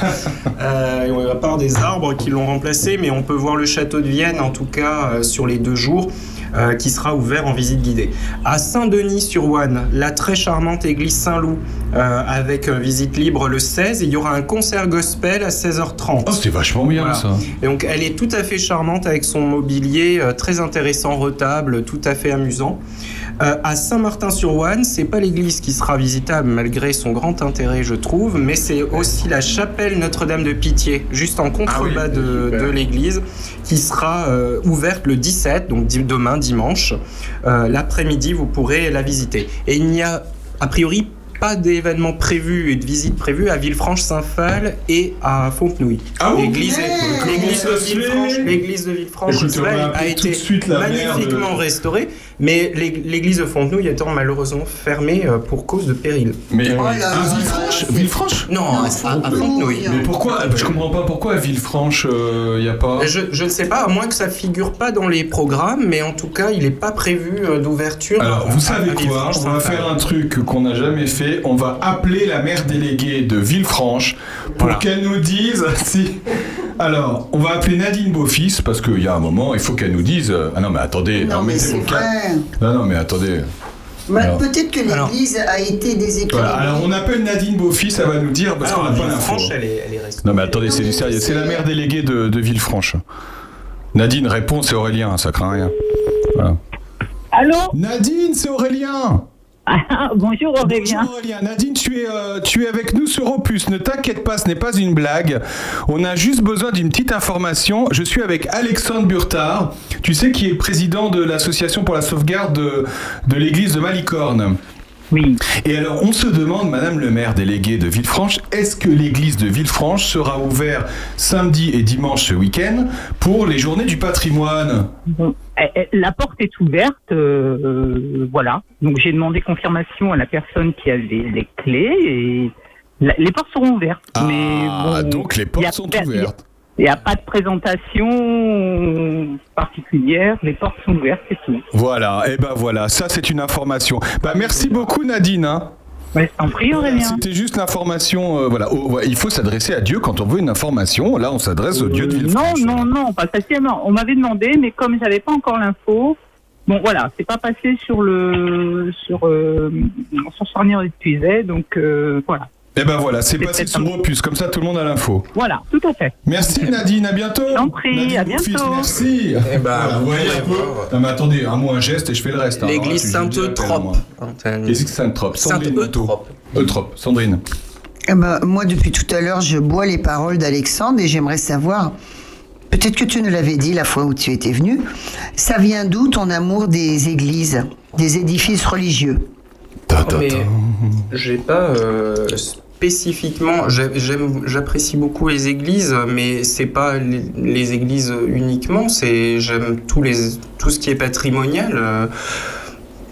Euh, va part des arbres qui l'ont remplacé, mais on peut voir le château de Vienne, en tout cas sur les deux jours, euh, qui sera ouvert en visite guidée. À Saint-Denis-sur-Ouane, la très charmante église Saint-Loup, euh, avec euh, visite libre le 16, et il y aura un concert gospel à 16h30. Oh, c'est vachement bien Voilà. ça. Et donc elle est tout à fait charmante avec son mobilier euh, très intéressant, retable, tout à fait amusant. Euh, à Saint-Martin-sur-Ouane, c'est pas l'église qui sera visitable malgré son grand intérêt, je trouve, mais c'est aussi la chapelle Notre-Dame de Pitié, juste en contrebas de, de l'église, qui sera euh, ouverte le 17, donc demain dimanche. Euh, L'après-midi, vous pourrez la visiter. Et il n'y a a priori pas d'événements prévus et de visites prévues à Villefranche-Saint-Phal et à Fontenouille. Ah L'église de Villefranche, l'église de Villefranche a été magnifiquement de- restaurée, mais l'ég- l'église de Fontenouille étant malheureusement fermée euh, pour cause de péril. Mais Oh là à Villefranche Villefranche Non, à, à Fontenouille. Mais pourquoi Je comprends pas pourquoi à Villefranche il n'y a pas. Je, je ne sais pas, à moins que ça figure pas dans les programmes, mais en tout cas, il n'est pas prévu euh, d'ouverture. Alors, vous savez quoi? On va faire un truc qu'on n'a jamais fait. On va appeler la maire déléguée de Villefranche pour qu'elle nous dise si. Alors, on va appeler Nadine Beaufils parce qu'il y a un moment, il faut qu'elle nous dise. euh, Ah non, mais attendez, Non, mais mettez c'est vrai. Non, non, mais attendez. Bah, Alors- Peut-être que l'église a été déséquilibrée. Voilà, alors on appelle Nadine Beaufils, elle va nous dire parce qu'on n'a pas l'info. Elle est, elle est restée. Non mais attendez, c'est du sérieux. C'est la maire déléguée de, de Villefranche. Nadine répond, c'est Aurélien, ça craint rien. Voilà. Allô? Nadine, c'est Aurélien Bonjour Aurélien. Bonjour Aurélien. Nadine, tu es, euh, tu es avec nous sur Opus. Ne t'inquiète pas, ce n'est pas une blague. On a juste besoin d'une petite information. Je suis avec Alexandre Burtard, tu sais, qui est président de l'association pour la sauvegarde de, de l'église de Malicorne. Oui. Et alors, on se demande, Madame le maire délégué de Villefranche, est-ce que l'église de Villefranche sera ouverte samedi et dimanche ce week-end pour les journées du patrimoine? Bon, eh, eh, la porte est ouverte, euh, voilà. Donc j'ai demandé confirmation à la personne qui avait les clés et la- les portes seront ouvertes. Ah, donc les portes sont ouvertes. Il n'y a pas de présentation particulière, les portes sont ouvertes, c'est tout. Voilà, et ben voilà, ça c'est une information. Bah merci beaucoup Nadine. Hein. Ouais. C'était juste l'information, euh, voilà. Oh, ouais, il faut s'adresser à Dieu quand on veut une information. Là, on s'adresse au Dieu de Villefranche. Non, non, non, pas spécialement. On m'avait demandé, mais comme j'avais pas encore l'info, bon voilà, c'est pas passé sur le sur euh, sur Charnier et Puiset, donc euh, voilà. Et ben voilà, c'est passé sur Opus, comme ça tout le monde a l'info. Voilà, tout à fait. Merci Nadine, à bientôt. J'en prie, Nadine à bientôt. merci. Eh ben, vous voyez un peu. Non mais attendez, un mot, un geste et je fais le reste. hein. L'église dis Sainte-Eutrope. L'église Sainte-Eutrope. Sandrine Moto. Sainte-Eutrope. Eutrope, Sandrine. Eh ben, moi, depuis tout à l'heure, je bois les paroles d'Alexandre et j'aimerais savoir, peut-être que tu nous l'avais dit la fois où tu étais venu, ça vient d'où ton amour des églises, des édifices religieux? Mais j'ai pas euh, spécifiquement. J'apprécie beaucoup les églises, mais c'est pas les, églises uniquement. C'est j'aime tous les tout ce qui est patrimonial.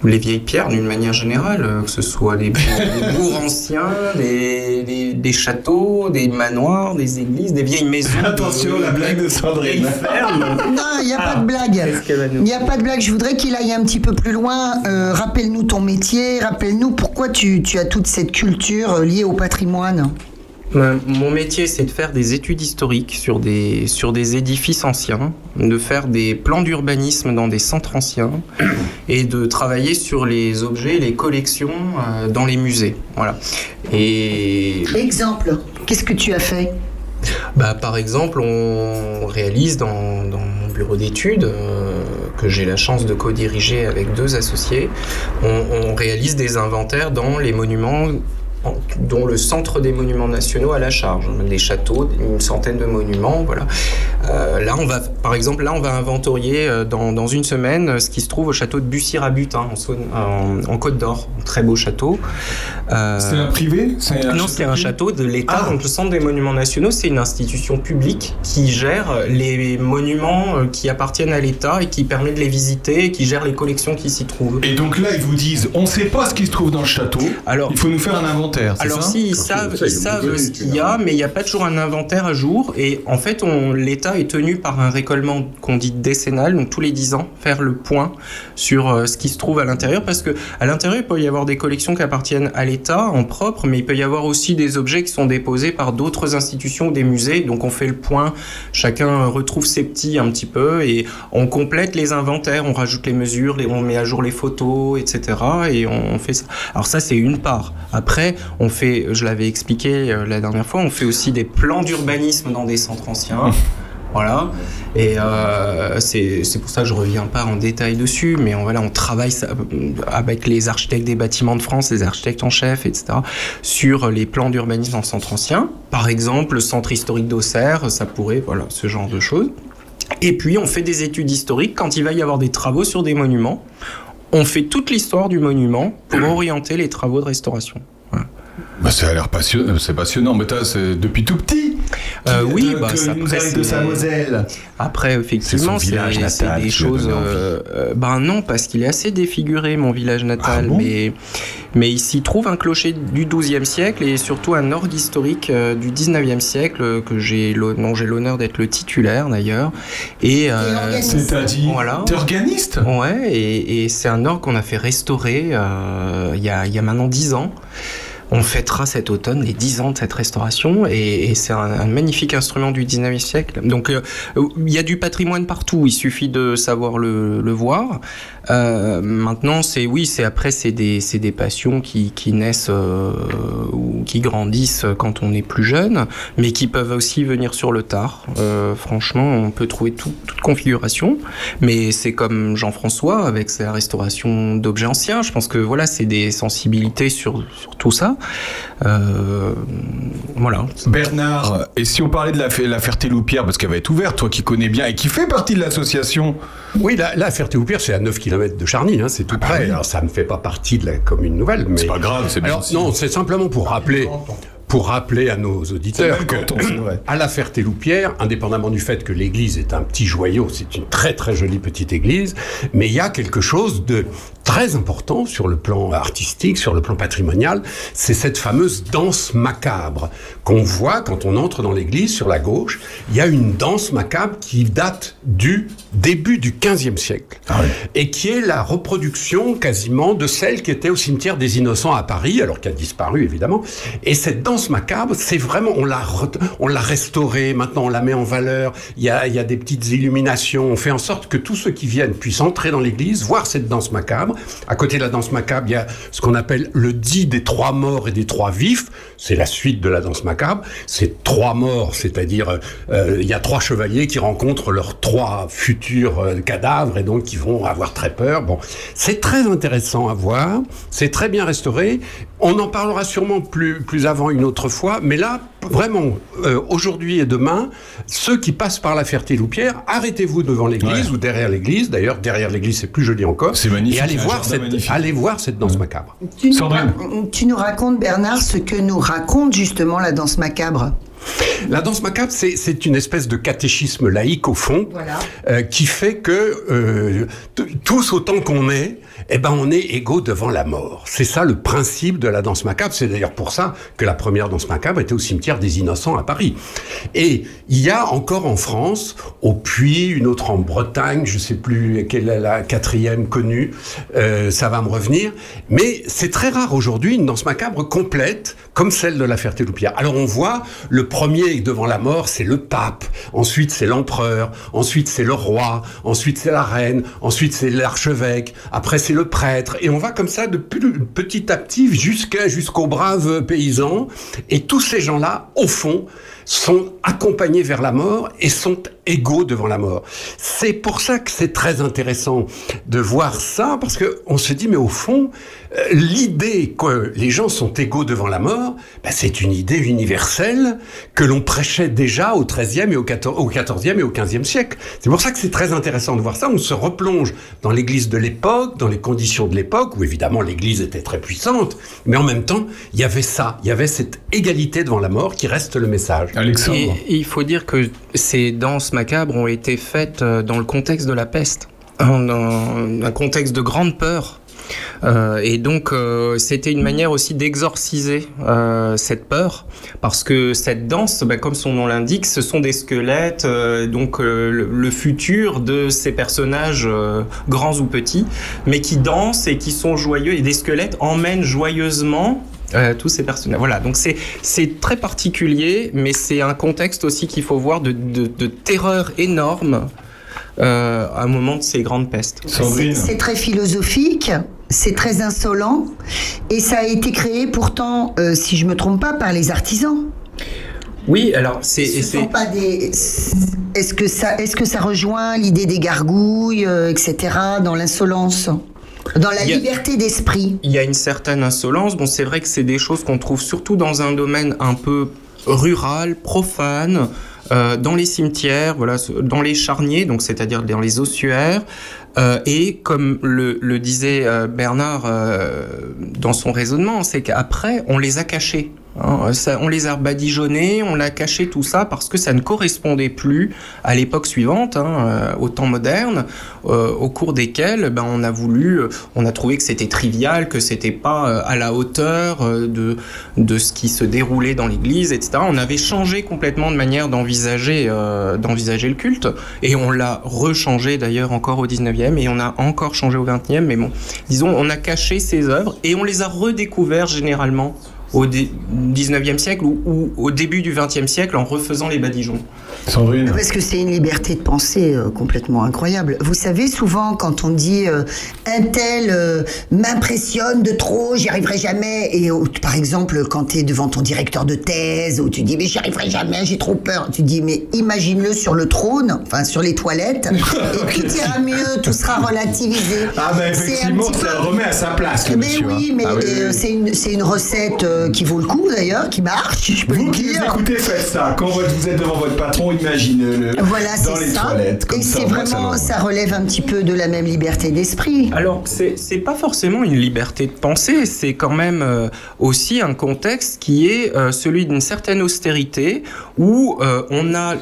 Les vieilles pierres d'une manière générale, euh, que ce soit des, (laughs) bourgs- anciens, des, des- des châteaux, des manoirs, des églises, des vieilles maisons. Attention, la blague de Sandrine. Non, il n'y a Ah, pas de blague. va nous- Il n'y a pas de blague. Je voudrais qu'il aille un petit peu plus loin. Euh, rappelle-nous ton métier. Rappelle-nous pourquoi tu, tu as toute cette culture euh, liée au patrimoine. Mon métier, c'est de faire des études historiques sur des, sur des édifices anciens, de faire des plans d'urbanisme dans des centres anciens (clears throat) et de travailler sur les objets, les collections euh, dans les musées. Voilà. Et Exemple, qu'est-ce que tu as fait? Bah, par exemple, on réalise dans, dans mon bureau d'études, euh, que j'ai la chance de co-diriger avec deux associés, on, on réalise des inventaires dans les monuments en- dont le centre des monuments nationaux a la charge, des châteaux, une centaine de monuments, voilà. Euh, là, on va, par exemple, là, on va inventorier euh, dans, dans une semaine euh, ce qui se trouve au château de Bussy-Rabutin en, Saône- en, en Côte d'Or, très beau château. Euh, C'est un privé? Non, c'est un château de l'État. Ah. Donc, le Centre des Monuments Nationaux, c'est une institution publique qui gère les monuments qui appartiennent à l'État et qui permet de les visiter et qui gère les collections qui s'y trouvent. Et donc là, ils vous disent, on ne sait pas ce qui se trouve dans le château. Alors, il faut nous faire un inventaire. Alors ça si, ils savent, ils savent ce qu'il y a, mais il n'y a pas toujours un inventaire à jour. Et en fait, on- l'État est tenu par un récollement qu'on dit décennal, donc tous les 10 ans, faire le point sur euh, ce qui se trouve à l'intérieur. Parce que à l'intérieur, il peut y avoir des collections qui appartiennent à l'État en propre, mais il peut y avoir aussi des objets qui sont déposés par d'autres institutions ou des musées. Donc on fait le point, chacun retrouve ses petits un petit peu et on complète les inventaires, on rajoute les mesures, on met à jour les photos, etc. Et on, on fait ça. Alors ça, c'est une part. Après, on fait, je l'avais expliqué euh, la dernière fois, on fait aussi des plans d'urbanisme dans des centres anciens. (laughs) Voilà. Et euh, c'est pour ça que je reviens pas en détail dessus, mais on, voilà, on travaille ça, euh, avec les architectes des bâtiments de France, les architectes en chef, etc., sur les plans d'urbanisme en centre ancien. Par exemple, le centre historique d'Auxerre, ça pourrait, voilà, ce genre de choses. Et puis, on fait des études historiques quand il va y avoir des travaux sur des monuments. On fait toute l'histoire du monument pour (coughs) orienter les travaux de restauration. Bah, ça a l'air passionnant, c'est passionnant, mais c'est depuis tout petit. Euh, oui, que- bah, que ça, nous après, de sa Moselle. Après, effectivement, C'est natal des choses. euh, euh, ben non, parce qu'il est assez défiguré, mon village natal. Ah bon? mais, mais il s'y trouve un clocher du XIIe siècle et surtout un orgue historique euh, du XIXe siècle euh, que j'ai dont j'ai l'honneur d'être le titulaire d'ailleurs. Et euh, C'est-à-dire, voilà. t'es organiste Ouais, et, et c'est un orgue qu'on a fait restaurer euh, il y, a, il y a maintenant 10 ans. On fêtera cet automne les 10 ans de cette restauration et, et c'est un, un magnifique instrument du 19e siècle. Donc euh, il y a du patrimoine partout, il suffit de savoir le, le voir. Euh, maintenant, c'est oui, c'est après, c'est des, des passions qui, qui naissent euh, ou qui grandissent quand on est plus jeune, mais qui peuvent aussi venir sur le tard. Euh, franchement, on peut trouver tout- toute configuration, mais c'est comme Jean-François avec sa restauration d'objets anciens. Je pense que voilà, c'est des sensibilités sur, sur tout ça. Euh, voilà. Bernard, et si on parlait de la, fe- la Ferté-Loupière, parce qu'elle va être ouverte, toi qui connais bien et qui fait partie de l'association Oui, la, la Ferté-Loupière, c'est à 9 km de Charny, hein, c'est tout près. Alors, ça ne fait pas partie de la commune nouvelle. mais C'est pas grave, c'est bien. Non, c'est simplement pour rappeler. Pour rappeler à nos auditeurs que, canton, (clears throat) à la Ferté-Loupière, indépendamment du fait que l'église est un petit joyau, c'est une très très jolie petite église, mais il y a quelque chose de très important sur le plan artistique, sur le plan patrimonial, c'est cette fameuse danse macabre qu'on voit quand on entre dans l'église sur la gauche. Il y a une danse macabre qui date du début du XVe siècle et qui est la reproduction quasiment de celle qui était au cimetière des Innocents à Paris, alors qui a disparu évidemment. Et cette danse macabre, c'est vraiment, on l'a, on l'a restaurée, maintenant on la met en valeur, il y a, il y a des petites illuminations, on fait en sorte que tous ceux qui viennent puissent entrer dans l'église, voir cette danse macabre. À côté de la danse macabre, il y a ce qu'on appelle le dit des trois morts et des trois vifs, c'est la suite de la danse macabre. C'est trois morts, c'est-à-dire euh, il y a trois chevaliers qui rencontrent leurs trois futurs euh, cadavres et donc qui vont avoir très peur. Bon, c'est très intéressant à voir, c'est très bien restauré. On en parlera sûrement plus, plus avant une autre fois, mais là, vraiment, euh, aujourd'hui et demain, ceux qui passent par la Ferté-Loupière, arrêtez-vous devant l'église ou derrière l'église. D'ailleurs, derrière l'église, c'est plus joli encore. C'est magnifique, Et allez voir, cette, magnifique. allez voir cette danse macabre. Tu nous, tu nous racontes, Bernard, ce que nous raconte justement la danse macabre. La danse macabre, c'est c'est une espèce de catéchisme laïque au fond, Voilà. euh, qui fait que euh, tous autant qu'on est, eh ben on est égaux devant la mort. C'est ça le principe de la danse macabre. C'est d'ailleurs pour ça que la première danse macabre était au cimetière des Innocents à Paris. Et il y a encore en France, au Puy, une autre en Bretagne, je sais plus quelle est la quatrième connue, euh, ça va me revenir. Mais c'est très rare aujourd'hui une danse macabre complète comme celle de la Ferté-Loupière. Alors on voit le premier devant la mort, c'est le pape. Ensuite c'est l'empereur. Ensuite c'est le roi. Ensuite c'est la reine. Ensuite c'est l'archevêque. Après c'est le prêtre. Et on va comme ça de petit à petit jusqu'à jusqu'aux braves paysans. Et tous ces gens-là, au fond, sont accompagnés vers la mort et sont égaux devant la mort. C'est pour ça que c'est très intéressant de voir ça, parce que on se dit, mais au fond, euh, l'idée que les gens sont égaux devant la mort, ben, c'est une idée universelle que l'on prêchait déjà au XIIIe et au XIV au XIVe et au XVe siècle. C'est pour ça que c'est très intéressant de voir ça. On se replonge dans l'église de l'époque, dans les conditions de l'époque, où évidemment l'église était très puissante, mais en même temps, il y avait ça, il y avait cette égalité devant la mort qui reste le message. Alexandre. Et, et il faut dire que ces danses macabres ont été faites euh, dans le contexte de la peste, en- un contexte de grande peur. Euh, et donc, euh, c'était une manière aussi d'exorciser cette peur, parce que cette danse, bah, comme son nom l'indique, ce sont des squelettes, donc le, futur de ces personnages grands ou petits, mais qui dansent et qui sont joyeux, et des squelettes emmènent joyeusement euh, tous ces personnages. Voilà, donc c'est c'est très particulier, mais c'est un contexte aussi qu'il faut voir de, de, de terreur énorme euh, à un moment de ces grandes pestes. C'est très philosophique, c'est très insolent, et ça a été créé pourtant, euh, si je me trompe pas, par les artisans. Oui, alors c'est et Ce c'est- sont pas des. Est-ce que ça, est-ce que ça rejoint l'idée des gargouilles, euh, etc., dans l'insolence, dans la a- liberté d'esprit Il y a une certaine insolence. Bon, c'est vrai que c'est des choses qu'on trouve surtout dans un domaine un peu rural, profane, euh, dans les cimetières, voilà, dans les charniers, donc c'est-à-dire dans les ossuaires. Euh, et comme le, le disait euh, Bernard dans son raisonnement, c'est qu'après, on les a cachés. Hein. On les a badigeonnés, on a caché tout ça parce que ça ne correspondait plus à l'époque suivante, hein, euh, au temps moderne, euh, au cours desquels ben, on a voulu, euh, on a trouvé que c'était trivial, que c'était pas à la hauteur de, de ce qui se déroulait dans l'Église, etc. On avait changé complètement de manière d'envisager d'envisager le culte et on l'a rechangé d'ailleurs encore au 19e et on a encore changé au 20e, mais bon, disons, on a caché ces œuvres et on les a redécouvertes généralement au dé- 19e siècle ou, ou au début du 20e siècle en refaisant les badigeons. Sandrine Parce que c'est une liberté de pensée euh, complètement incroyable. Vous savez, souvent, quand on dit euh, un tel euh, m'impressionne de trop, j'y arriverai jamais. Et euh, par exemple, quand tu es devant ton directeur de thèse, où tu dis mais j'y arriverai jamais, j'ai trop peur. Tu dis mais imagine-le sur le trône, enfin sur les toilettes, (laughs) et puis tu iras mieux, tout sera relativisé. Ah bah effectivement, ça peu- remet à sa place, mais monsieur. oui, hein. mais Ah oui, euh, oui. c'est une, c'est une recette euh, qui vaut le coup d'ailleurs, qui marche, je peux Vous le dire. écoutez, faites ça. Quand vous êtes devant votre patron, imaginez-le Voilà, dans c'est les ça. toilettes. Comme Et ça, c'est ça vraiment, ça relève un petit peu de la même liberté d'esprit. Alors, c'est c'est pas forcément une liberté de penser, c'est quand même euh, aussi un contexte qui est euh, celui d'une certaine austérité où euh, on a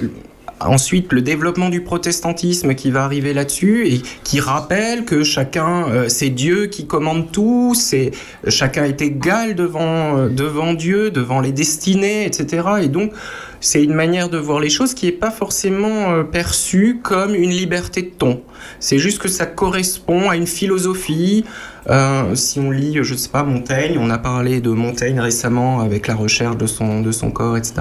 ensuite le développement du protestantisme qui va arriver là-dessus et qui rappelle que chacun, euh, c'est Dieu qui commande tout, c'est chacun est égal devant euh, devant Dieu, devant les destinées, etc. Et donc c'est une manière de voir les choses qui n'est pas forcément euh, perçue comme une liberté de ton. C'est juste que ça correspond à une philosophie. Euh, si on lit, je sais pas, Montaigne, on a parlé de Montaigne récemment avec la recherche de son, de son corps, etc.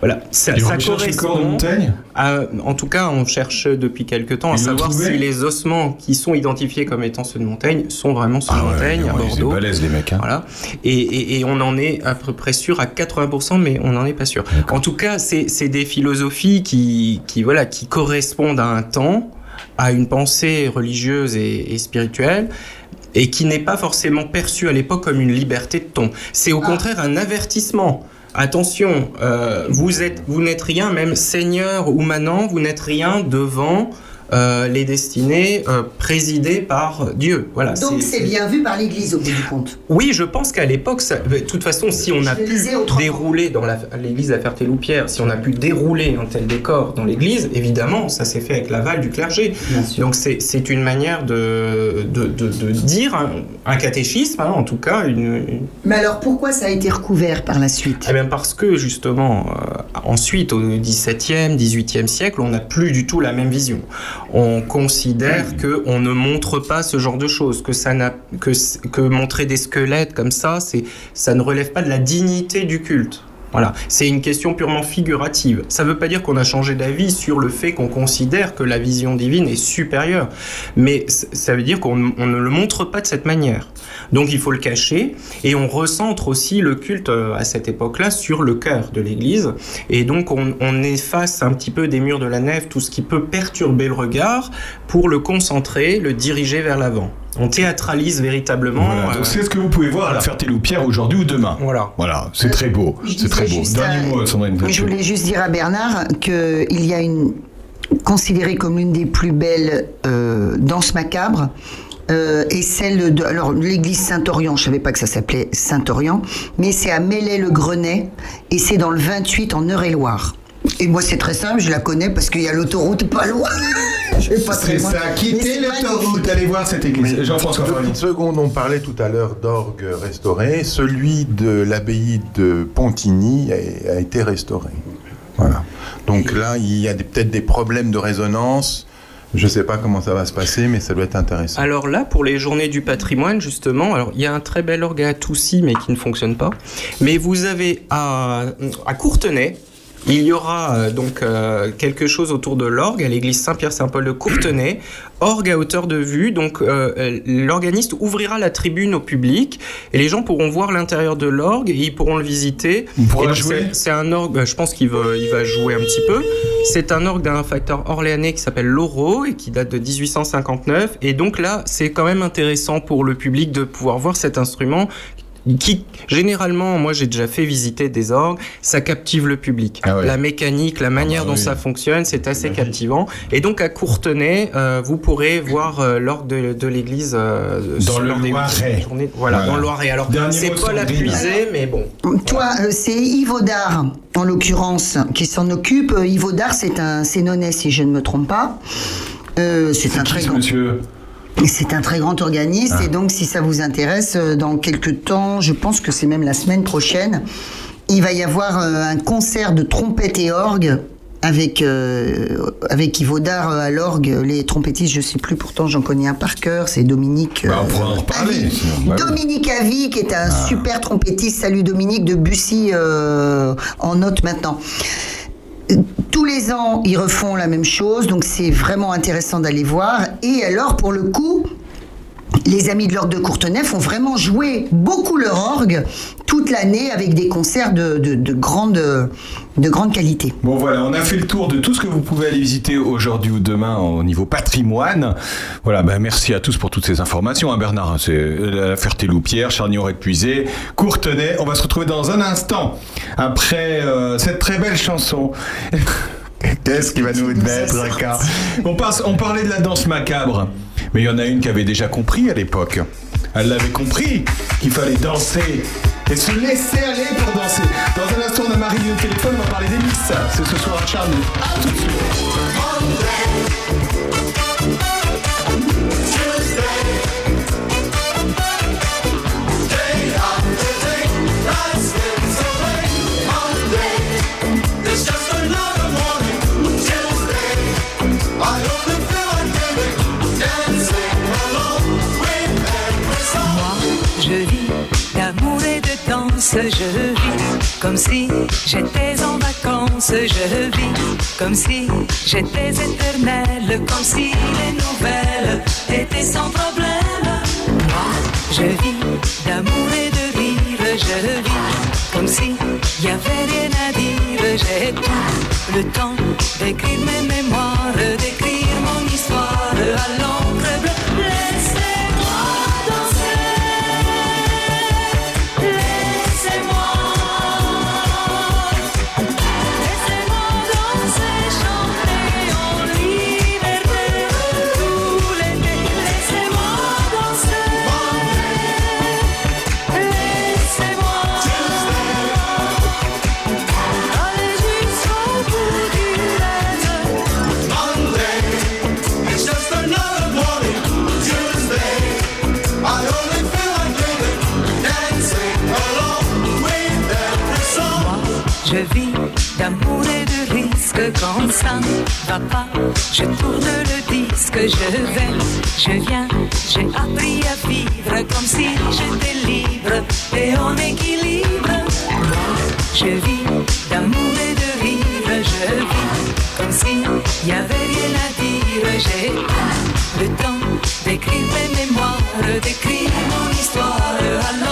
Voilà, ça, Et ça correspond. Montaigne à- en tout cas, on cherche depuis quelque temps à savoir si les ossements qui sont identifiés comme étant ceux de Montaigne sont vraiment ceux Ah de ouais, Montaigne ouais, à Bordeaux. C'est balèze, les mecs. hein. Voilà. Et, et- on en est à peu près sûr à 80%, mais on n'en est pas sûr. En tout cas, c'est c'est des philosophies qui, qui, voilà, qui correspondent à un temps, à une pensée religieuse et, et spirituelle, et qui n'est pas forcément perçue à l'époque comme une liberté de ton. C'est au contraire un avertissement. Attention, euh, vous êtes, vous n'êtes rien, même seigneur ou manant, vous n'êtes rien devant euh, les destinées euh, présidées par Dieu. Voilà. Donc c'est bien vu par l'Église au bout du compte. Oui, je pense qu'à l'époque, de toute façon, si on a Je pu dérouler dans la- l'église à Ferté-Loupière, si on a pu dérouler un tel décor dans l'église, évidemment, ça s'est fait avec l'aval du clergé. Donc c'est c'est une manière de, de, de- de dire un, un catéchisme, hein, en tout cas, une, une- Mais alors pourquoi ça a été recouvert par la suite? Eh bien parce que justement, euh, ensuite au XVIIe, XVIIIe siècle, on n'a plus du tout la même vision. On considère que on ne montre pas ce genre de choses, que ça n'a que, que montrer des squelettes comme ça, c'est ça ne relève pas de la dignité du culte. Voilà, c'est une question purement figurative. Ça ne veut pas dire qu'on a changé d'avis sur le fait qu'on considère que la vision divine est supérieure, mais ça veut dire qu'on on ne le montre pas de cette manière. Donc il faut le cacher et on recentre aussi le culte euh, à cette époque-là sur le cœur de l'Église et donc on, on efface un petit peu des murs de la nef tout ce qui peut perturber le regard pour le concentrer, le diriger vers l'avant. On théâtralise véritablement. Voilà, euh, c'est ce que vous pouvez voir à la Ferté-Loupière aujourd'hui ou demain. Voilà. Voilà, c'est très beau. C'est très beau. Dernier mot, Sandrine. Je voulais juste dire à Bernard qu'il y a une considérée comme l'une des plus belles euh, danses macabres. euh, et celle de alors l'église Saint-Orient, je savais pas que ça s'appelait Saint-Orient, mais c'est à Mélé-le-Grenet et c'est dans le 28 en Eure-et-Loire. Et moi, c'est très simple, je la connais parce qu'il y a l'autoroute pas loin. (laughs) Je vais pas très loin. ça, quittez l'autoroute, allez voir cette église. Jean-François petites secondes, on parlait tout à l'heure d'orgue restauré. Celui de l'abbaye de Pontigny a, a été restauré. Voilà. Donc là, il y a peut-être des problèmes de résonance. Je ne sais pas comment ça va se passer, mais ça doit être intéressant. Alors là, pour les journées du patrimoine, justement, alors il y a un très bel orgue à Toussy, mais qui ne fonctionne pas. Mais vous avez à, à Courtenay, il y aura euh, donc euh, quelque chose autour de l'orgue à l'église Saint-Pierre-Saint-Paul de Courtenay, orgue à hauteur de vue. Donc euh, l'organiste ouvrira la tribune au public et les gens pourront voir l'intérieur de l'orgue et ils pourront le visiter. On pourra jouer c'est- un orgue, je pense qu'il va, il va jouer un petit peu. C'est un orgue d'un facteur orléanais qui s'appelle Loro et qui date de 1859. Et donc là, c'est quand même intéressant pour le public de pouvoir voir cet instrument qui, généralement, moi j'ai déjà fait visiter des orgues, ça captive le public. Ah ouais. La mécanique, la manière bah dont oui. ça fonctionne, c'est assez captivant. Et donc à Courtenay, euh, vous pourrez voir euh, l'orgue de, de l'église euh, Dans sur le Loiret. Voilà, Voilà. dans le Loiret. Alors, c'est pas la puisée, mais bon. Toi, euh, c'est Yves Audard, en l'occurrence, qui s'en occupe. Yves Audard, c'est un Sénonais, si je ne me trompe pas. Euh, c'est un Qui très grand. monsieur? C'est un très grand organiste Ah. et donc si ça vous intéresse, euh, dans quelques temps, je pense que c'est même la semaine prochaine, il va y avoir euh, un concert de trompette et orgue avec, euh, avec Yves Audard euh, à l'orgue. Les trompettistes, je sais plus, pourtant j'en connais un par cœur, c'est Dominique. Bah, on euh, en reparler. sinon. Bah. Dominique Avi, qui est un Ah. super trompettiste, salut Dominique, de Bussy euh, en note maintenant. Tous les ans, ils refont la même chose, donc c'est vraiment intéressant d'aller voir. Et alors, pour le coup, les amis de l'orgue de Courtenay font vraiment jouer beaucoup leur orgue toute l'année avec des concerts de, de- de grande, de grande qualité. Bon voilà, on a fait le tour de tout ce que vous pouvez aller visiter aujourd'hui ou demain au niveau patrimoine. Voilà, ben merci à tous pour toutes ces informations, hein, Bernard. C'est la Ferté-Loupière, Charnier-Épuisé, Courtenay. On va se retrouver dans un instant après euh, cette très belle chanson. (laughs) Qu'est-ce qui va nous mettre on, passe, on parlait de la danse macabre, mais il y en a une qui avait déjà compris à l'époque. Elle l'avait compris qu'il fallait danser et se laisser aller pour danser. Dans un instant, on a Marie au téléphone, on va parler des. C'est ce soir Charny. À tout de suite. Je vis comme si j'étais en vacances, je vis comme si j'étais éternelle, comme si les nouvelles étaient sans problème. Moi, je vis d'amour et de rire, je vis comme si y avait rien à dire, j'ai tout le temps d'écrire mes mémoires, va pas. Je tourne le disque, je vais, je viens. J'ai appris à vivre comme si j'étais libre et en équilibre. Je vis d'amour et de rire, je vis comme si y avait rien à dire. J'ai le temps d'écrire mes mémoires, d'écrire mon histoire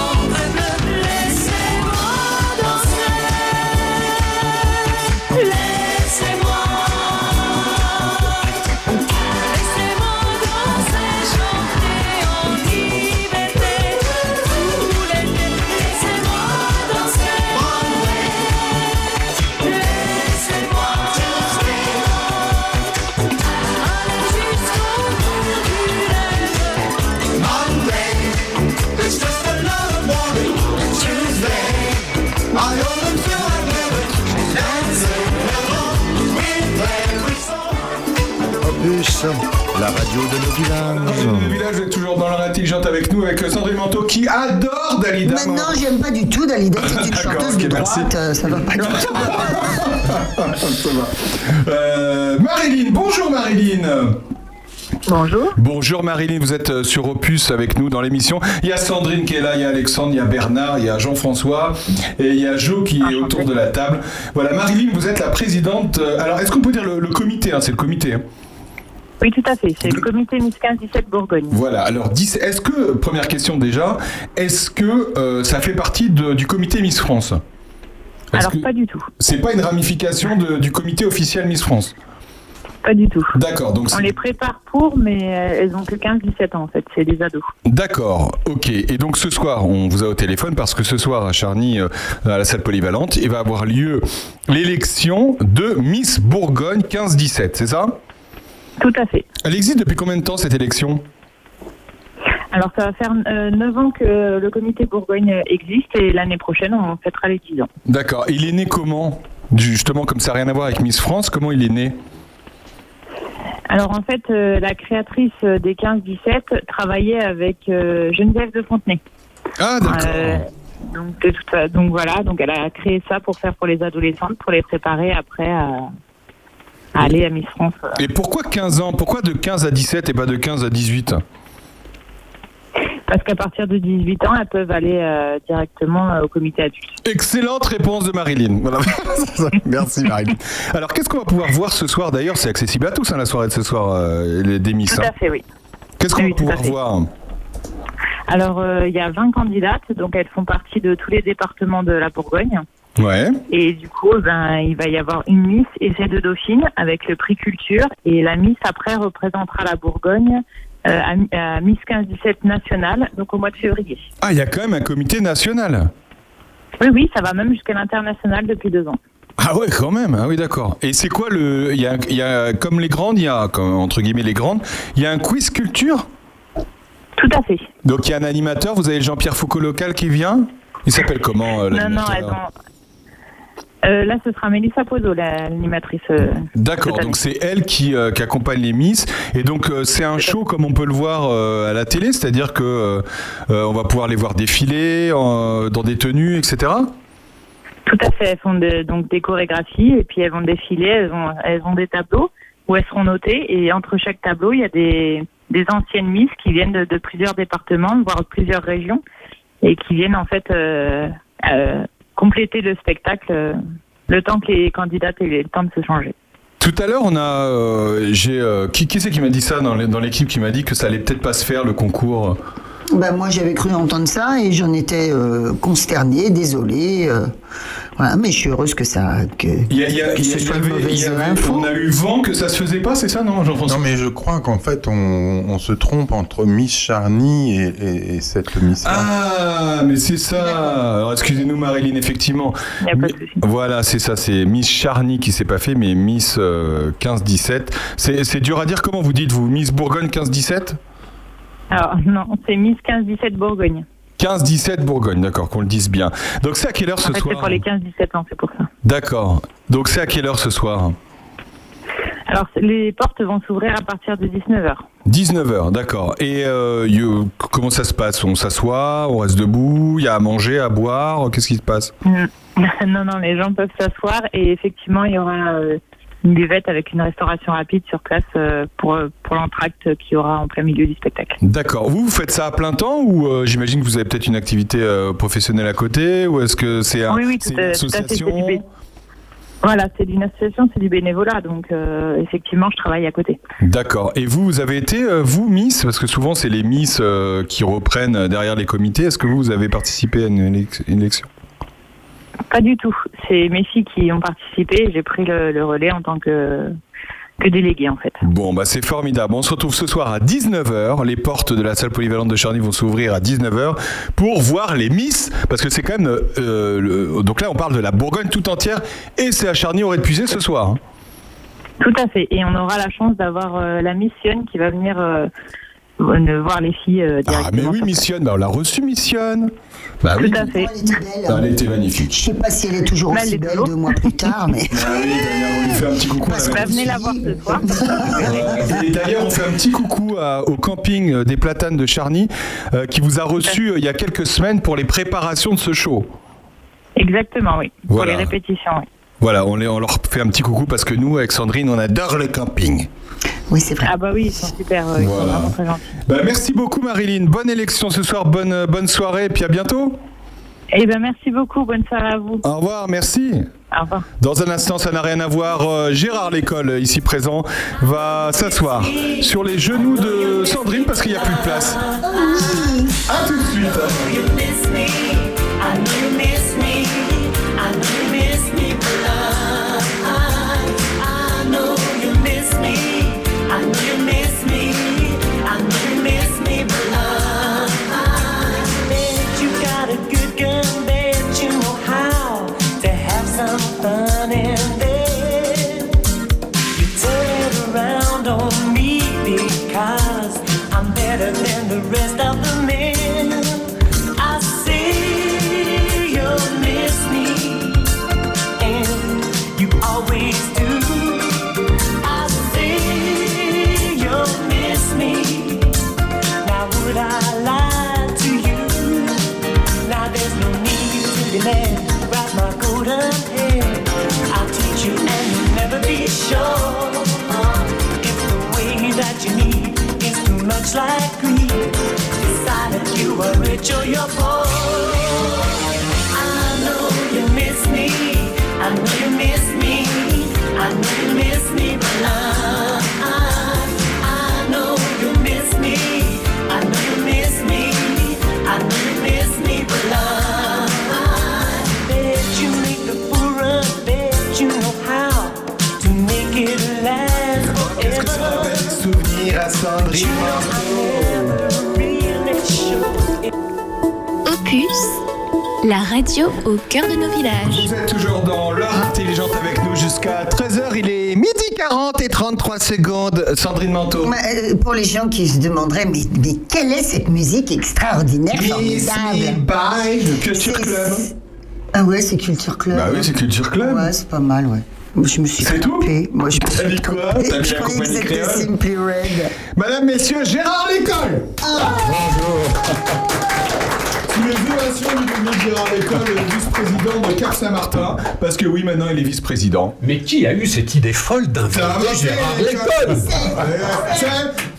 radio de nos villages. Le village est toujours dans l'heure intelligente avec nous, avec Sandrine Manteau qui adore Dalida. Maintenant, j'aime pas du tout Dalida, c'est une (laughs) D'accord, chanteuse ok, de merci. droite, euh, ça va pas du tout. (laughs) Ça va. Euh, Marilyn, bonjour Marilyn. Bonjour. Bonjour Marilyn, vous êtes euh, sur Opus avec nous dans l'émission. Il y a Sandrine qui est là, il y a Alexandre, il y a Bernard, il y a Jean-François et il y a Jo qui est autour de la table. Voilà, Marilyn, vous êtes la présidente. euh, Alors, est-ce qu'on peut dire le, le comité hein, C'est le comité. hein Oui, tout à fait. C'est le comité Miss 15-17 Bourgogne. Voilà, alors 10, est-ce que, première question déjà, est-ce que euh, ça fait partie de- du comité Miss France? Alors, pas du tout. c'est pas une ramification de- du comité officiel Miss France? Pas du tout. D'accord, donc On les prépare pour, mais euh, elles ont que 15-17 ans en fait. C'est des ados. D'accord, ok. Et donc ce soir, on vous a au téléphone parce que ce soir à Charny, euh, à la salle polyvalente, il va avoir lieu l'élection de Miss Bourgogne 15-17, c'est ça? Tout à fait. Elle existe depuis combien de temps cette élection? Alors, ça va faire euh, 9 ans que le comité Bourgogne existe et l'année prochaine, on fêtera les 10 ans. D'accord. Il est né comment? Justement, comme ça n'a rien à voir avec Miss France, comment il est né? Alors, en fait, euh, la créatrice des 15-17 travaillait avec euh, Geneviève de Fontenay. Ah, d'accord. Euh, donc, de toute fa- donc voilà, donc elle a créé ça pour faire pour les adolescentes, pour les préparer après à, à aller à Miss France. Et pourquoi 15 ans? Pourquoi de 15 à 17 et pas de 15 à 18 Parce qu'à partir de 18 ans, elles peuvent aller euh, directement euh, au comité adulte. Excellente réponse de Marilyn. Voilà. (laughs) Merci Marilyn. Alors qu'est-ce qu'on va pouvoir voir ce soir? D'ailleurs, c'est accessible à tous hein, la soirée de ce soir, euh, les des Miss. Tout hein. à fait, oui. Qu'est-ce qu'on Oui, va pouvoir voir? Alors, il y a 20 candidates, donc elles font partie de tous les départements de la Bourgogne. Ouais. Et du coup, ben, il va y avoir une Miss et ses deux dauphines avec le prix culture. Et la Miss, après, représentera la Bourgogne euh, à, à Miss 15-17 nationale, donc au mois de février. Ah, il y a quand même un comité national. Oui, oui, ça va même jusqu'à l'international depuis deux ans. Ah ouais, quand même. Ah oui, d'accord. Et c'est quoi le il y a, il y a comme les grandes, il y a comme, entre guillemets les grandes, il y a un quiz culture? Tout à fait. Donc il y a un animateur. Vous avez Jean-Pierre Foucault local qui vient? Il s'appelle comment euh, Non, non, elles ont... Euh, là, ce sera Mélissa Pozo, la- l'animatrice. euh, D'accord, donc c'est elle qui, euh, qui accompagne les Miss. Et donc c'est un show comme on peut le voir à la télé, c'est-à-dire que on va pouvoir les voir défiler dans des tenues, etc. Tout à fait. Elles font de- donc des chorégraphies et puis elles vont défiler. Elles ont, elles ont des tableaux où elles seront notées et entre chaque tableau, il y a des, des anciennes Miss qui viennent de, de plusieurs départements, voire de plusieurs régions et qui viennent en fait compléter le spectacle euh, le temps que les candidates aient le temps de se changer. Tout à l'heure, on a, euh, j'ai, euh, qui, qui c'est qui m'a dit ça dans l'équipe qui m'a dit que ça allait peut-être pas se faire le concours? Ben, moi, j'avais cru entendre ça et j'en étais euh, consternée, désolée. euh, voilà, mais je suis heureuse que ça, que, Il y a- il y a- que y soit avait- il y mauvaise avait- info. On a eu vent que ça se faisait pas, c'est ça, non, Jean-François? Non, mais je crois qu'en fait, on, on se trompe entre Miss Charny et, et- et cette Miss. Ah, mais c'est ça. Alors excusez-nous Marilyn, effectivement. Voilà, c'est ça, c'est Miss Charny qui s'est pas fait, mais Miss euh, 15-17. C'est c'est dur à dire, comment vous dites, vous Miss Bourgogne 15-17 Alors (laughs) non, c'est Miss 15-17 Bourgogne. 15-17 Bourgogne, d'accord, qu'on le dise bien. Donc c'est à quelle heure ce en fait, c'est soir pour les 15-17 ans, c'est pour ça. D'accord. Donc c'est à quelle heure ce soir Alors les portes vont s'ouvrir à partir de 19h. 19h, d'accord. Et euh, you- comment ça se passe? On s'assoit, on reste debout, il y a à manger, à boire, qu'est-ce qui se passe? (laughs) Non, non, les gens peuvent s'asseoir et effectivement, il y aura euh, une buvette avec une restauration rapide sur place euh, pour, pour l'entracte qu'il y aura en plein milieu du spectacle. D'accord. Vous, vous faites ça à plein temps ou euh, j'imagine que vous avez peut-être une activité euh, professionnelle à côté ou est-ce que c'est un- oui, oui, une à- tout à fait. C'est association Voilà, c'est d'une association, c'est du bénévolat, donc euh, effectivement, je travaille à côté. D'accord. Et vous, vous avez été, euh, vous, Miss? Parce que souvent, c'est les Miss euh, qui reprennent euh, derrière les comités. Est-ce que vous, vous avez participé à une élection? Pas du tout. C'est mes filles qui ont participé j'ai pris le, le relais en tant que, que déléguée, en fait. Bon, bah c'est formidable. On se retrouve ce soir à 19h. Les portes de la salle polyvalente de Charny vont s'ouvrir à 19h pour voir les Miss. Parce que c'est quand même. euh, le- Donc là, on parle de la Bourgogne tout entière. Et c'est à Charny au Puisé ce soir. hein. Tout à fait. Et on aura la chance d'avoir euh, la mission qui va venir euh, voir les filles euh, Ah, mais oui, Missionne, bah, on l'a reçue, Missionne. Bah oui. Tout à fait. Ah, elle était magnifique. Je sais pas si elle est toujours aussi belle deux mois plus tard, mais. Ah oui, d'ailleurs, on lui fait un petit coucou. la Bah, venez la voir ce soir. Et d'ailleurs, on fait un petit coucou à- au camping euh, des Platanes de Charny, euh, qui vous a reçu euh, il y a quelques semaines pour les préparations de ce show. Exactement, oui. Pour les répétitions, oui. Voilà, on, les- on leur fait un petit coucou parce que nous, avec Sandrine, on adore le camping. Oui, c'est vrai. Ah bah oui, ils sont super, euh, ils sont Voilà. vraiment très gentils. Bah, merci beaucoup, Marilyn. Bonne élection ce soir, bonne, euh, bonne soirée, et puis à bientôt. Eh ben merci beaucoup, bonne soirée à vous. Au revoir, merci. Au revoir. Dans un instant, ça n'a rien à voir. euh, Gérard Lécole, euh, ici présent, va s'asseoir sur les genoux de Sandrine parce qu'il n'y a plus de place. A tout de suite. Like greed, decide if the wing that you need is too much like me, decide if you are rich or you're poor. Opus, la radio au cœur de nos villages. Vous êtes toujours dans l'heure intelligente avec nous jusqu'à 13h. Il est midi 40 et 33 secondes. Sandrine Manteau. Mais, euh, Pour les gens qui se demanderaient, mais, mais quelle est cette musique extraordinaire, Miss formidable Me By, Culture Club. Ah ouais, c'est Culture Club. Bah oui, c'est Culture Club. Ouais, c'est pas mal, ouais. Moi, Je me suis C'est tout trompée. Moi, je me T'as dit quoi T'as mis la croyais que compagnie c'était créole Simply Red. Madame, messieurs, Gérard Lécole Sous les ovations du public Gérard Lécole, le vice-président de Cap Saint-Martin. Parce que oui, maintenant, il est vice-président. Mais qui a eu cette idée folle d'inviter Gérard Lécole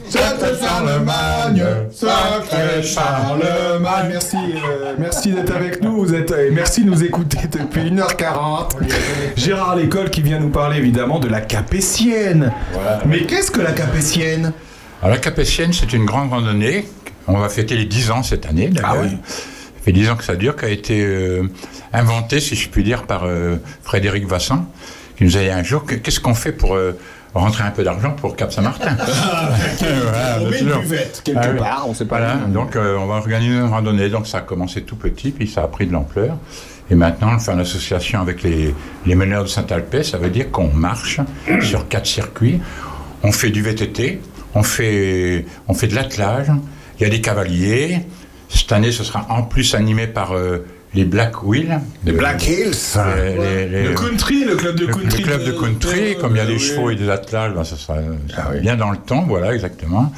Sacré Charlemagne, sacré Charlemagne. Merci, euh, merci d'être avec nous. Vous êtes, et merci de nous écouter depuis 1h40. Gérard Lécole qui vient nous parler évidemment de la Capétienne. Mais qu'est-ce que la Capétienne? Alors, la Capétienne, c'est une grande randonnée. On va fêter les 10 ans cette année, d'ailleurs. Ah oui. Ça fait 10 ans que ça dure, qui a été euh, inventée, si je puis dire, par euh, Frédéric Vassin, qui nous a dit un jour que- qu'est-ce qu'on fait pour euh, rentrer un peu d'argent pour Cap Saint-Martin Voilà, On met une bien sûr. buvette quelque Ah part, on sait pas. Voilà, donc euh, on va organiser une randonnée. Donc ça a commencé tout petit, puis ça a pris de l'ampleur. Et maintenant, on fait une association avec les, les meneurs de Saint-Alpais. Ça veut dire qu'on marche (coughs) sur quatre circuits. On fait du VTT, on fait, on fait de l'attelage, il y a des cavaliers. Cette année, ce sera en plus animé par euh, les Black Wheels. Les Black Hills. Les- les- Le country, le club de country. Le club de country, de- comme il y a des oui. chevaux et des attelages, ben, ça sera ça Ah bien dans le temps, voilà, exactement.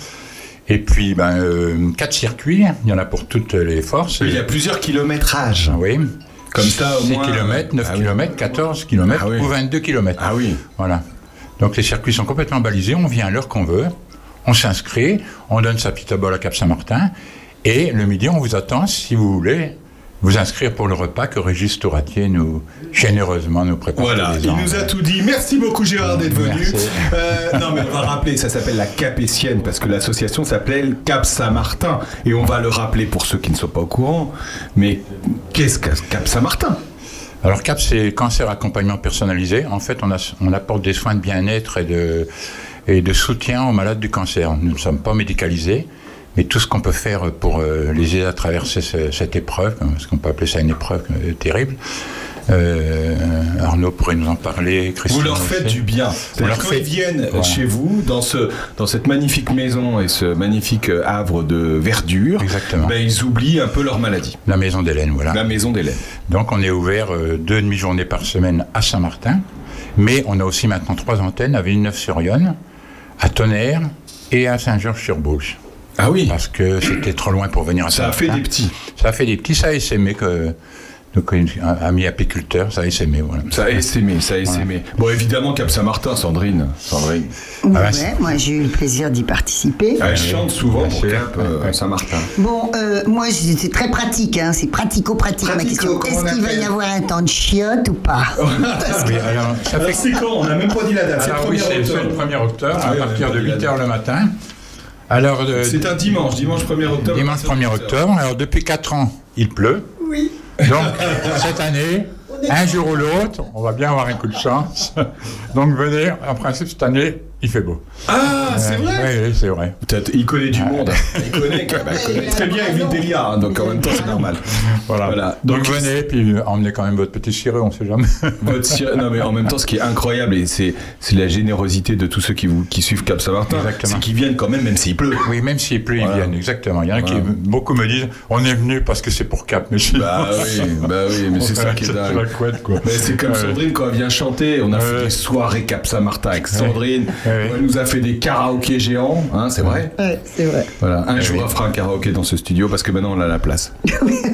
Et puis, ben, euh, quatre circuits, il y en a pour toutes les forces. Il y a plusieurs kilométrages. Oui. Comme ça, au 6 moins- km, 9 Ah km, 14 km Ah oui. ou 22 km. Ah oui. Voilà. Donc les circuits sont complètement balisés, on vient à l'heure qu'on veut, on s'inscrit, on donne sa petite à Cap-Saint-Martin, et le midi, on vous attend si vous voulez vous inscrire pour le repas que Régis Touratier nous généreusement nous prépare. Voilà, il nous a tout dit. Merci beaucoup Gérard d'être venu. Euh, non mais on va rappeler, ça s'appelle la Capétienne parce que l'association s'appelle Cap Saint-Martin et on va le rappeler pour ceux qui ne sont pas au courant. Mais qu'est-ce que Cap Saint-Martin? Alors CAP, c'est cancer accompagnement personnalisé. En fait, on, a- on apporte des soins de bien-être et de, et de soutien aux malades du cancer. Nous ne sommes pas médicalisés, mais tout ce qu'on peut faire pour euh, les aider à traverser ce- cette épreuve, parce qu'on peut appeler ça une épreuve euh, terrible, Euh, Arnaud pourrait nous en parler. Vous Christine leur faites aussi. du bien. Leur quand fait- ils viennent Voilà. chez vous, dans, ce, dans cette magnifique maison et ce magnifique havre de verdure, ben, ils oublient un peu leur maladie. La maison d'Hélène, voilà. La maison d'Hélène. Donc on est ouvert euh, deux demi-journées par semaine à Saint-Martin, mais on a aussi maintenant trois antennes à Villeneuve-sur-Yonne, à Tonnerre et à Saint-Georges-sur-Beauce. Ah oui Parce que c'était trop loin pour venir à Ça a Saint-Martin. fait des petits. Ça a fait des petits, ça a essaimé que... Donc, un ami apiculteur, ça a essaimé, voilà. Ça a essaimé, ça a essaimé. Bon, évidemment, Cap Saint-Martin, Sandrine. Sandrine. Ah bah, Ouais, moi j'ai eu le plaisir d'y participer. Elle chante souvent pour Cap euh, Saint-Martin. Bon, euh, moi c'est très pratique, hein, c'est pratico-pratique ma question. Est-ce qu'il va y avoir un temps de chiotte ou pas (laughs) Oui, alors, ça Alors, fait- c'est quand On n'a même pas dit la date. C'est Alors le oui, 1er c'est c'est octobre. le 1er octobre, Ah à oui, partir de dit la 8h le matin. Alors, de- C'est un dimanche, dimanche 1er octobre. dimanche 1er octobre. Alors, depuis 4 ans, il pleut. Oui. Donc, (laughs) cette année, un jour ou l'autre, on va bien avoir un coup de chance. (laughs) Donc, venez, en principe, cette année, il fait beau. Ah, c'est Euh, vrai Oui, c'est vrai. Peut-être, il connaît du monde. Il connaît, bah, (laughs) il connaît très bien Evelyne Delia, hein, donc en même temps c'est normal. Voilà. Donc, venez, puis euh, emmenez quand même votre petit cireux, on sait jamais. (laughs) Votre cir- Non mais en même temps, ce qui est incroyable et c'est c'est la générosité de tous ceux qui vous qui suivent Cap Saint-Martin, c'est qu'ils viennent quand même même s'il pleut. Oui, même s'il pleut, ils viennent, exactement. Il y en a qui, Voilà. beaucoup me disent, on est venu parce que c'est pour Cap, mais sinon- Bah oui, bah oui, mais (laughs) c'est ça qui est dingue. la couette, quoi. Mais c'est comme Ouais. Sandrine quand elle vient chanter. On a fait des soirées Cap Saint-Martin avec Sandrine. Elle nous a fait des karaokés géants, hein, c'est vrai. Ouais, c'est vrai. Voilà, un Eh jour oui. on fera un karaoké dans ce studio parce que maintenant on a la place. (laughs)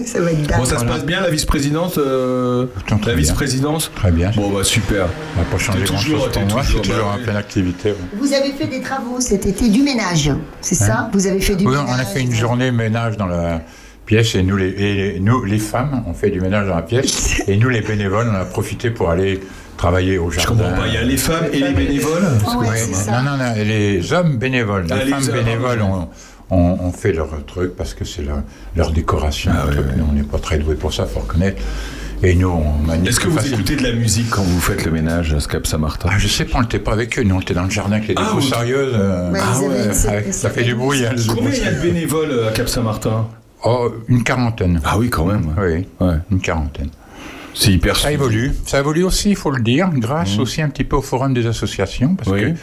ça va être dingue. Bon, ça se passe bien la vice-présidente euh, La vice-présidence Très bien. Bon, bah super. On va pas changer grand-chose toujours- pour moi, je suis toujours- toujours bah en oui. pleine activité. ouais. Vous avez fait des travaux cet été, du ménage, c'est ça Vous avez fait du Hein Oui, ménage on a fait une journée ménage dans la pièce et nous les, et nous, les femmes, on fait du ménage dans la pièce (laughs) et nous, les bénévoles, on a profité pour aller travailler au jardin. comprends pas, il y a les femmes et les bénévoles Ouais, non, non, non, les hommes bénévoles. Ah, les les femmes hommes, bénévoles ont, ont- ont fait leur truc parce que c'est leur, leur décoration. Ah leur truc. Nous, on n'est pas très doués pour ça, faut reconnaître. Et nous, on manie Est-ce que vous facile. écoutez de la musique quand vous faites le ménage à Cap Saint-Martin? Ah, je sais pas, on n'était pas avec eux, nous on était dans le jardin avec les Ah, vous- sérieuses. euh, Ouais, ah ouais, ça fait du bruit. hein, Combien il y a de bénévoles euh, à Cap Saint-Martin? Oh, une quarantaine. Ah oui, quand même. Oui, une quarantaine. C'est hyper Ça évolue. Ça évolue aussi, il faut le dire, grâce aussi un petit peu au forum des associations. Parce que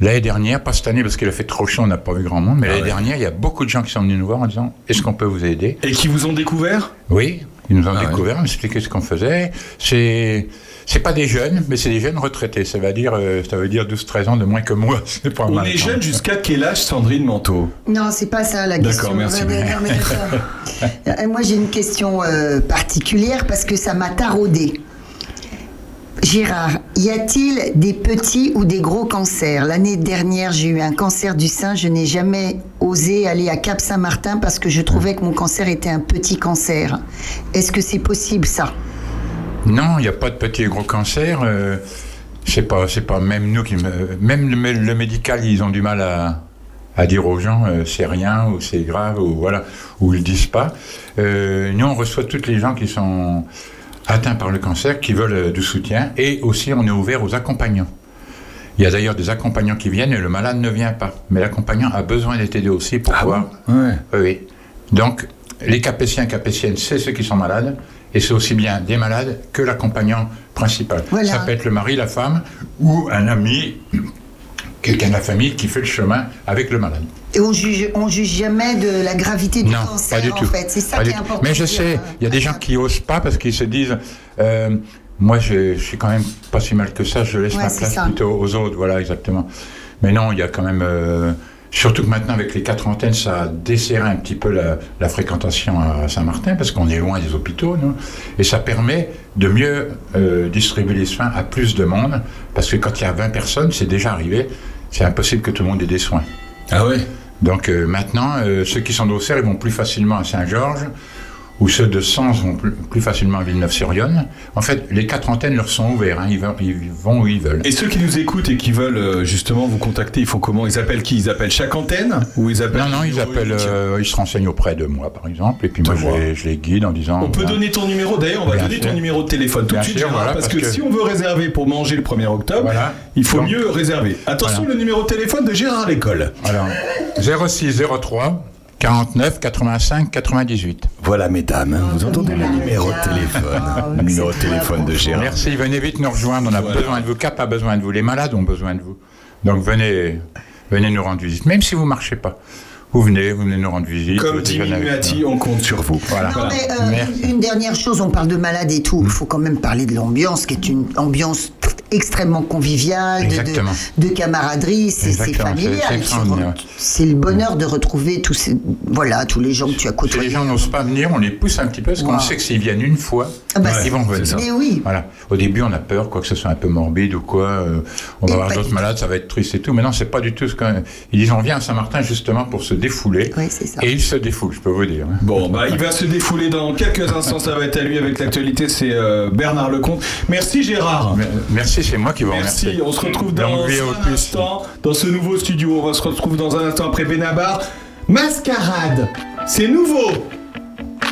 l'année dernière, pas cette année parce qu'il a fait trop chaud, on n'a pas vu grand monde, mais Ah l'année ouais. dernière, il y a beaucoup de gens qui sont venus nous voir en disant Est-ce qu'on peut vous aider? Et qui vous ont découvert? Oui, ils nous ont Ah ouais. découvert, ils nous expliquaient ce qu'on faisait. C'est. C'est pas des jeunes, mais c'est des jeunes retraités. Ça veut dire, euh, ça veut dire 12-13 ans de moins que moi. (laughs) C'est pas On mal. est quand jeune même. jusqu'à quel âge, Sandrine Manteau? Non, c'est pas ça la question. D'accord, merci. Ouais. (laughs) Euh, Moi, j'ai une question euh, particulière parce que ça m'a taraudé. Gérard, y a-t-il des petits ou des gros cancers? L'année dernière, j'ai eu un cancer du sein. Je n'ai jamais osé aller à Cap Saint-Martin parce que je trouvais que mon cancer était un petit cancer. Est-ce que c'est possible ça? Non, il n'y a pas de petit et gros cancer. euh, c'est pas, c'est pas même nous qui, me- même le, le médical, ils ont du mal à, à dire aux gens euh, c'est rien ou c'est grave ou voilà ou ils disent pas. Euh, nous, on reçoit toutes les gens qui sont atteints par le cancer, qui veulent du soutien et aussi on est ouvert aux accompagnants. Il y a d'ailleurs des accompagnants qui viennent et le malade ne vient pas. Mais l'accompagnant a besoin d'être aidé aussi pour pouvoir. Ouais. Oui, oui. Donc, les capétiens et capétiennes, c'est ceux qui sont malades. Et c'est aussi bien des malades que l'accompagnant principal. Voilà. Ça peut être le mari, la femme ou un ami, quelqu'un de la famille qui fait le chemin avec le malade. Et on juge, on juge jamais de la gravité du Non, cancer pas du en tout. fait. C'est ça Pas qui est important. Mais je sais, il y a des gens qui osent pas parce qu'ils se disent euh, moi, je, je suis quand même pas si mal que ça, je laisse Ouais, ma place ça. plutôt aux autres. Voilà, exactement. Mais non, il y a quand même. euh, surtout que maintenant, avec les quatre antennes, ça a desserré un petit peu la, la fréquentation à Saint-Martin parce qu'on est loin des hôpitaux, nous. Et ça permet de mieux euh, distribuer les soins à plus de monde parce que quand il y a 20 personnes, c'est déjà arrivé, c'est impossible que tout le monde ait des soins. Ah ouais? Donc euh, maintenant, euh, ceux qui sont d'Auxerre, ils vont plus facilement à Saint-Georges, ou ceux de Sens vont plus, facilement à Villeneuve-sur-Yonne. En fait, les quatre antennes leur sont ouvertes, hein, ils, vont, ils vont où ils veulent. Et ceux qui nous écoutent et qui veulent euh, justement vous contacter, ils font comment? Ils appellent qui? Ils appellent chaque antenne Ou ils appellent Non, non, ils appellent, euh, ils se renseignent auprès de moi, par exemple, et puis moi, je les, je les guide en disant. On peut donner ton numéro. D'ailleurs, on va donner sûr. ton numéro de téléphone tout Bien de suite, sûr, Gérard, voilà, parce, parce que, que- si on veut réserver pour manger le 1er octobre, Voilà. il faut Donc- mieux réserver. Attention, Voilà. le numéro de téléphone de Gérard à l'école. Alors, (laughs) 06 03 49 85 98. Voilà, mesdames, hein, vous entendez le numéro de téléphone. Le numéro de téléphone de Gérard. Merci, venez vite nous rejoindre. On a besoin de vous. Cap a besoin de vous. Les malades ont besoin de vous. Donc venez, venez nous rendre visite. Même si vous marchez pas, vous venez, vous venez nous rendre visite. Comme dit nous. on compte sur vous. Voilà. Non, mais, euh, Merci. une dernière chose, on parle de malades et tout. Il faut quand même parler de l'ambiance, qui est une ambiance extrêmement conviviale, de, de, Exactement. de camaraderie, c'est familial. c'est le bonheur de retrouver tous ces, voilà, tous les gens que tu as Si côtoyés. les gens n'osent pas venir, on les pousse un petit peu parce qu'on sait que s'ils viennent une fois, Ah bah, ils vont revenir. Mais oui. Voilà. Au début, on a peur, quoi que ce soit un peu morbide ou quoi. euh, on va Et avoir d'autres malades, ça va être triste et tout. Mais non, c'est pas du tout ce qu'on. Ils disent on vient à Saint-Martin justement pour se défouler. Oui, c'est ça. Et ils se défoulent, je peux vous dire. hein. Bon, bah, il va se défouler dans quelques instants, ça va être à lui avec l'actualité, c'est euh, Bernard Lecomte. Merci Gérard. Merci, c'est moi qui vous Merci, remercie. on se retrouve dans un instant dans ce nouveau studio. On va se retrouve dans un instant après Benabar. Mascarade, c'est nouveau.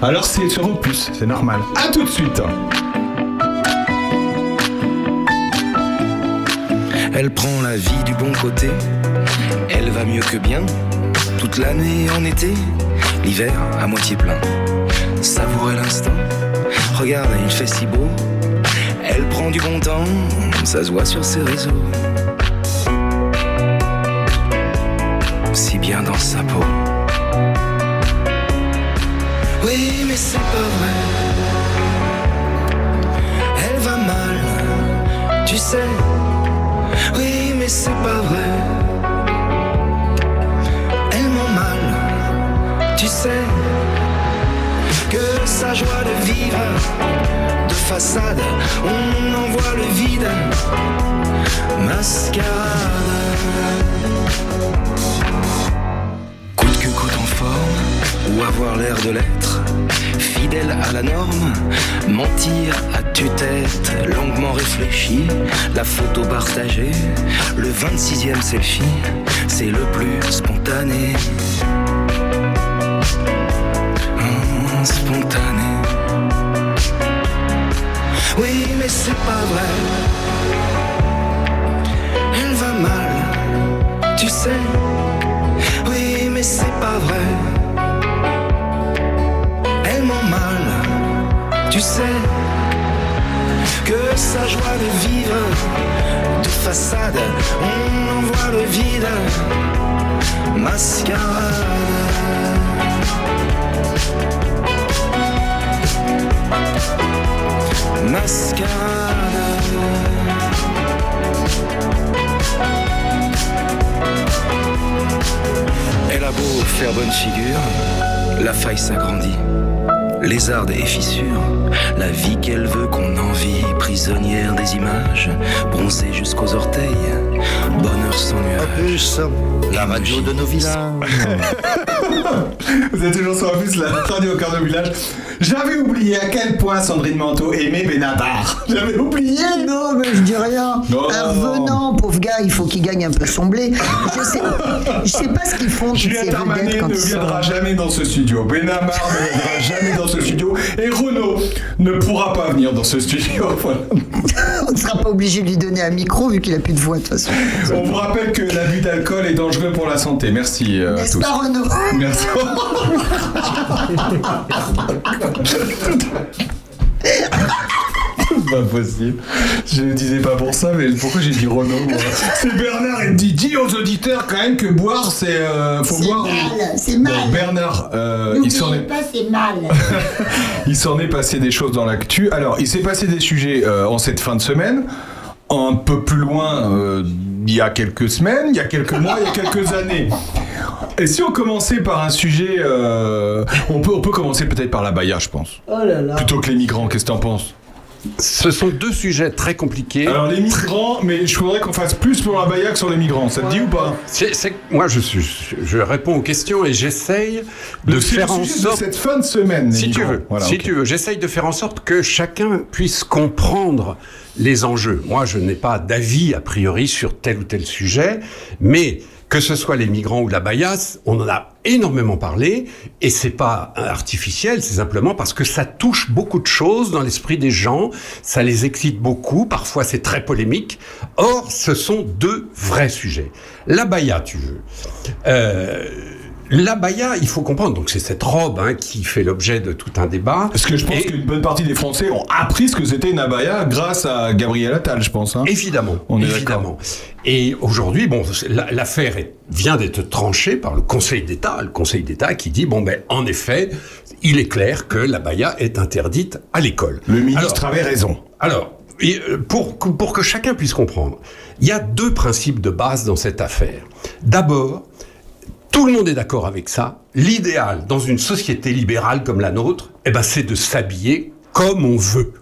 Alors c'est sur Opus, c'est normal. À tout de suite. Elle prend la vie du bon côté, elle va mieux que bien, toute l'année en été, l'hiver à moitié plein. Savourer l'instant, regarde, il fait si beau, elle prend du bon temps, ça se voit sur ses réseaux. Si bien dans sa peau. Oui, mais c'est pas vrai. Elle va mal, tu sais. Oui, mais c'est pas vrai. Tu sais. Que sa joie de vivre, de façade, on en voit le vide. Mascarade. Coûte que coûte en forme, ou avoir l'air de l'être. Fidèle à la norme, mentir à tue-tête, longuement réfléchi, la photo partagée, le 26e selfie, c'est le plus spontané. Spontané. Oui, mais c'est pas vrai. Elle va mal, tu sais. Oui, mais c'est pas vrai. Elle ment mal, tu sais. Que sa joie de vivre, de façade, on en voit le vide. Mascarade. Mascarade. Elle a beau faire bonne figure, la faille s'agrandit. Lézarde et fissure, la vie qu'elle veut qu'on envie, prisonnière des images, bronzée jusqu'aux orteils, bonheur sans nuage. Opus, la radio de nos villages. (laughs) Vous êtes toujours sur Opus, la radio au cœur de village. J'avais oublié à quel point Sandrine Manteau aimait Benabar. J'avais oublié. Non, mais je dis rien. Non. Un revenant, pauvre gars, il faut qu'il gagne un peu son blé. Je sais, je sais pas ce qu'ils font, vedettes quand ne sont- viendra jamais dans ce studio. Benamar ne viendra jamais dans ce studio. Et Renaud ne pourra pas venir dans ce studio. (laughs) Voilà. Sera pas obligé de lui donner un micro vu qu'il a plus de voix de toute façon. On vous rappelle que l'abus d'alcool est dangereux pour la santé. Merci euh, à tous. pas Renaud Merci. (laughs) (laughs) C'est pas possible. Je ne disais pas pour ça, mais pourquoi j'ai dit Renaud moi (laughs) C'est Bernard, il me dit dis aux auditeurs quand même que boire, c'est. euh, faut C'est boire. mal, c'est mal. Bon, Bernard, euh, il s'en est pas, c'est mal. (laughs) il s'en est passé des choses dans l'actu. Alors, il s'est passé des sujets euh, en cette fin de semaine. Un peu plus loin, euh, il y a quelques semaines, il y a quelques mois, il y a quelques (laughs) années. Et si on commençait par un sujet, euh, on, peut, on peut commencer peut-être par la Baïa, je pense. Oh là là. Plutôt que les migrants, qu'est-ce que t'en penses? Ce sont deux sujets très compliqués. Alors les migrants, mais je voudrais qu'on fasse plus pour la Baïa que sur les migrants, ça te dit ou pas? C'est- c'est- moi, je, suis, je réponds aux questions et j'essaye de Donc, faire le en sujet de sorte. cette fin de semaine. les Si tu migrants. veux, Voilà, si tu veux, j'essaye de faire en sorte que chacun puisse comprendre les enjeux. Moi, je n'ai pas d'avis a priori sur tel ou tel sujet, mais que ce soit les migrants ou la baillasse, on en a énormément parlé et c'est pas artificiel, c'est simplement parce que ça touche beaucoup de choses dans l'esprit des gens, ça les excite beaucoup, parfois c'est très polémique. Or, ce sont deux vrais sujets. La baïa, tu veux. Euh, L'abaya, il faut comprendre, donc c'est cette robe hein, qui fait l'objet de tout un débat. Parce que je pense qu'une bonne partie des Français ont appris ce que c'était une abaya grâce à Gabriel Attal, je pense. hein. Évidemment, On est évidemment. Et aujourd'hui, bon, la- l'affaire vient d'être tranchée par le Conseil d'État, le Conseil d'État qui dit bon ben en effet, il est clair que l'abaya est interdite à l'école. Le ministre avait raison. Alors, euh, pour que chacun puisse comprendre, il y a deux principes de base dans cette affaire. D'abord, tout le monde est d'accord avec ça. L'idéal dans une société libérale comme la nôtre, eh ben, c'est de s'habiller comme on veut.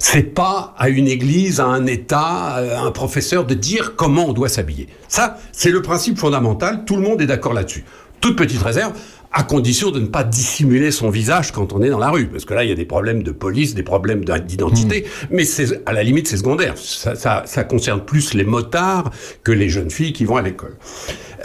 C'est pas à une église, à un État, à un professeur de dire comment on doit s'habiller. Ça, c'est le principe fondamental. Tout le monde est d'accord là-dessus. Toute petite réserve, à condition de ne pas dissimuler son visage quand on est dans la rue, parce que là, il y a des problèmes de police, des problèmes d'identité, mais c'est à la limite, c'est secondaire. Ça, ça, ça concerne plus les motards que les jeunes filles qui vont à l'école.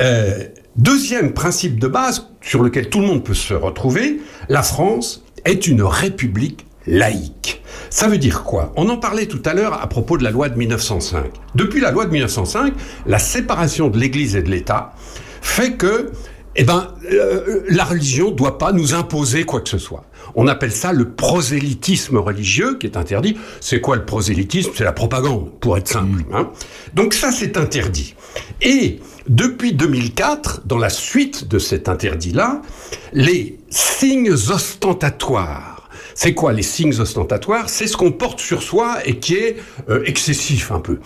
Euh, deuxième principe de base sur lequel tout le monde peut se retrouver, la France est une république laïque. Ça veut dire quoi? On en parlait tout à l'heure à propos de la loi de 1905. Depuis la loi de 1905, la séparation de l'Église et de l'État fait que eh ben, euh, la religion ne doit pas nous imposer quoi que ce soit. On appelle ça le prosélytisme religieux qui est interdit. C'est quoi le prosélytisme? C'est la propagande, pour être simple. hein. Donc ça, c'est interdit. Et depuis 2004, dans la suite de cet interdit-là, les signes ostentatoires c'est quoi les signes ostentatoires? C'est ce qu'on porte sur soi et qui est euh, excessif un peu.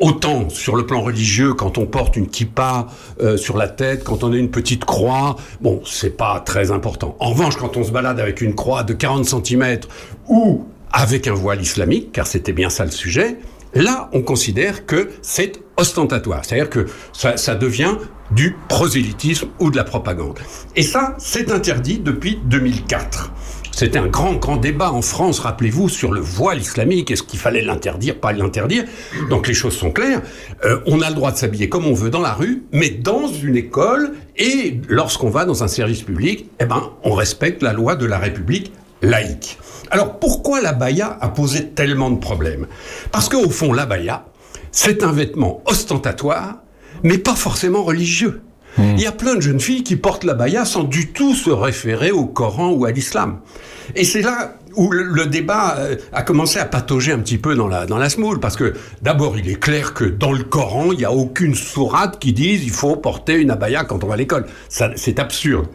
Autant sur le plan religieux, quand on porte une kippa euh, sur la tête, quand on a une petite croix, bon, c'est pas très important. En revanche, quand on se balade avec une croix de 40 cm ou avec un voile islamique, car c'était bien ça le sujet, là, on considère que c'est ostentatoire. C'est-à-dire que ça, devient du prosélytisme ou de la propagande. Et ça, c'est interdit depuis 2004. C'était un grand, grand débat en France, rappelez-vous, sur le voile islamique. Est-ce qu'il fallait l'interdire, pas l'interdire Donc les choses sont claires. Euh, on a le droit de s'habiller comme on veut dans la rue, mais dans une école et lorsqu'on va dans un service public, eh ben, on respecte la loi de la République laïque. Alors pourquoi la baya a posé tellement de problèmes? Parce qu'au fond, la baya, c'est un vêtement ostentatoire, mais pas forcément religieux. Il y a plein de jeunes filles qui portent la baya sans du tout se référer au Coran ou à l'islam. Et c'est là où le, débat euh, a commencé à patauger un petit peu dans la, dans la smoule, parce que d'abord, il est clair que dans le Coran, il n'y a aucune sourate qui dise il faut porter une abaya quand on va à l'école. Ça, C'est absurde.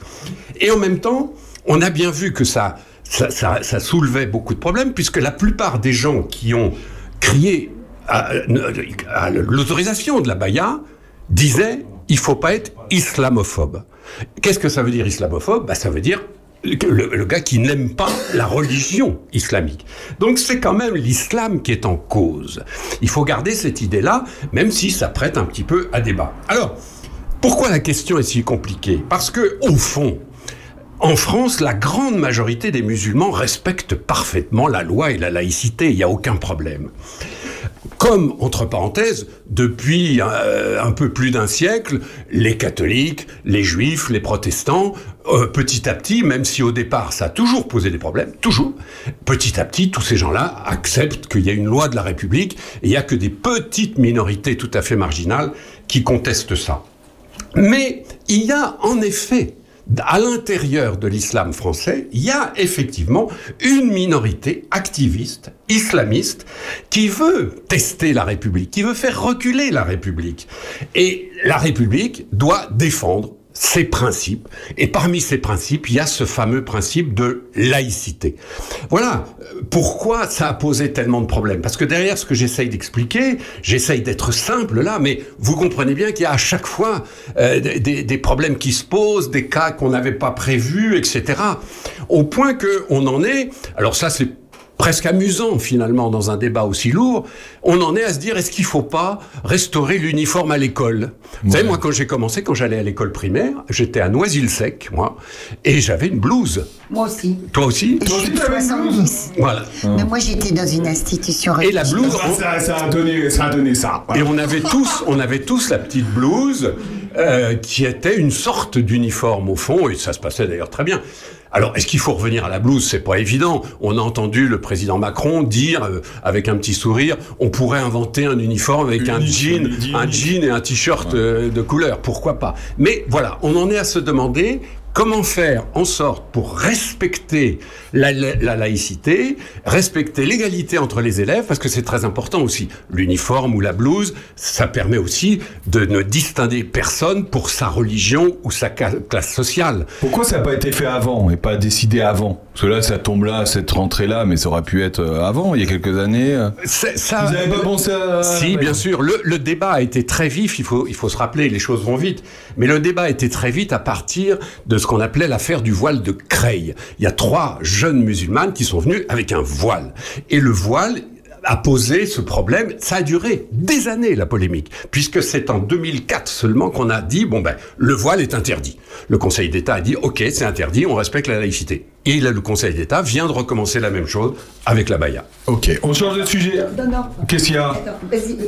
Et en même temps, on a bien vu que ça, ça, soulevait beaucoup de problèmes, puisque la plupart des gens qui ont crié à, l'autorisation de la baya disaient il faut pas être islamophobe. Qu'est-ce que ça veut dire islamophobe? Bah, Ça veut dire le, le gars qui n'aime pas la religion islamique. Donc c'est quand même l'islam qui est en cause. Il faut garder cette idée-là, même si ça prête un petit peu à débat. Alors, pourquoi la question est si compliquée? Parce que, au fond, en France, la grande majorité des musulmans respectent parfaitement la loi et la laïcité, il n'y a aucun problème. Comme, entre parenthèses, depuis euh, un peu plus d'un siècle, les catholiques, les juifs, les protestants, euh, petit à petit, même si au départ ça a toujours posé des problèmes, toujours, petit à petit, tous ces gens-là acceptent qu'il y a une loi de la République et il n'y a que des petites minorités tout à fait marginales qui contestent ça. Mais il y a en effet à l'intérieur de l'islam français, il y a effectivement une minorité activiste, islamiste, qui veut tester la République, qui veut faire reculer la République. Et la République doit défendre ses principes. Et parmi ces principes, il y a ce fameux principe de laïcité. Voilà euh, pourquoi ça a posé tellement de problèmes. Parce que derrière ce que j'essaye d'expliquer, j'essaye d'être simple là, mais vous comprenez bien qu'il y a à chaque fois euh, des, des problèmes qui se posent, des cas qu'on n'avait pas prévus, etc. Au point que on en est. Alors ça, c'est presque amusant finalement dans un débat aussi lourd, on en est à se dire est-ce qu'il faut pas restaurer l'uniforme à l'école? Vous savez, moi quand j'ai commencé, quand j'allais à l'école primaire, j'étais à Noisy-le-Sec, moi, et j'avais une blouse. Moi aussi. Toi aussi? Et je suis de 70. Voilà. Mais moi, j'étais dans une institution Et la blouse, Ça, ça, ça a donné, ça a donné ça. Et on avait tous, on avait tous la petite blouse euh, qui était une sorte d'uniforme au fond, et ça se passait d'ailleurs très bien. Alors, est-ce qu'il faut revenir à la blouse? C'est pas évident. On a entendu le président Macron dire, euh, avec un petit sourire, on pourrait inventer un uniforme avec un jean, un jean et un t-shirt euh, de couleur. Pourquoi pas? Mais voilà, on en est à se demander comment faire en sorte pour respecter la, la- la laïcité, respecter l'égalité entre les élèves, parce que c'est très important aussi. L'uniforme ou la blouse, ça permet aussi de ne distinguer personne pour sa religion ou sa classe sociale. Pourquoi ça n'a pas été fait avant et pas décidé avant? Parce que là, ça tombe là, cette rentrée-là, mais ça aurait pu être euh, avant, il y a quelques années. euh. Ça, Vous n'avez pas pensé à... Si, bien sûr. Le, le débat a été très vif. Il faut, il faut se rappeler, les choses vont vite. Mais le débat a été très vite à partir de ce qu'on appelait l'affaire du voile de Creil. Il y a trois jeunes musulmanes qui sont venus avec un voile. Et le voile a posé ce problème. Ça a duré des années, la polémique. Puisque c'est en 2004 seulement qu'on a dit, bon ben, le voile est interdit. Le Conseil d'État a dit, ok, c'est interdit, on respecte la laïcité. Et là, le Conseil d'État vient de recommencer la même chose avec la baya. Ok, on change de sujet. Non, non. Qu'est-ce qu'il y a? Attends,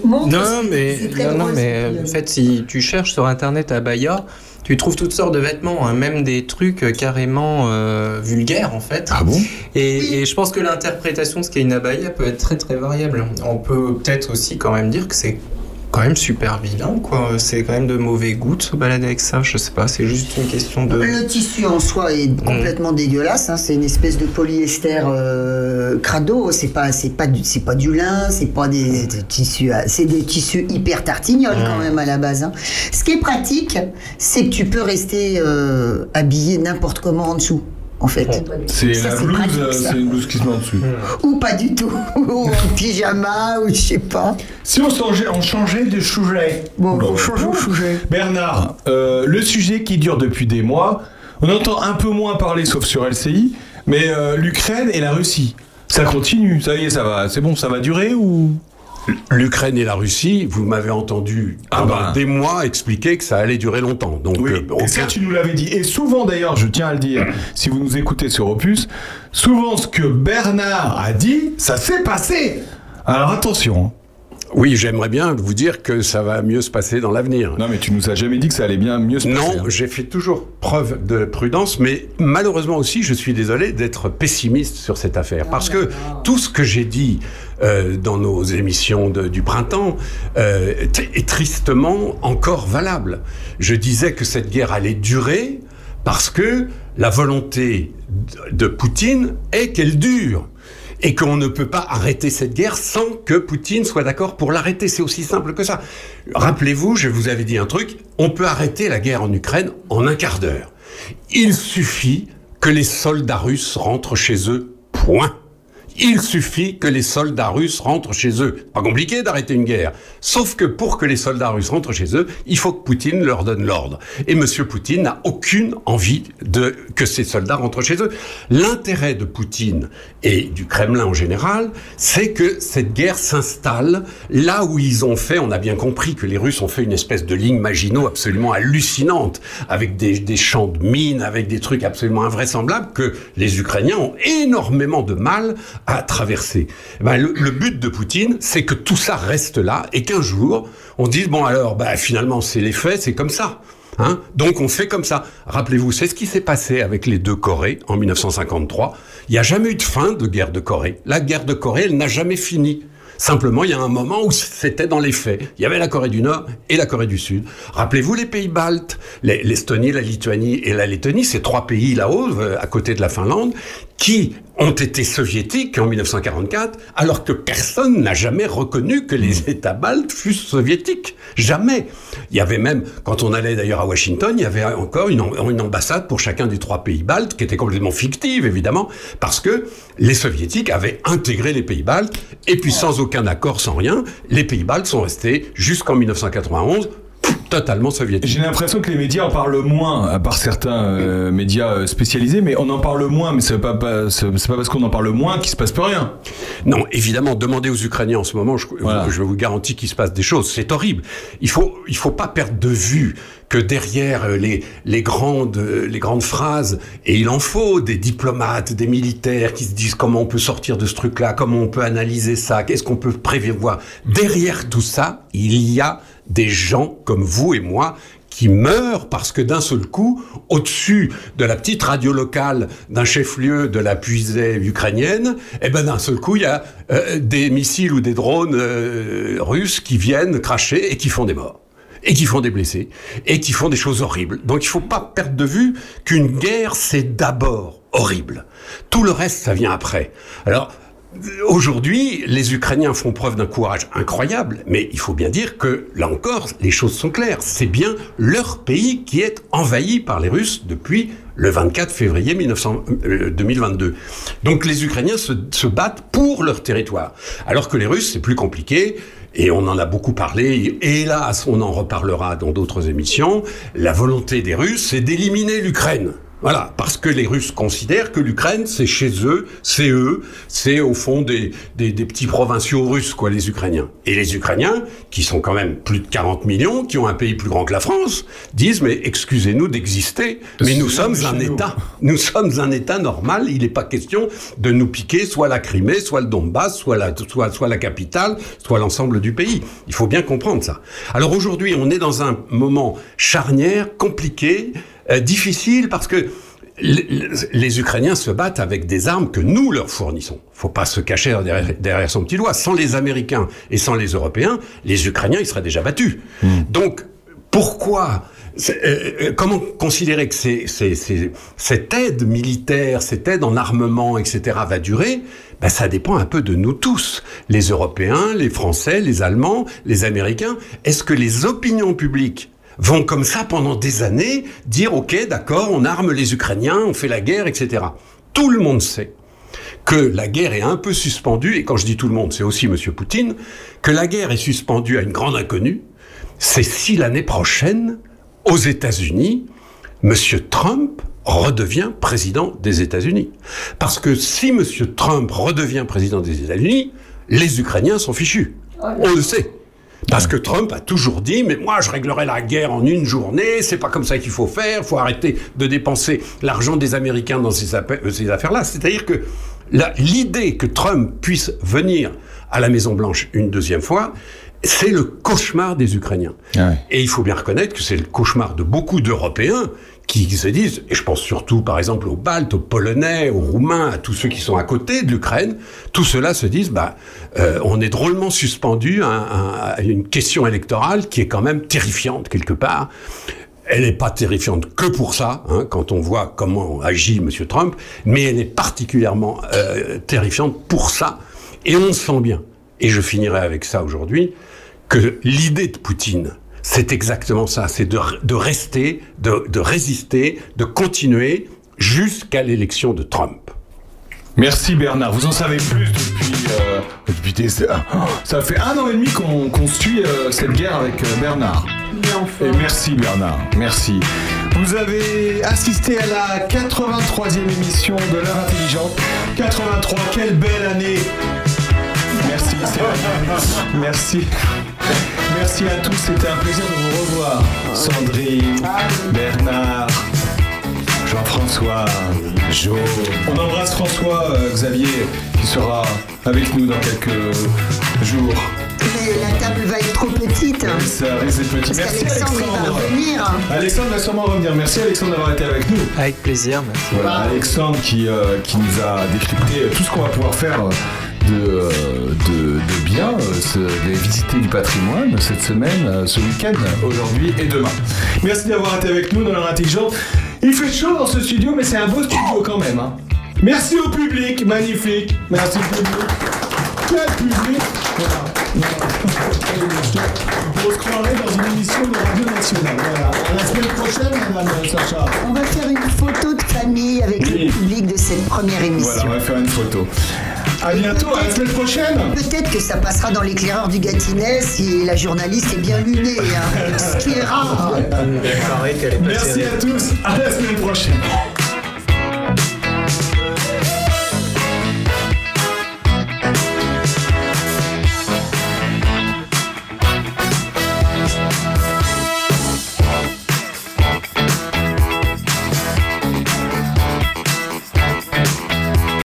montre. Non, mais, non, non, mais en fait, si tu cherches sur internet à Baya, tu trouves toutes sortes de vêtements, hein, même des trucs euh, carrément euh, vulgaires en fait. Ah bon? Et, et je pense que l'interprétation de ce qu'est une abaya peut être très très variable. On peut peut-être aussi quand même dire que c'est quand même super vilain, quoi. C'est quand même de mauvais goût de se balader avec ça. Je sais pas, c'est juste une question de. Le tissu en soi est complètement dégueulasse. hein. C'est une espèce de polyester euh, crado. C'est pas, c'est pas du, c'est pas du lin. C'est pas des, des tissus. à- C'est des tissus hyper tartignoles quand même à la base. hein. Ce qui est pratique, c'est que tu peux rester euh, habillé n'importe comment en dessous. En fait. C'est la blouse, pratique, euh, c'est une blouse qui se met en dessus. Ou pas du tout. (laughs) Ou en pyjama, ou je sais pas. Si on changeait, on changeait de sujet. Bon, Oula, on change de sujet. Bernard, euh, le sujet qui dure depuis des mois, on entend un peu moins parler, sauf sur LCI, mais euh, l'Ukraine et la Russie. Ça continue, ça y est, ça va, c'est bon, ça va durer ou L'Ukraine et la Russie, vous m'avez entendu Ah pendant bah. des mois expliquer que ça allait durer longtemps. Donc, Oui, euh, et ça tu nous l'avais dit. Et souvent d'ailleurs, je tiens à le dire, (clears throat) si vous nous écoutez sur Opus, souvent ce que Bernard a dit, ça s'est passé. Alors attention. Oui, j'aimerais bien vous dire que ça va mieux se passer dans l'avenir. Non mais tu nous as jamais dit que ça allait bien mieux se passer. Non, j'ai fait toujours preuve de prudence, mais malheureusement aussi, je suis désolé d'être pessimiste sur cette affaire. Parce que tout ce que j'ai dit euh, dans nos émissions de- du printemps euh, est- est tristement encore valable. Je disais que cette guerre allait durer parce que la volonté de- de Poutine est qu'elle dure. Et qu'on ne peut pas arrêter cette guerre sans que Poutine soit d'accord pour l'arrêter. C'est aussi simple que ça. Rappelez-vous, je vous avais dit un truc, on peut arrêter la guerre en Ukraine en un quart d'heure. Il suffit que les soldats russes rentrent chez eux. Point. Il suffit que les soldats russes rentrent chez eux. Pas compliqué d'arrêter une guerre. Sauf que pour que les soldats russes rentrent chez eux, il faut que Poutine leur donne l'ordre. Et Monsieur Poutine n'a aucune envie de que ces soldats rentrent chez eux. L'intérêt de Poutine et du Kremlin en général, c'est que cette guerre s'installe là où ils ont fait, on a bien compris que les Russes ont fait une espèce de ligne Maginot absolument hallucinante, avec des, des champs de mines, avec des trucs absolument invraisemblables que les Ukrainiens ont énormément de mal à traverser. Eh Ben, le, but de Poutine, c'est que tout ça reste là et qu'un jour, on dise, bon alors, ben, finalement, c'est les faits, c'est comme ça. Hein Donc on fait comme ça. Rappelez-vous, c'est ce qui s'est passé avec les deux Corées en 1953. Il n'y a jamais eu de fin de guerre de Corée. La guerre de Corée, elle n'a jamais fini. Simplement, il y a un moment où c'était dans les faits. Il y avait la Corée du Nord et la Corée du Sud. Rappelez-vous les pays baltes, les- l'Estonie, la Lituanie et la Lettonie, ces trois pays là-haut, euh, à côté de la Finlande, qui ont été soviétiques en 1944, alors que personne n'a jamais reconnu que les États baltes fussent soviétiques. Jamais. Il y avait même, quand on allait d'ailleurs à Washington, il y avait encore une ambassade pour chacun des trois pays baltes, qui était complètement fictive, évidemment, parce que les soviétiques avaient intégré les pays baltes, et puis sans aucun accord, sans rien, les pays baltes sont restés jusqu'en 1991 totalement soviétiques. J'ai l'impression que les médias en parlent moins, à part certains euh, médias euh, spécialisés, mais on en parle moins, mais c'est pas, pas, c'est c'est pas parce qu'on en parle moins qu'il se passe plus rien. Non, évidemment, demandez aux Ukrainiens en ce moment, je, je vous garantis qu'il se passe des choses. C'est horrible. Il faut, il faut pas perdre de vue que derrière euh, les, les, grandes, les grandes phrases, et il en faut des diplomates, des militaires qui se disent comment on peut sortir de ce truc-là, comment on peut analyser ça, qu'est-ce qu'on peut prévoir. Derrière tout ça, il y a des gens comme vous et moi qui meurent parce que d'un seul coup, au-dessus de la petite radio locale d'un chef-lieu de la puisée ukrainienne, eh ben d'un seul coup, il y a euh, des missiles ou des drones euh, russes qui viennent cracher et qui font des morts et qui font des blessés, et qui font des choses horribles. Donc il faut pas perdre de vue qu'une guerre, c'est d'abord horrible. Tout le reste, ça vient après. Alors, Aujourd'hui, les Ukrainiens font preuve d'un courage incroyable, mais il faut bien dire que, là encore, les choses sont claires. C'est bien leur pays qui est envahi par les Russes depuis le 24 février 1900 euh, 2022. Donc les Ukrainiens se, se battent pour leur territoire, alors que les Russes, c'est plus compliqué. Et on en a beaucoup parlé, et hélas, on en reparlera dans d'autres émissions. La volonté des Russes, c'est d'éliminer l'Ukraine. Voilà, parce que les Russes considèrent que l'Ukraine, c'est chez eux, c'est eux, c'est au fond des, des, des petits provinciaux russes, quoi, les Ukrainiens. Et les Ukrainiens, qui sont quand même plus de 40 millions, qui ont un pays plus grand que la France, disent, mais excusez-nous d'exister, mais nous sommes un État. Nous sommes un État normal, il n'est pas question de nous piquer soit la Crimée, soit le Donbass, soit la, soit, soit la capitale, soit l'ensemble du pays. Il faut bien comprendre ça. Alors aujourd'hui, on est dans un moment charnière, compliqué, euh, difficile parce que les, Ukrainiens se battent avec des armes que nous leur fournissons. Faut pas se cacher derrière, derrière son petit doigt. Sans les Américains et sans les Européens, les Ukrainiens ils seraient déjà battus. Donc pourquoi euh, euh, Comment considérer que cette aide militaire, cette aide en armement, etc., va durer? Ben, Ça dépend un peu de nous tous, les Européens, les Français, les Allemands, les Américains. Est-ce que les opinions publiques vont comme ça pendant des années dire ok d'accord on arme les Ukrainiens on fait la guerre etc tout le monde sait que la guerre est un peu suspendue et quand je dis tout le monde c'est aussi Monsieur Poutine que la guerre est suspendue à une grande inconnue c'est si l'année prochaine aux États-Unis Monsieur Trump redevient président des États-Unis. Parce que si Monsieur Trump redevient président des États-Unis les Ukrainiens sont fichus on le sait parce que Trump a toujours dit, mais moi je réglerai la guerre en une journée, c'est pas comme ça qu'il faut faire, faut arrêter de dépenser l'argent des Américains dans ces, euh, ces affaires-là. C'est-à-dire que l'idée que Trump puisse venir à la Maison-Blanche une deuxième fois, c'est le cauchemar des Ukrainiens. Et il faut bien reconnaître que c'est le cauchemar de beaucoup d'Européens qui se disent, et je pense surtout par exemple aux Baltes, aux Polonais, aux Roumains, à tous ceux qui sont à côté de l'Ukraine, tout cela se disent, bah, euh, on est drôlement suspendu à, à- à une question électorale qui est quand même terrifiante quelque part. Elle n'est pas terrifiante que pour ça, hein, quand on voit comment agit M. Trump, mais elle est particulièrement euh, terrifiante pour ça, et on sent bien. Et je finirai avec ça aujourd'hui, que l'idée de Poutine, c'est exactement ça, c'est de, de rester, de, de résister, de continuer jusqu'à l'élection de Trump. Merci Bernard, vous en savez plus depuis, euh, depuis des heures. (gasps) Ça fait un an et demi qu'on suit euh, cette guerre avec euh, Bernard. Et merci Bernard, merci. Vous avez assisté à la 83e émission de l'heure intelligente. 83, quelle belle année Merci, c'est. Merci. Merci à tous, c'était un plaisir de vous revoir. Sandrine, Bernard, Jean-François, Jo. On embrasse François euh, Xavier qui sera avec nous dans quelques jours. Mais la table va être trop petite. Ça risque d'être petit. Parce Merci qu'Alexandre, il va Alexandre. revenir. Alexandre va sûrement revenir. Merci Alexandre d'avoir été avec nous. Avec plaisir, merci. Voilà, Alexandre qui, euh, qui nous a décrypté tout ce qu'on va pouvoir faire euh, de, euh, de, de bien, euh, de visiter du patrimoine cette semaine, euh, ce week-end, aujourd'hui et demain. Merci d'avoir été avec nous dans l'heure intelligente. Il fait chaud dans ce studio, mais c'est un beau studio quand même. hein. Merci au public, magnifique. Merci au public. Quel public? Voilà. On se croirait dans une émission de Radio Nationale. Voilà. À la semaine prochaine, madame Sacha. On va faire une photo de famille avec le public de cette première émission. Voilà, on va faire une photo. À bientôt, à la semaine prochaine. Peut-être que ça passera dans l'éclaireur du Gâtinais si la journaliste est bien lunée, hein, ce qui est rare. Merci à tous, à la semaine prochaine.